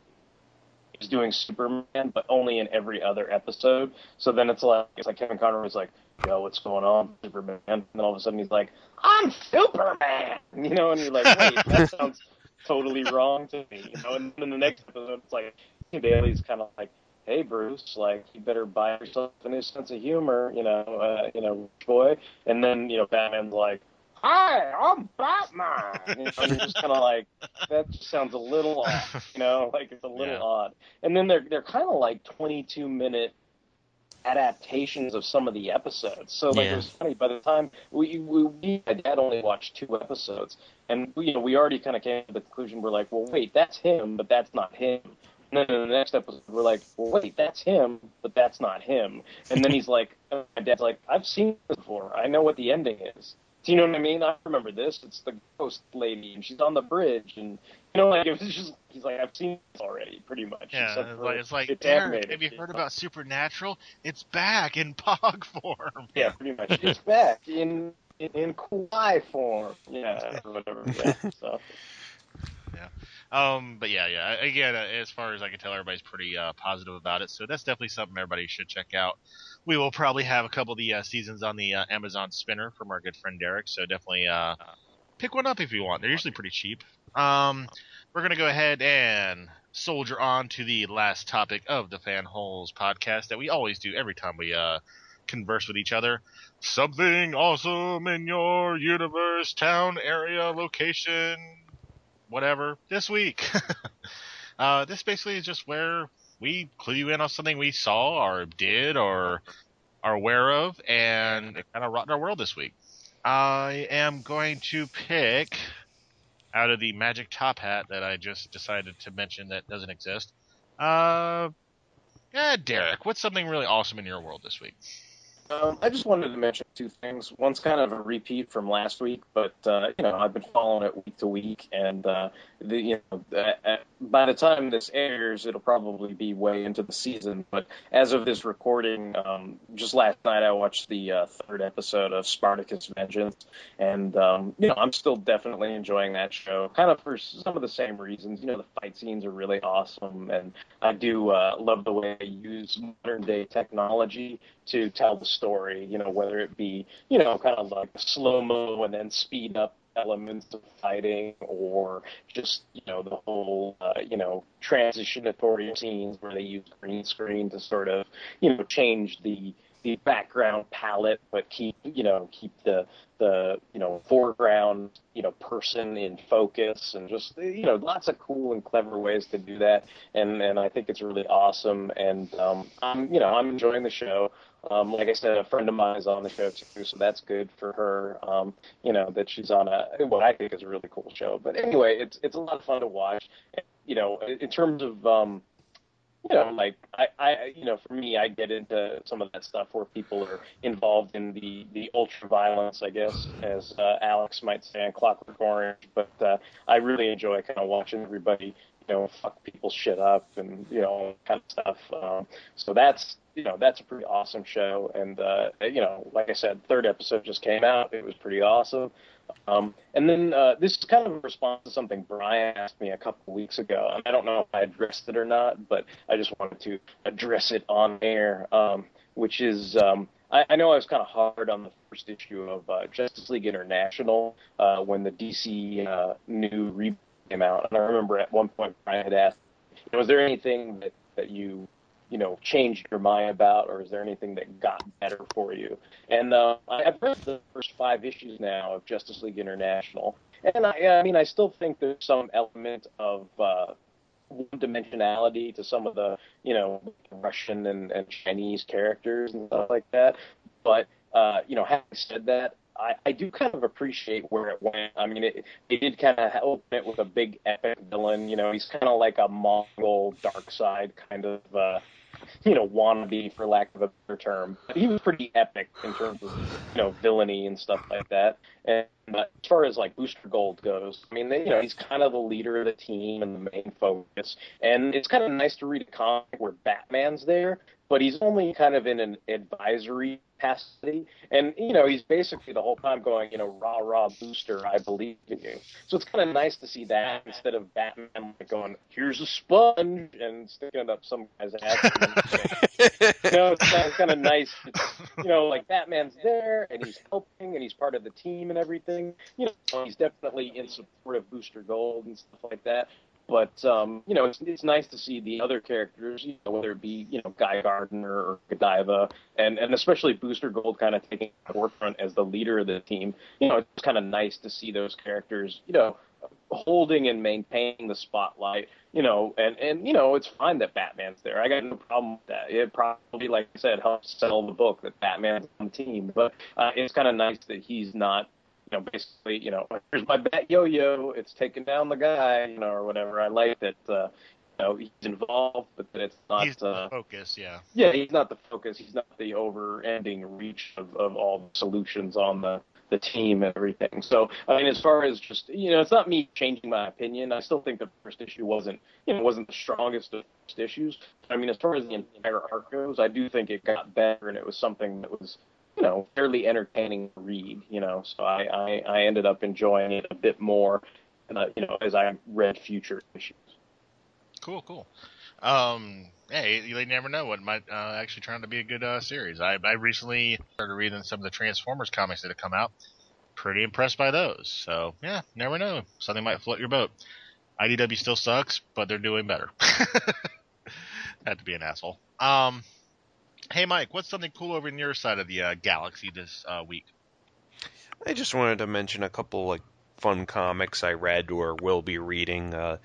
is doing Superman, but only in every other episode. So then it's like it's like Kevin Conroy Conroy's like, "Yo, what's going on, Superman?" And then all of a sudden he's like, "I'm Superman," you know, and you're like, "Wait, that sounds totally wrong to me," you know. And then the next episode, it's like Tim Daly's kind of like, "Hey, Bruce, like you better buy yourself a new sense of humor, you know, uh, you know, boy." And then you know, Batman's like. Hi, I'm Batman. You know, and you're just kind of like, that just sounds a little off, you know, like it's a little Yeah. odd. And then they're they're kind of like 22 minute adaptations of some of the episodes. So like Yeah. it was funny. By the time we, we, we my dad only watched two episodes, and we, you know we already kind of came to the conclusion. We're like, well, wait, that's him, but that's not him. And then in the next episode, we're like, well, wait, that's him, but that's not him. And then he's like, my dad's like, I've seen this before. I know what the ending is. Do you know what I mean? I remember this. It's the ghost lady, and she's on the bridge, and you know, like it was just. He's like, I've seen this already, pretty much. Yeah, it's like, it's like it's Derek, have you heard about Supernatural? It's back in Pog form. Yeah, pretty much. It's back in in, in kawaii form. Yeah, or whatever. Yeah. So Um, but yeah, yeah. Again, uh, as far as I can tell, everybody's pretty uh, positive about it. So that's definitely something everybody should check out. We will probably have a couple of the uh, seasons on the uh, Amazon Spinner from our good friend Derek. So definitely uh, pick one up if you want. They're usually pretty cheap. Um, we're gonna go ahead and soldier on to the last topic of the Fanholes podcast that we always do every time we uh, converse with each other. Something awesome in your universe, town, area, location, whatever this week. uh, this basically is just where we clue you in on something we saw or did or are aware of, and it kind of rocked our world this week. I am going to pick out of the magic top hat that I just decided to mention that doesn't exist. Uh, yeah, Derek, what's something really awesome in your world this week? Um, I just wanted to mention two things. One's kind of a repeat from last week, but uh, you know I've been following it week to week, and uh, the, you know uh, uh, by the time this airs, it'll probably be way into the season. But as of this recording, um, just last night I watched the uh, third episode of Spartacus Vengeance, and um, you know I'm still definitely enjoying that show, kind of for some of the same reasons. You know the fight scenes are really awesome, and I do uh, love the way they use modern day technology to tell the story, you know, whether it be, you know, kind of like slow mo and then speed up elements of fighting or just, you know, the whole, uh, you know, transitionatory scenes where they use green screen to sort of, you know, change the, the background palette, but keep, you know, keep the, the, you know, foreground, you know, person in focus and just, you know, lots of cool and clever ways to do that. And, and I think it's really awesome. And, um, I'm, you know, I'm enjoying the show. Um, like I said, a friend of mine is on the show too, so that's good for her. Um, you know that she's on a what I think is a really cool show. But anyway, it's it's a lot of fun to watch. You know, in terms of um, you know, like I, I, you know, for me, I get into some of that stuff where people are involved in the the ultra violence, I guess, as uh, Alex might say on Clockwork Orange. But uh, I really enjoy kind of watching everybody, you know, fuck people's shit up and you know, kind of stuff. Um, so that's you know that's a pretty awesome show. And uh, you know, like I said, third episode just came out. It was pretty awesome. Um, and then uh, this is kind of a response to something Brian asked me a couple weeks ago. And I don't know if I addressed it or not, but I just wanted to address it on air, um, which is um, I, I know I was kind of hard on the first issue of uh, Justice League International uh, when the DC uh, new reboot came out. And I remember at one point Brian had asked, was there anything that, that you you know, changed your mind about, or is there anything that got better for you? And uh, I've read the first five issues now of Justice League International, and I, I mean, I still think there's some element of uh, one-dimensionality to some of the, you know, Russian and, and Chinese characters and stuff like that. But uh, you know, having said that, I, I do kind of appreciate where it went. I mean, it, they did kind of open it with a big epic villain. You know, he's kind of like a Mongul dark side kind of, uh, you know, wannabe for lack of a better term. But he was pretty epic in terms of, you know, villainy and stuff like that. And uh, as far as like Booster Gold goes, I mean, they, you know, he's kind of the leader of the team and the main focus. And it's kind of nice to read a comic where Batman's there, but he's only kind of in an advisory capacity. And, you know, he's basically the whole time going, you know, rah, rah, booster, I believe in you. So it's kind of nice to see that instead of Batman like going, here's a sponge and sticking it up some guy's ass. you know, it's kind, of, kind of nice. It's, you know, like Batman's there and he's helping and he's part of the team and everything. You know, he's definitely in support of Booster Gold and stuff like that. But um, you know, it's it's nice to see the other characters, you know, whether it be you know Guy Gardner or Godiva, and and especially Booster Gold kind of taking the forefront as the leader of the team. You know, it's kind of nice to see those characters, you know, holding and maintaining the spotlight. You know, and and you know, it's fine that Batman's there. I got no problem with that. It probably, like I said, helps sell the book that Batman's on the team. But uh, it's kind of nice that he's not you know, basically, you know, here's my bat yo-yo, it's taking down the guy, you know, or whatever. I like that, uh, you know, he's involved, but that it's not. He's uh, the focus, yeah. Yeah, he's not the focus. He's not the over-ending reach of, of all the solutions on the the team and everything. So, I mean, as far as just, you know, it's not me changing my opinion. I still think the first issue wasn't, you know, wasn't the strongest of first issues. I mean, as far as the entire arc goes, I do think it got better and it was something that was you know, fairly entertaining read, you know, so I, I, I ended up enjoying it a bit more, uh, you know, as I read future issues. Cool, cool. Um, hey, you never know what might uh, actually turn out to be a good uh, series. I, I recently started reading some of the Transformers comics that have come out. Pretty impressed by those. So, yeah, never know. Something might float your boat. IDW still sucks, but they're doing better. Had to be an asshole. Um, Hey, Mike, what's something cool over in your side of the uh, galaxy this uh, week? I just wanted to mention a couple like fun comics I read or will be reading. Uh,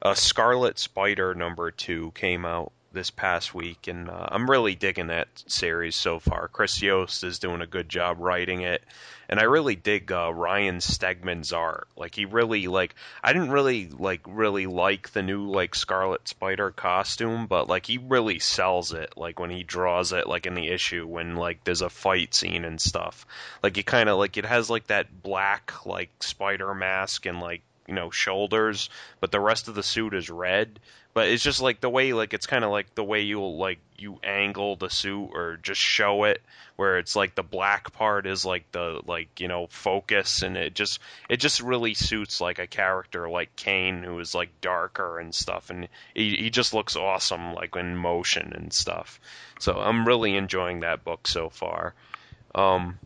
uh, Scarlet Spider number two came out this past week, and uh, I'm really digging that series so far. Chris Yost is doing a good job writing it, and I really dig uh, Ryan Stegman's art. Like he really like I didn't really like really like the new like Scarlet Spider costume, but like he really sells it. Like when he draws it, like in the issue when like there's a fight scene and stuff. Like it kind of like it has like that black like spider mask and like you know shoulders, but the rest of the suit is red. But it's just like the way like it's kind of like the way you'll like you angle the suit or just show it, where it's like the black part is like the like you know focus, and it just it just really suits like a character like Kaine who is like darker and stuff, and he he just looks awesome like in motion and stuff. So I'm really enjoying that book so far. Um,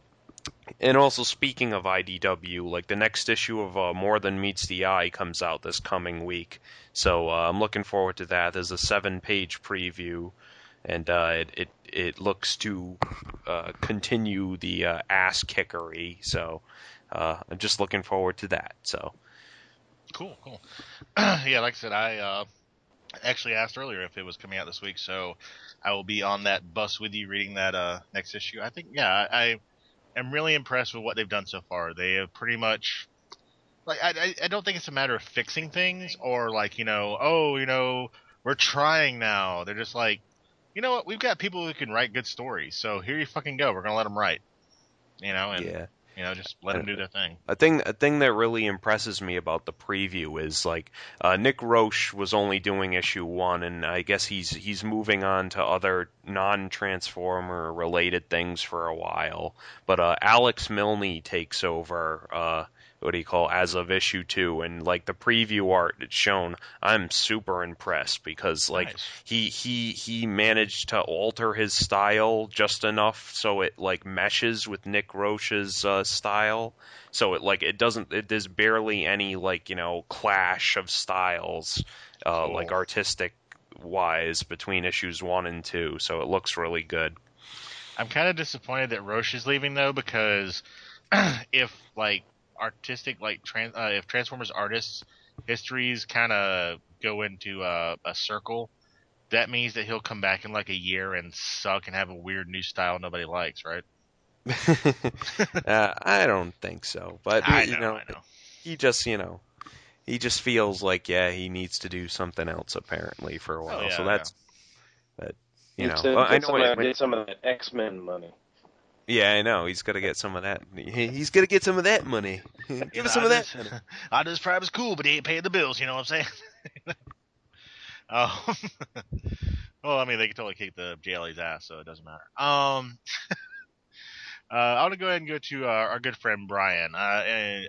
and also speaking of IDW, like the next issue of uh, More Than Meets the Eye comes out this coming week, so uh, I'm looking forward to that. There's a seven-page preview, and uh, it, it it looks to uh, continue the uh, ass kickery. So uh, I'm just looking forward to that. So cool, cool. yeah, like I said, I actually asked earlier if it was coming out this week, so I will be on that bus with you reading that next issue. I think, yeah, I am really impressed with what they've done so far. They have pretty much like I I don't think it's a matter of fixing things or like you know oh you know we're trying now. They're just like you know what we've got people who can write good stories, so here you fucking go. We're gonna let them write. You know and yeah. You know, just let them do their thing. A thing, a thing that really impresses me about the preview is like uh, Nick Roche was only doing issue one, and I guess he's he's moving on to other non-Transformer related things for a while. But uh, Alex Milne takes over. Uh, what do you call as of issue two and like the preview art it's shown i'm super impressed because like nice. he he he managed to alter his style just enough so it like meshes with nick roche's uh, style so it like it doesn't it, there's barely any like you know clash of styles uh, cool. like artistic wise between issues one and two so it looks really good i'm kind of disappointed that roche is leaving though because if like artistic like trans, uh, if Transformers artists histories kind of go into uh, a circle, that means that he'll come back in like a year and suck and have a weird new style nobody likes, right? uh, I don't think so, but I you know, know, I know. he just you know he just feels like yeah he needs to do something else apparently for a while. Oh, yeah, so that's but you know Get some- well, I get know some, when- of- when- get some of that X Men money. Yeah I know he's got to get some of that he, he's got to get some of that money. Give us some of that. Optimus, Optimus Prime is cool, but he ain't paying the bills. You know what I'm saying? oh, well, I mean, they can totally kick the JLA's ass, so it doesn't matter. Um, uh, I want to go ahead and go to uh, our good friend Brian. Uh,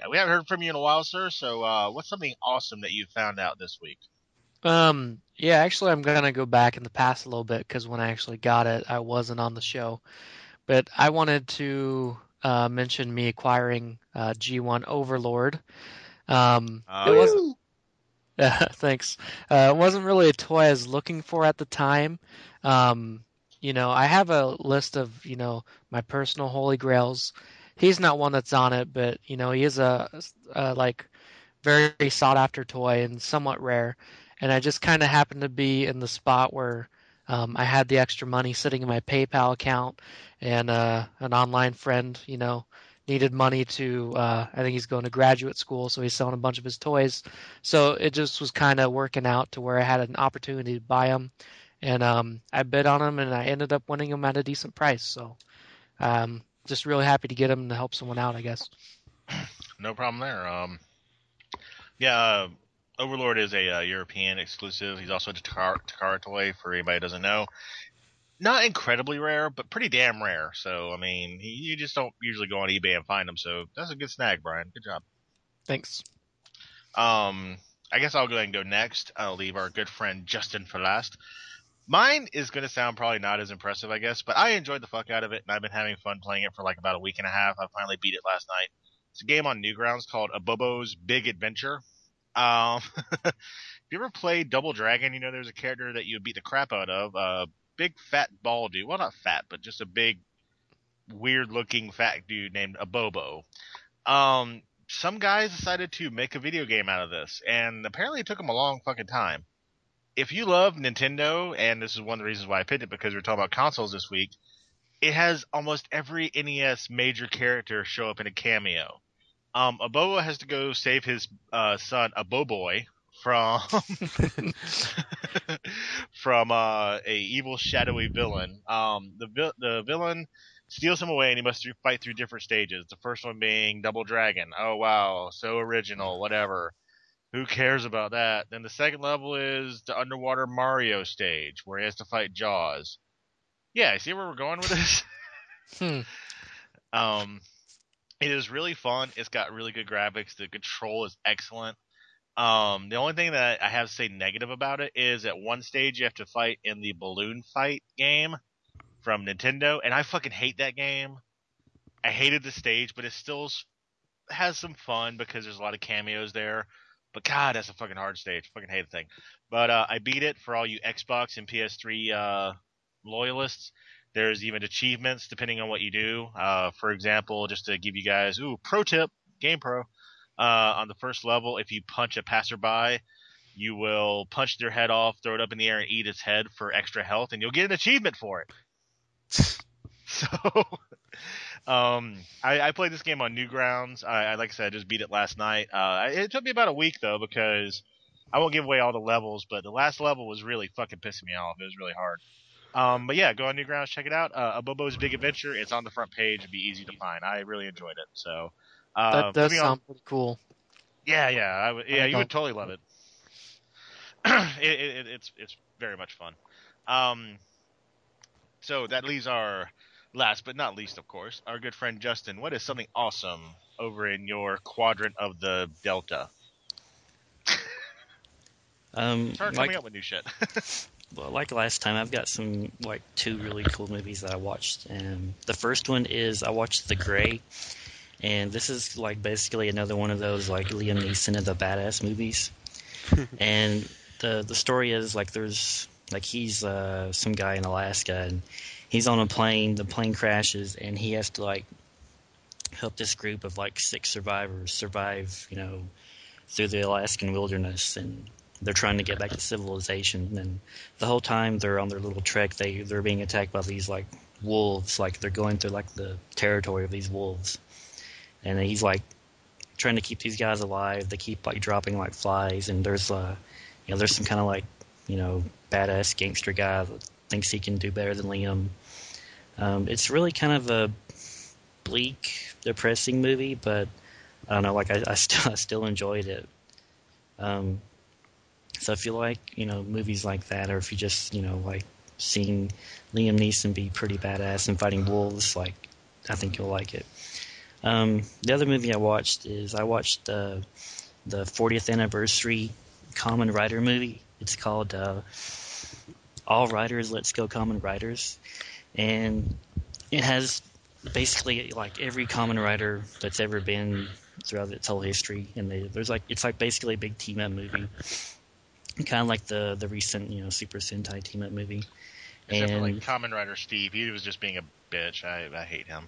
we haven't heard from you in a while, sir. So, uh, what's something awesome that you found out this week? Um, yeah, actually, I'm gonna go back in the past a little bit because when I actually got it, I wasn't on the show. But I wanted to uh, mention me acquiring uh, G1 Overlord. Um, Oh, it yeah. wasn't. thanks. Uh, it wasn't really a toy I was looking for at the time. Um, you know, I have a list of you know my personal holy grails. He's not one that's on it, but you know he is a, a like very sought after toy and somewhat rare. And I just kind of happened to be in the spot where um, I had the extra money sitting in my PayPal account, and uh, an online friend, you know, needed money to. Uh, I think he's going to graduate school, so he's selling a bunch of his toys. So it just was kind of working out to where I had an opportunity to buy them, and um, I bid on them, and I ended up winning them at a decent price. So, um, just really happy to get them to help someone out, I guess. No problem there. Um, yeah, uh, Overlord is a uh, European exclusive. He's also a Takara, Takara toy for anybody who doesn't know. Not incredibly rare, but pretty damn rare. So, I mean, he, you just don't usually go on eBay and find them. So that's a good snag, Brian. Good job. Thanks. Um, I guess I'll go ahead and go next. I'll leave our good friend Justin for last. Mine is going to sound probably not as impressive, I guess, but I enjoyed the fuck out of it, and I've been having fun playing it for like about a week and a half. I finally beat it last night. It's a game on Newgrounds called Abobo's Big Adventure. Um, if you ever played Double Dragon, you know there's a character that you would beat the crap out of. A big fat bald dude. Well, not fat, but just a big, weird looking fat dude named Abobo. Um, some guys decided to make a video game out of this, and apparently it took them a long fucking time. If you love Nintendo, and this is one of the reasons why I picked it because we are talking about consoles this week, it has almost every NES major character show up in a cameo. Um, Abobo has to go save his uh, son, Aboboy, from from uh, a evil shadowy villain. Um, the vil- the villain steals him away, and he must through- fight through different stages. The first one being Double Dragon. Oh wow, so original, whatever. Who cares about that? Then the second level is the underwater Mario stage, where he has to fight Jaws. Yeah, see where we're going with this? Hmm. Um, it is really fun. It's got really good graphics. The control is excellent. Um, the only thing that I have to say negative about it is at one stage you have to fight in the balloon fight game from Nintendo, and I fucking hate that game. I hated the stage, but it still has some fun because there's a lot of cameos there. But God, that's a fucking hard stage. Fucking hate the thing. But uh, I beat it for all you Xbox and PS3 uh, loyalists. There's even achievements depending on what you do. Uh, for example, just to give you guys, ooh, pro tip, Game Pro. Uh, on the first level, if you punch a passerby, you will punch their head off, throw it up in the air, and eat its head for extra health, and you'll get an achievement for it. so, um, I, I played this game on Newgrounds. I, I like I said, I just beat it last night. Uh, it took me about a week though because I won't give away all the levels, but the last level was really fucking pissing me off. It was really hard. Um, but yeah, go on Newgrounds, check it out. Uh, Abobo's Big Adventure. It's on the front page. It'd be easy to find. I really enjoyed it. So uh, that does moving on- sound pretty cool. yeah, yeah, I would, yeah. I You would totally love it. it, it, it. It's it's very much fun. Um, so that leaves our last but not least, of course, our good friend Justin. What is something awesome over in your quadrant of the Delta? Um, Start like, coming up with new shit. well, like last time, I've got some like two really cool movies that I watched. Um, the first one is I watched The Grey, and this is like basically another one of those like Liam Neeson of the badass movies. and the the story is like there's like he's uh, some guy in Alaska and he's on a plane. The plane crashes and he has to like help this group of like six survivors survive. You know, through the Alaskan wilderness and they're trying to get back to civilization and the whole time they're on their little trek they they're being attacked by these like wolves. Like they're going through like the territory of these wolves. And he's like trying to keep these guys alive. They keep like dropping like flies. And there's uh you know there's some kind of like you know badass gangster guy that thinks he can do better than Liam. Um, it's really kind of a bleak depressing movie but I don't know, like I, I still I still enjoyed it. Um, so if you like you know movies like that, or if you just you know like seeing Liam Neeson be pretty badass and fighting wolves, like I think you'll like it. Um, the other movie I watched is I watched uh, the 40th anniversary Kamen Rider movie. It's called uh, All Riders Let's Go Kamen Riders, and it has basically like every Kamen Rider that's ever been throughout its whole history, and they, there's like it's like basically a big team up movie, kind of like the the recent you know Super Sentai team up movie. Except for and like Kamen Rider Steve, he was just being a bitch. I I hate him.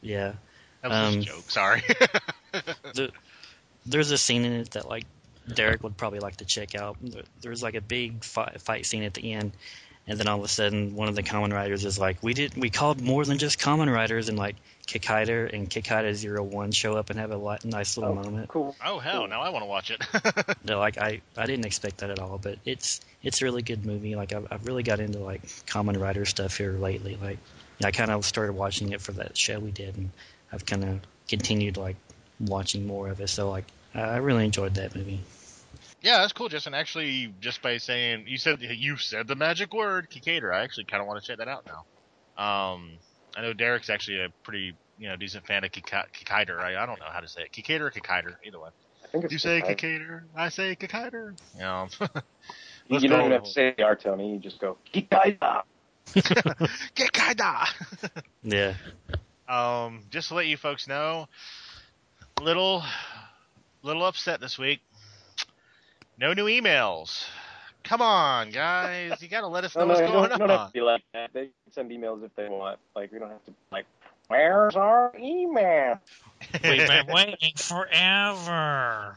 yeah, That was Um, just a joke. Sorry. the, there's a scene in it that like Derek would probably like to check out. There's like a big fight, fight scene at the end, and then all of a sudden one of the Kamen Riders is like, "We did we called more than just Kamen Riders," and like Kikaider and Kikaider Zero One show up and have a li- nice little moment. Cool. oh hell, now I want to watch it. No, like I, I didn't expect that at all, but it's it's a really good movie. Like I've, I've really got into like Kamen Rider stuff here lately. Like I kind of started watching it for that show we did, and I've kind of continued like watching more of it. So like I I really enjoyed that movie. yeah, that's cool, Justin. Actually, just by saying you said you said the magic word, Kikator, I actually kind of want to check that out now. Um, I know Derek's actually a pretty you know decent fan of Kika- I, I don't know how to say it, Kikator or Kikator, either way. I think it's You say Kikaider. I say Kikator. You know, You don't even have to say the R, Tony. You just go Kikaida. Kikaida. Yeah. Um, just to let you folks know, little, little upset this week. No new emails. Come on, guys, you gotta let us know No, no, what's you going don't, you don't have on. to be like that. They can send emails if they want. Like we don't have to like, where's our email? We've been waiting forever.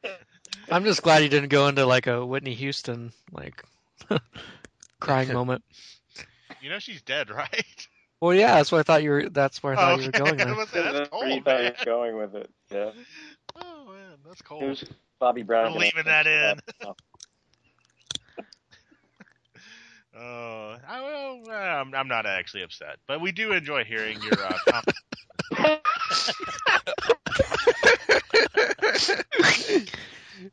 I'm just glad you didn't go into like a Whitney Houston like crying moment. You know she's dead, right? Well, yeah, that's what I thought you were. That's where I thought you were oh, Okay, going. I There. was like, that's That's where you cold, thought you were going with it. Yeah. Oh man, that's It cold. was Bobby Brown. I'm leaving that in. Oh, Uh, I, well, I'm, I'm not actually upset, but we do enjoy hearing your uh, comments.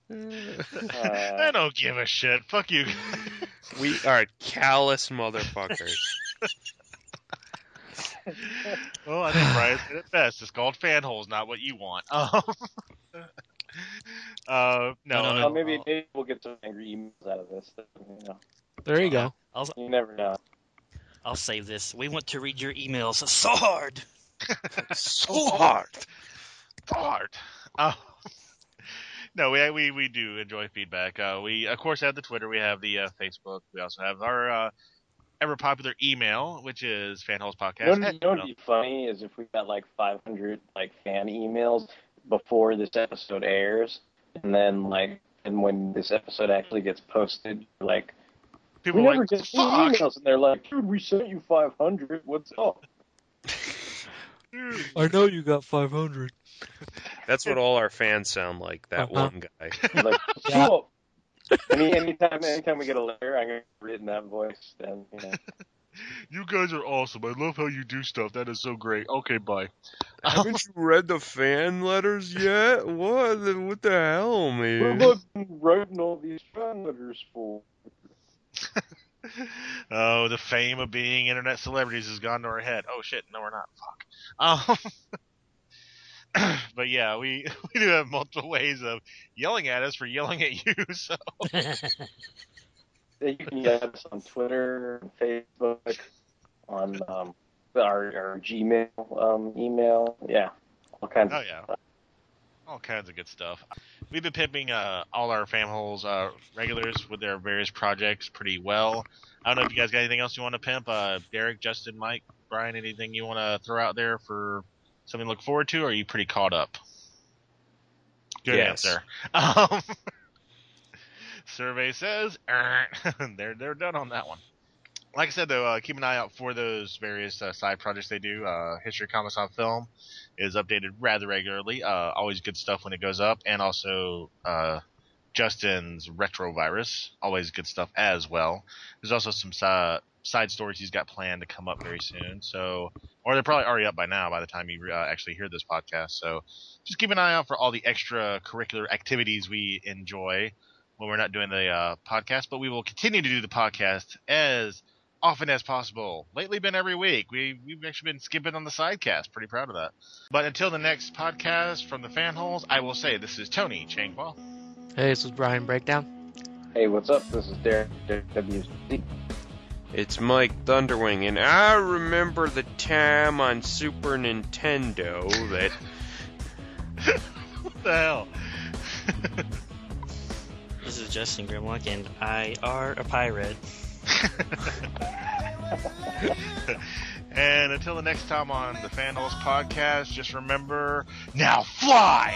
I Uh, don't give a shit. Fuck you. We are callous motherfuckers. Well, I think Brian said it best. It's called fan holes, not what you want. Um, uh, no, No, no, uh, well, maybe maybe we'll get some angry emails out of this. You, know. There you go. I'll you never know. I'll save this. We want to read your emails so hard. so hard. So hard. Uh, no, we we we do enjoy feedback. Uh, we of course have the Twitter, we have the uh, Facebook, we also have our uh, ever popular email, which is fanholespodcast. You know, you know what'd be funny is if we got like 500 like fan emails before this episode airs, and then like, and when this episode actually gets posted, like People we are never like, get any fuck. emails, and they're like, dude, we sent you 500. What's up? I know you got 500. That's what all our fans sound like. That Uh-huh. one guy. Like, Yeah. cool. Any anytime anytime we get a letter, I'm gonna read in that voice. Then you know. You guys are awesome. I love how you do stuff. That is so great. Okay, bye. Haven't you read the fan letters yet? What? the- What the hell, What man? have I been writing all these fan letters for? Oh, the fame of being internet celebrities has gone to our head. Oh shit, no, we're not. Fuck. Um, but yeah, we we do have multiple ways of yelling at us for yelling at you. So You can get us on Twitter, Facebook, on um, our, our Gmail um, email. Yeah, all kinds Oh of yeah. stuff. All kinds of good stuff. We've been pimping uh, all our fam holes uh, regulars with their various projects pretty well. I don't know if you guys got anything else you want to pimp. Uh, Derek, Justin, Mike, Brian, anything you want to throw out there for something to look forward to? Or are you pretty caught up? Good Yes. answer. Um, survey says they're they're done on that one. Like I said, though, uh, keep an eye out for those various uh, side projects they do. Uh, History of Comics on Film is updated rather regularly. Uh, always good stuff when it goes up, and also uh, Justin's Retrovirus, always good stuff as well. There's also some uh, side stories he's got planned to come up very soon. So, or they're probably already up by now by the time you uh, actually hear this podcast. So, just keep an eye out for all the extracurricular activities we enjoy when we're not doing the podcast. But we will continue to do the podcast as often as possible. Lately, been every week. We we've actually been skipping on the sidecast. Pretty proud of that. But until the next podcast from the fan holes, I will say this is Tony Changwell. Hey, this is Brian Breakdown. Hey, what's up? This is Derek, Derek WC. It's Mike Thunderwing, and I remember the time on Super Nintendo that. what the hell? This is Justin Grimlock, and I are a pirate. and until the next time on the Fan Holes podcast, just remember now fly!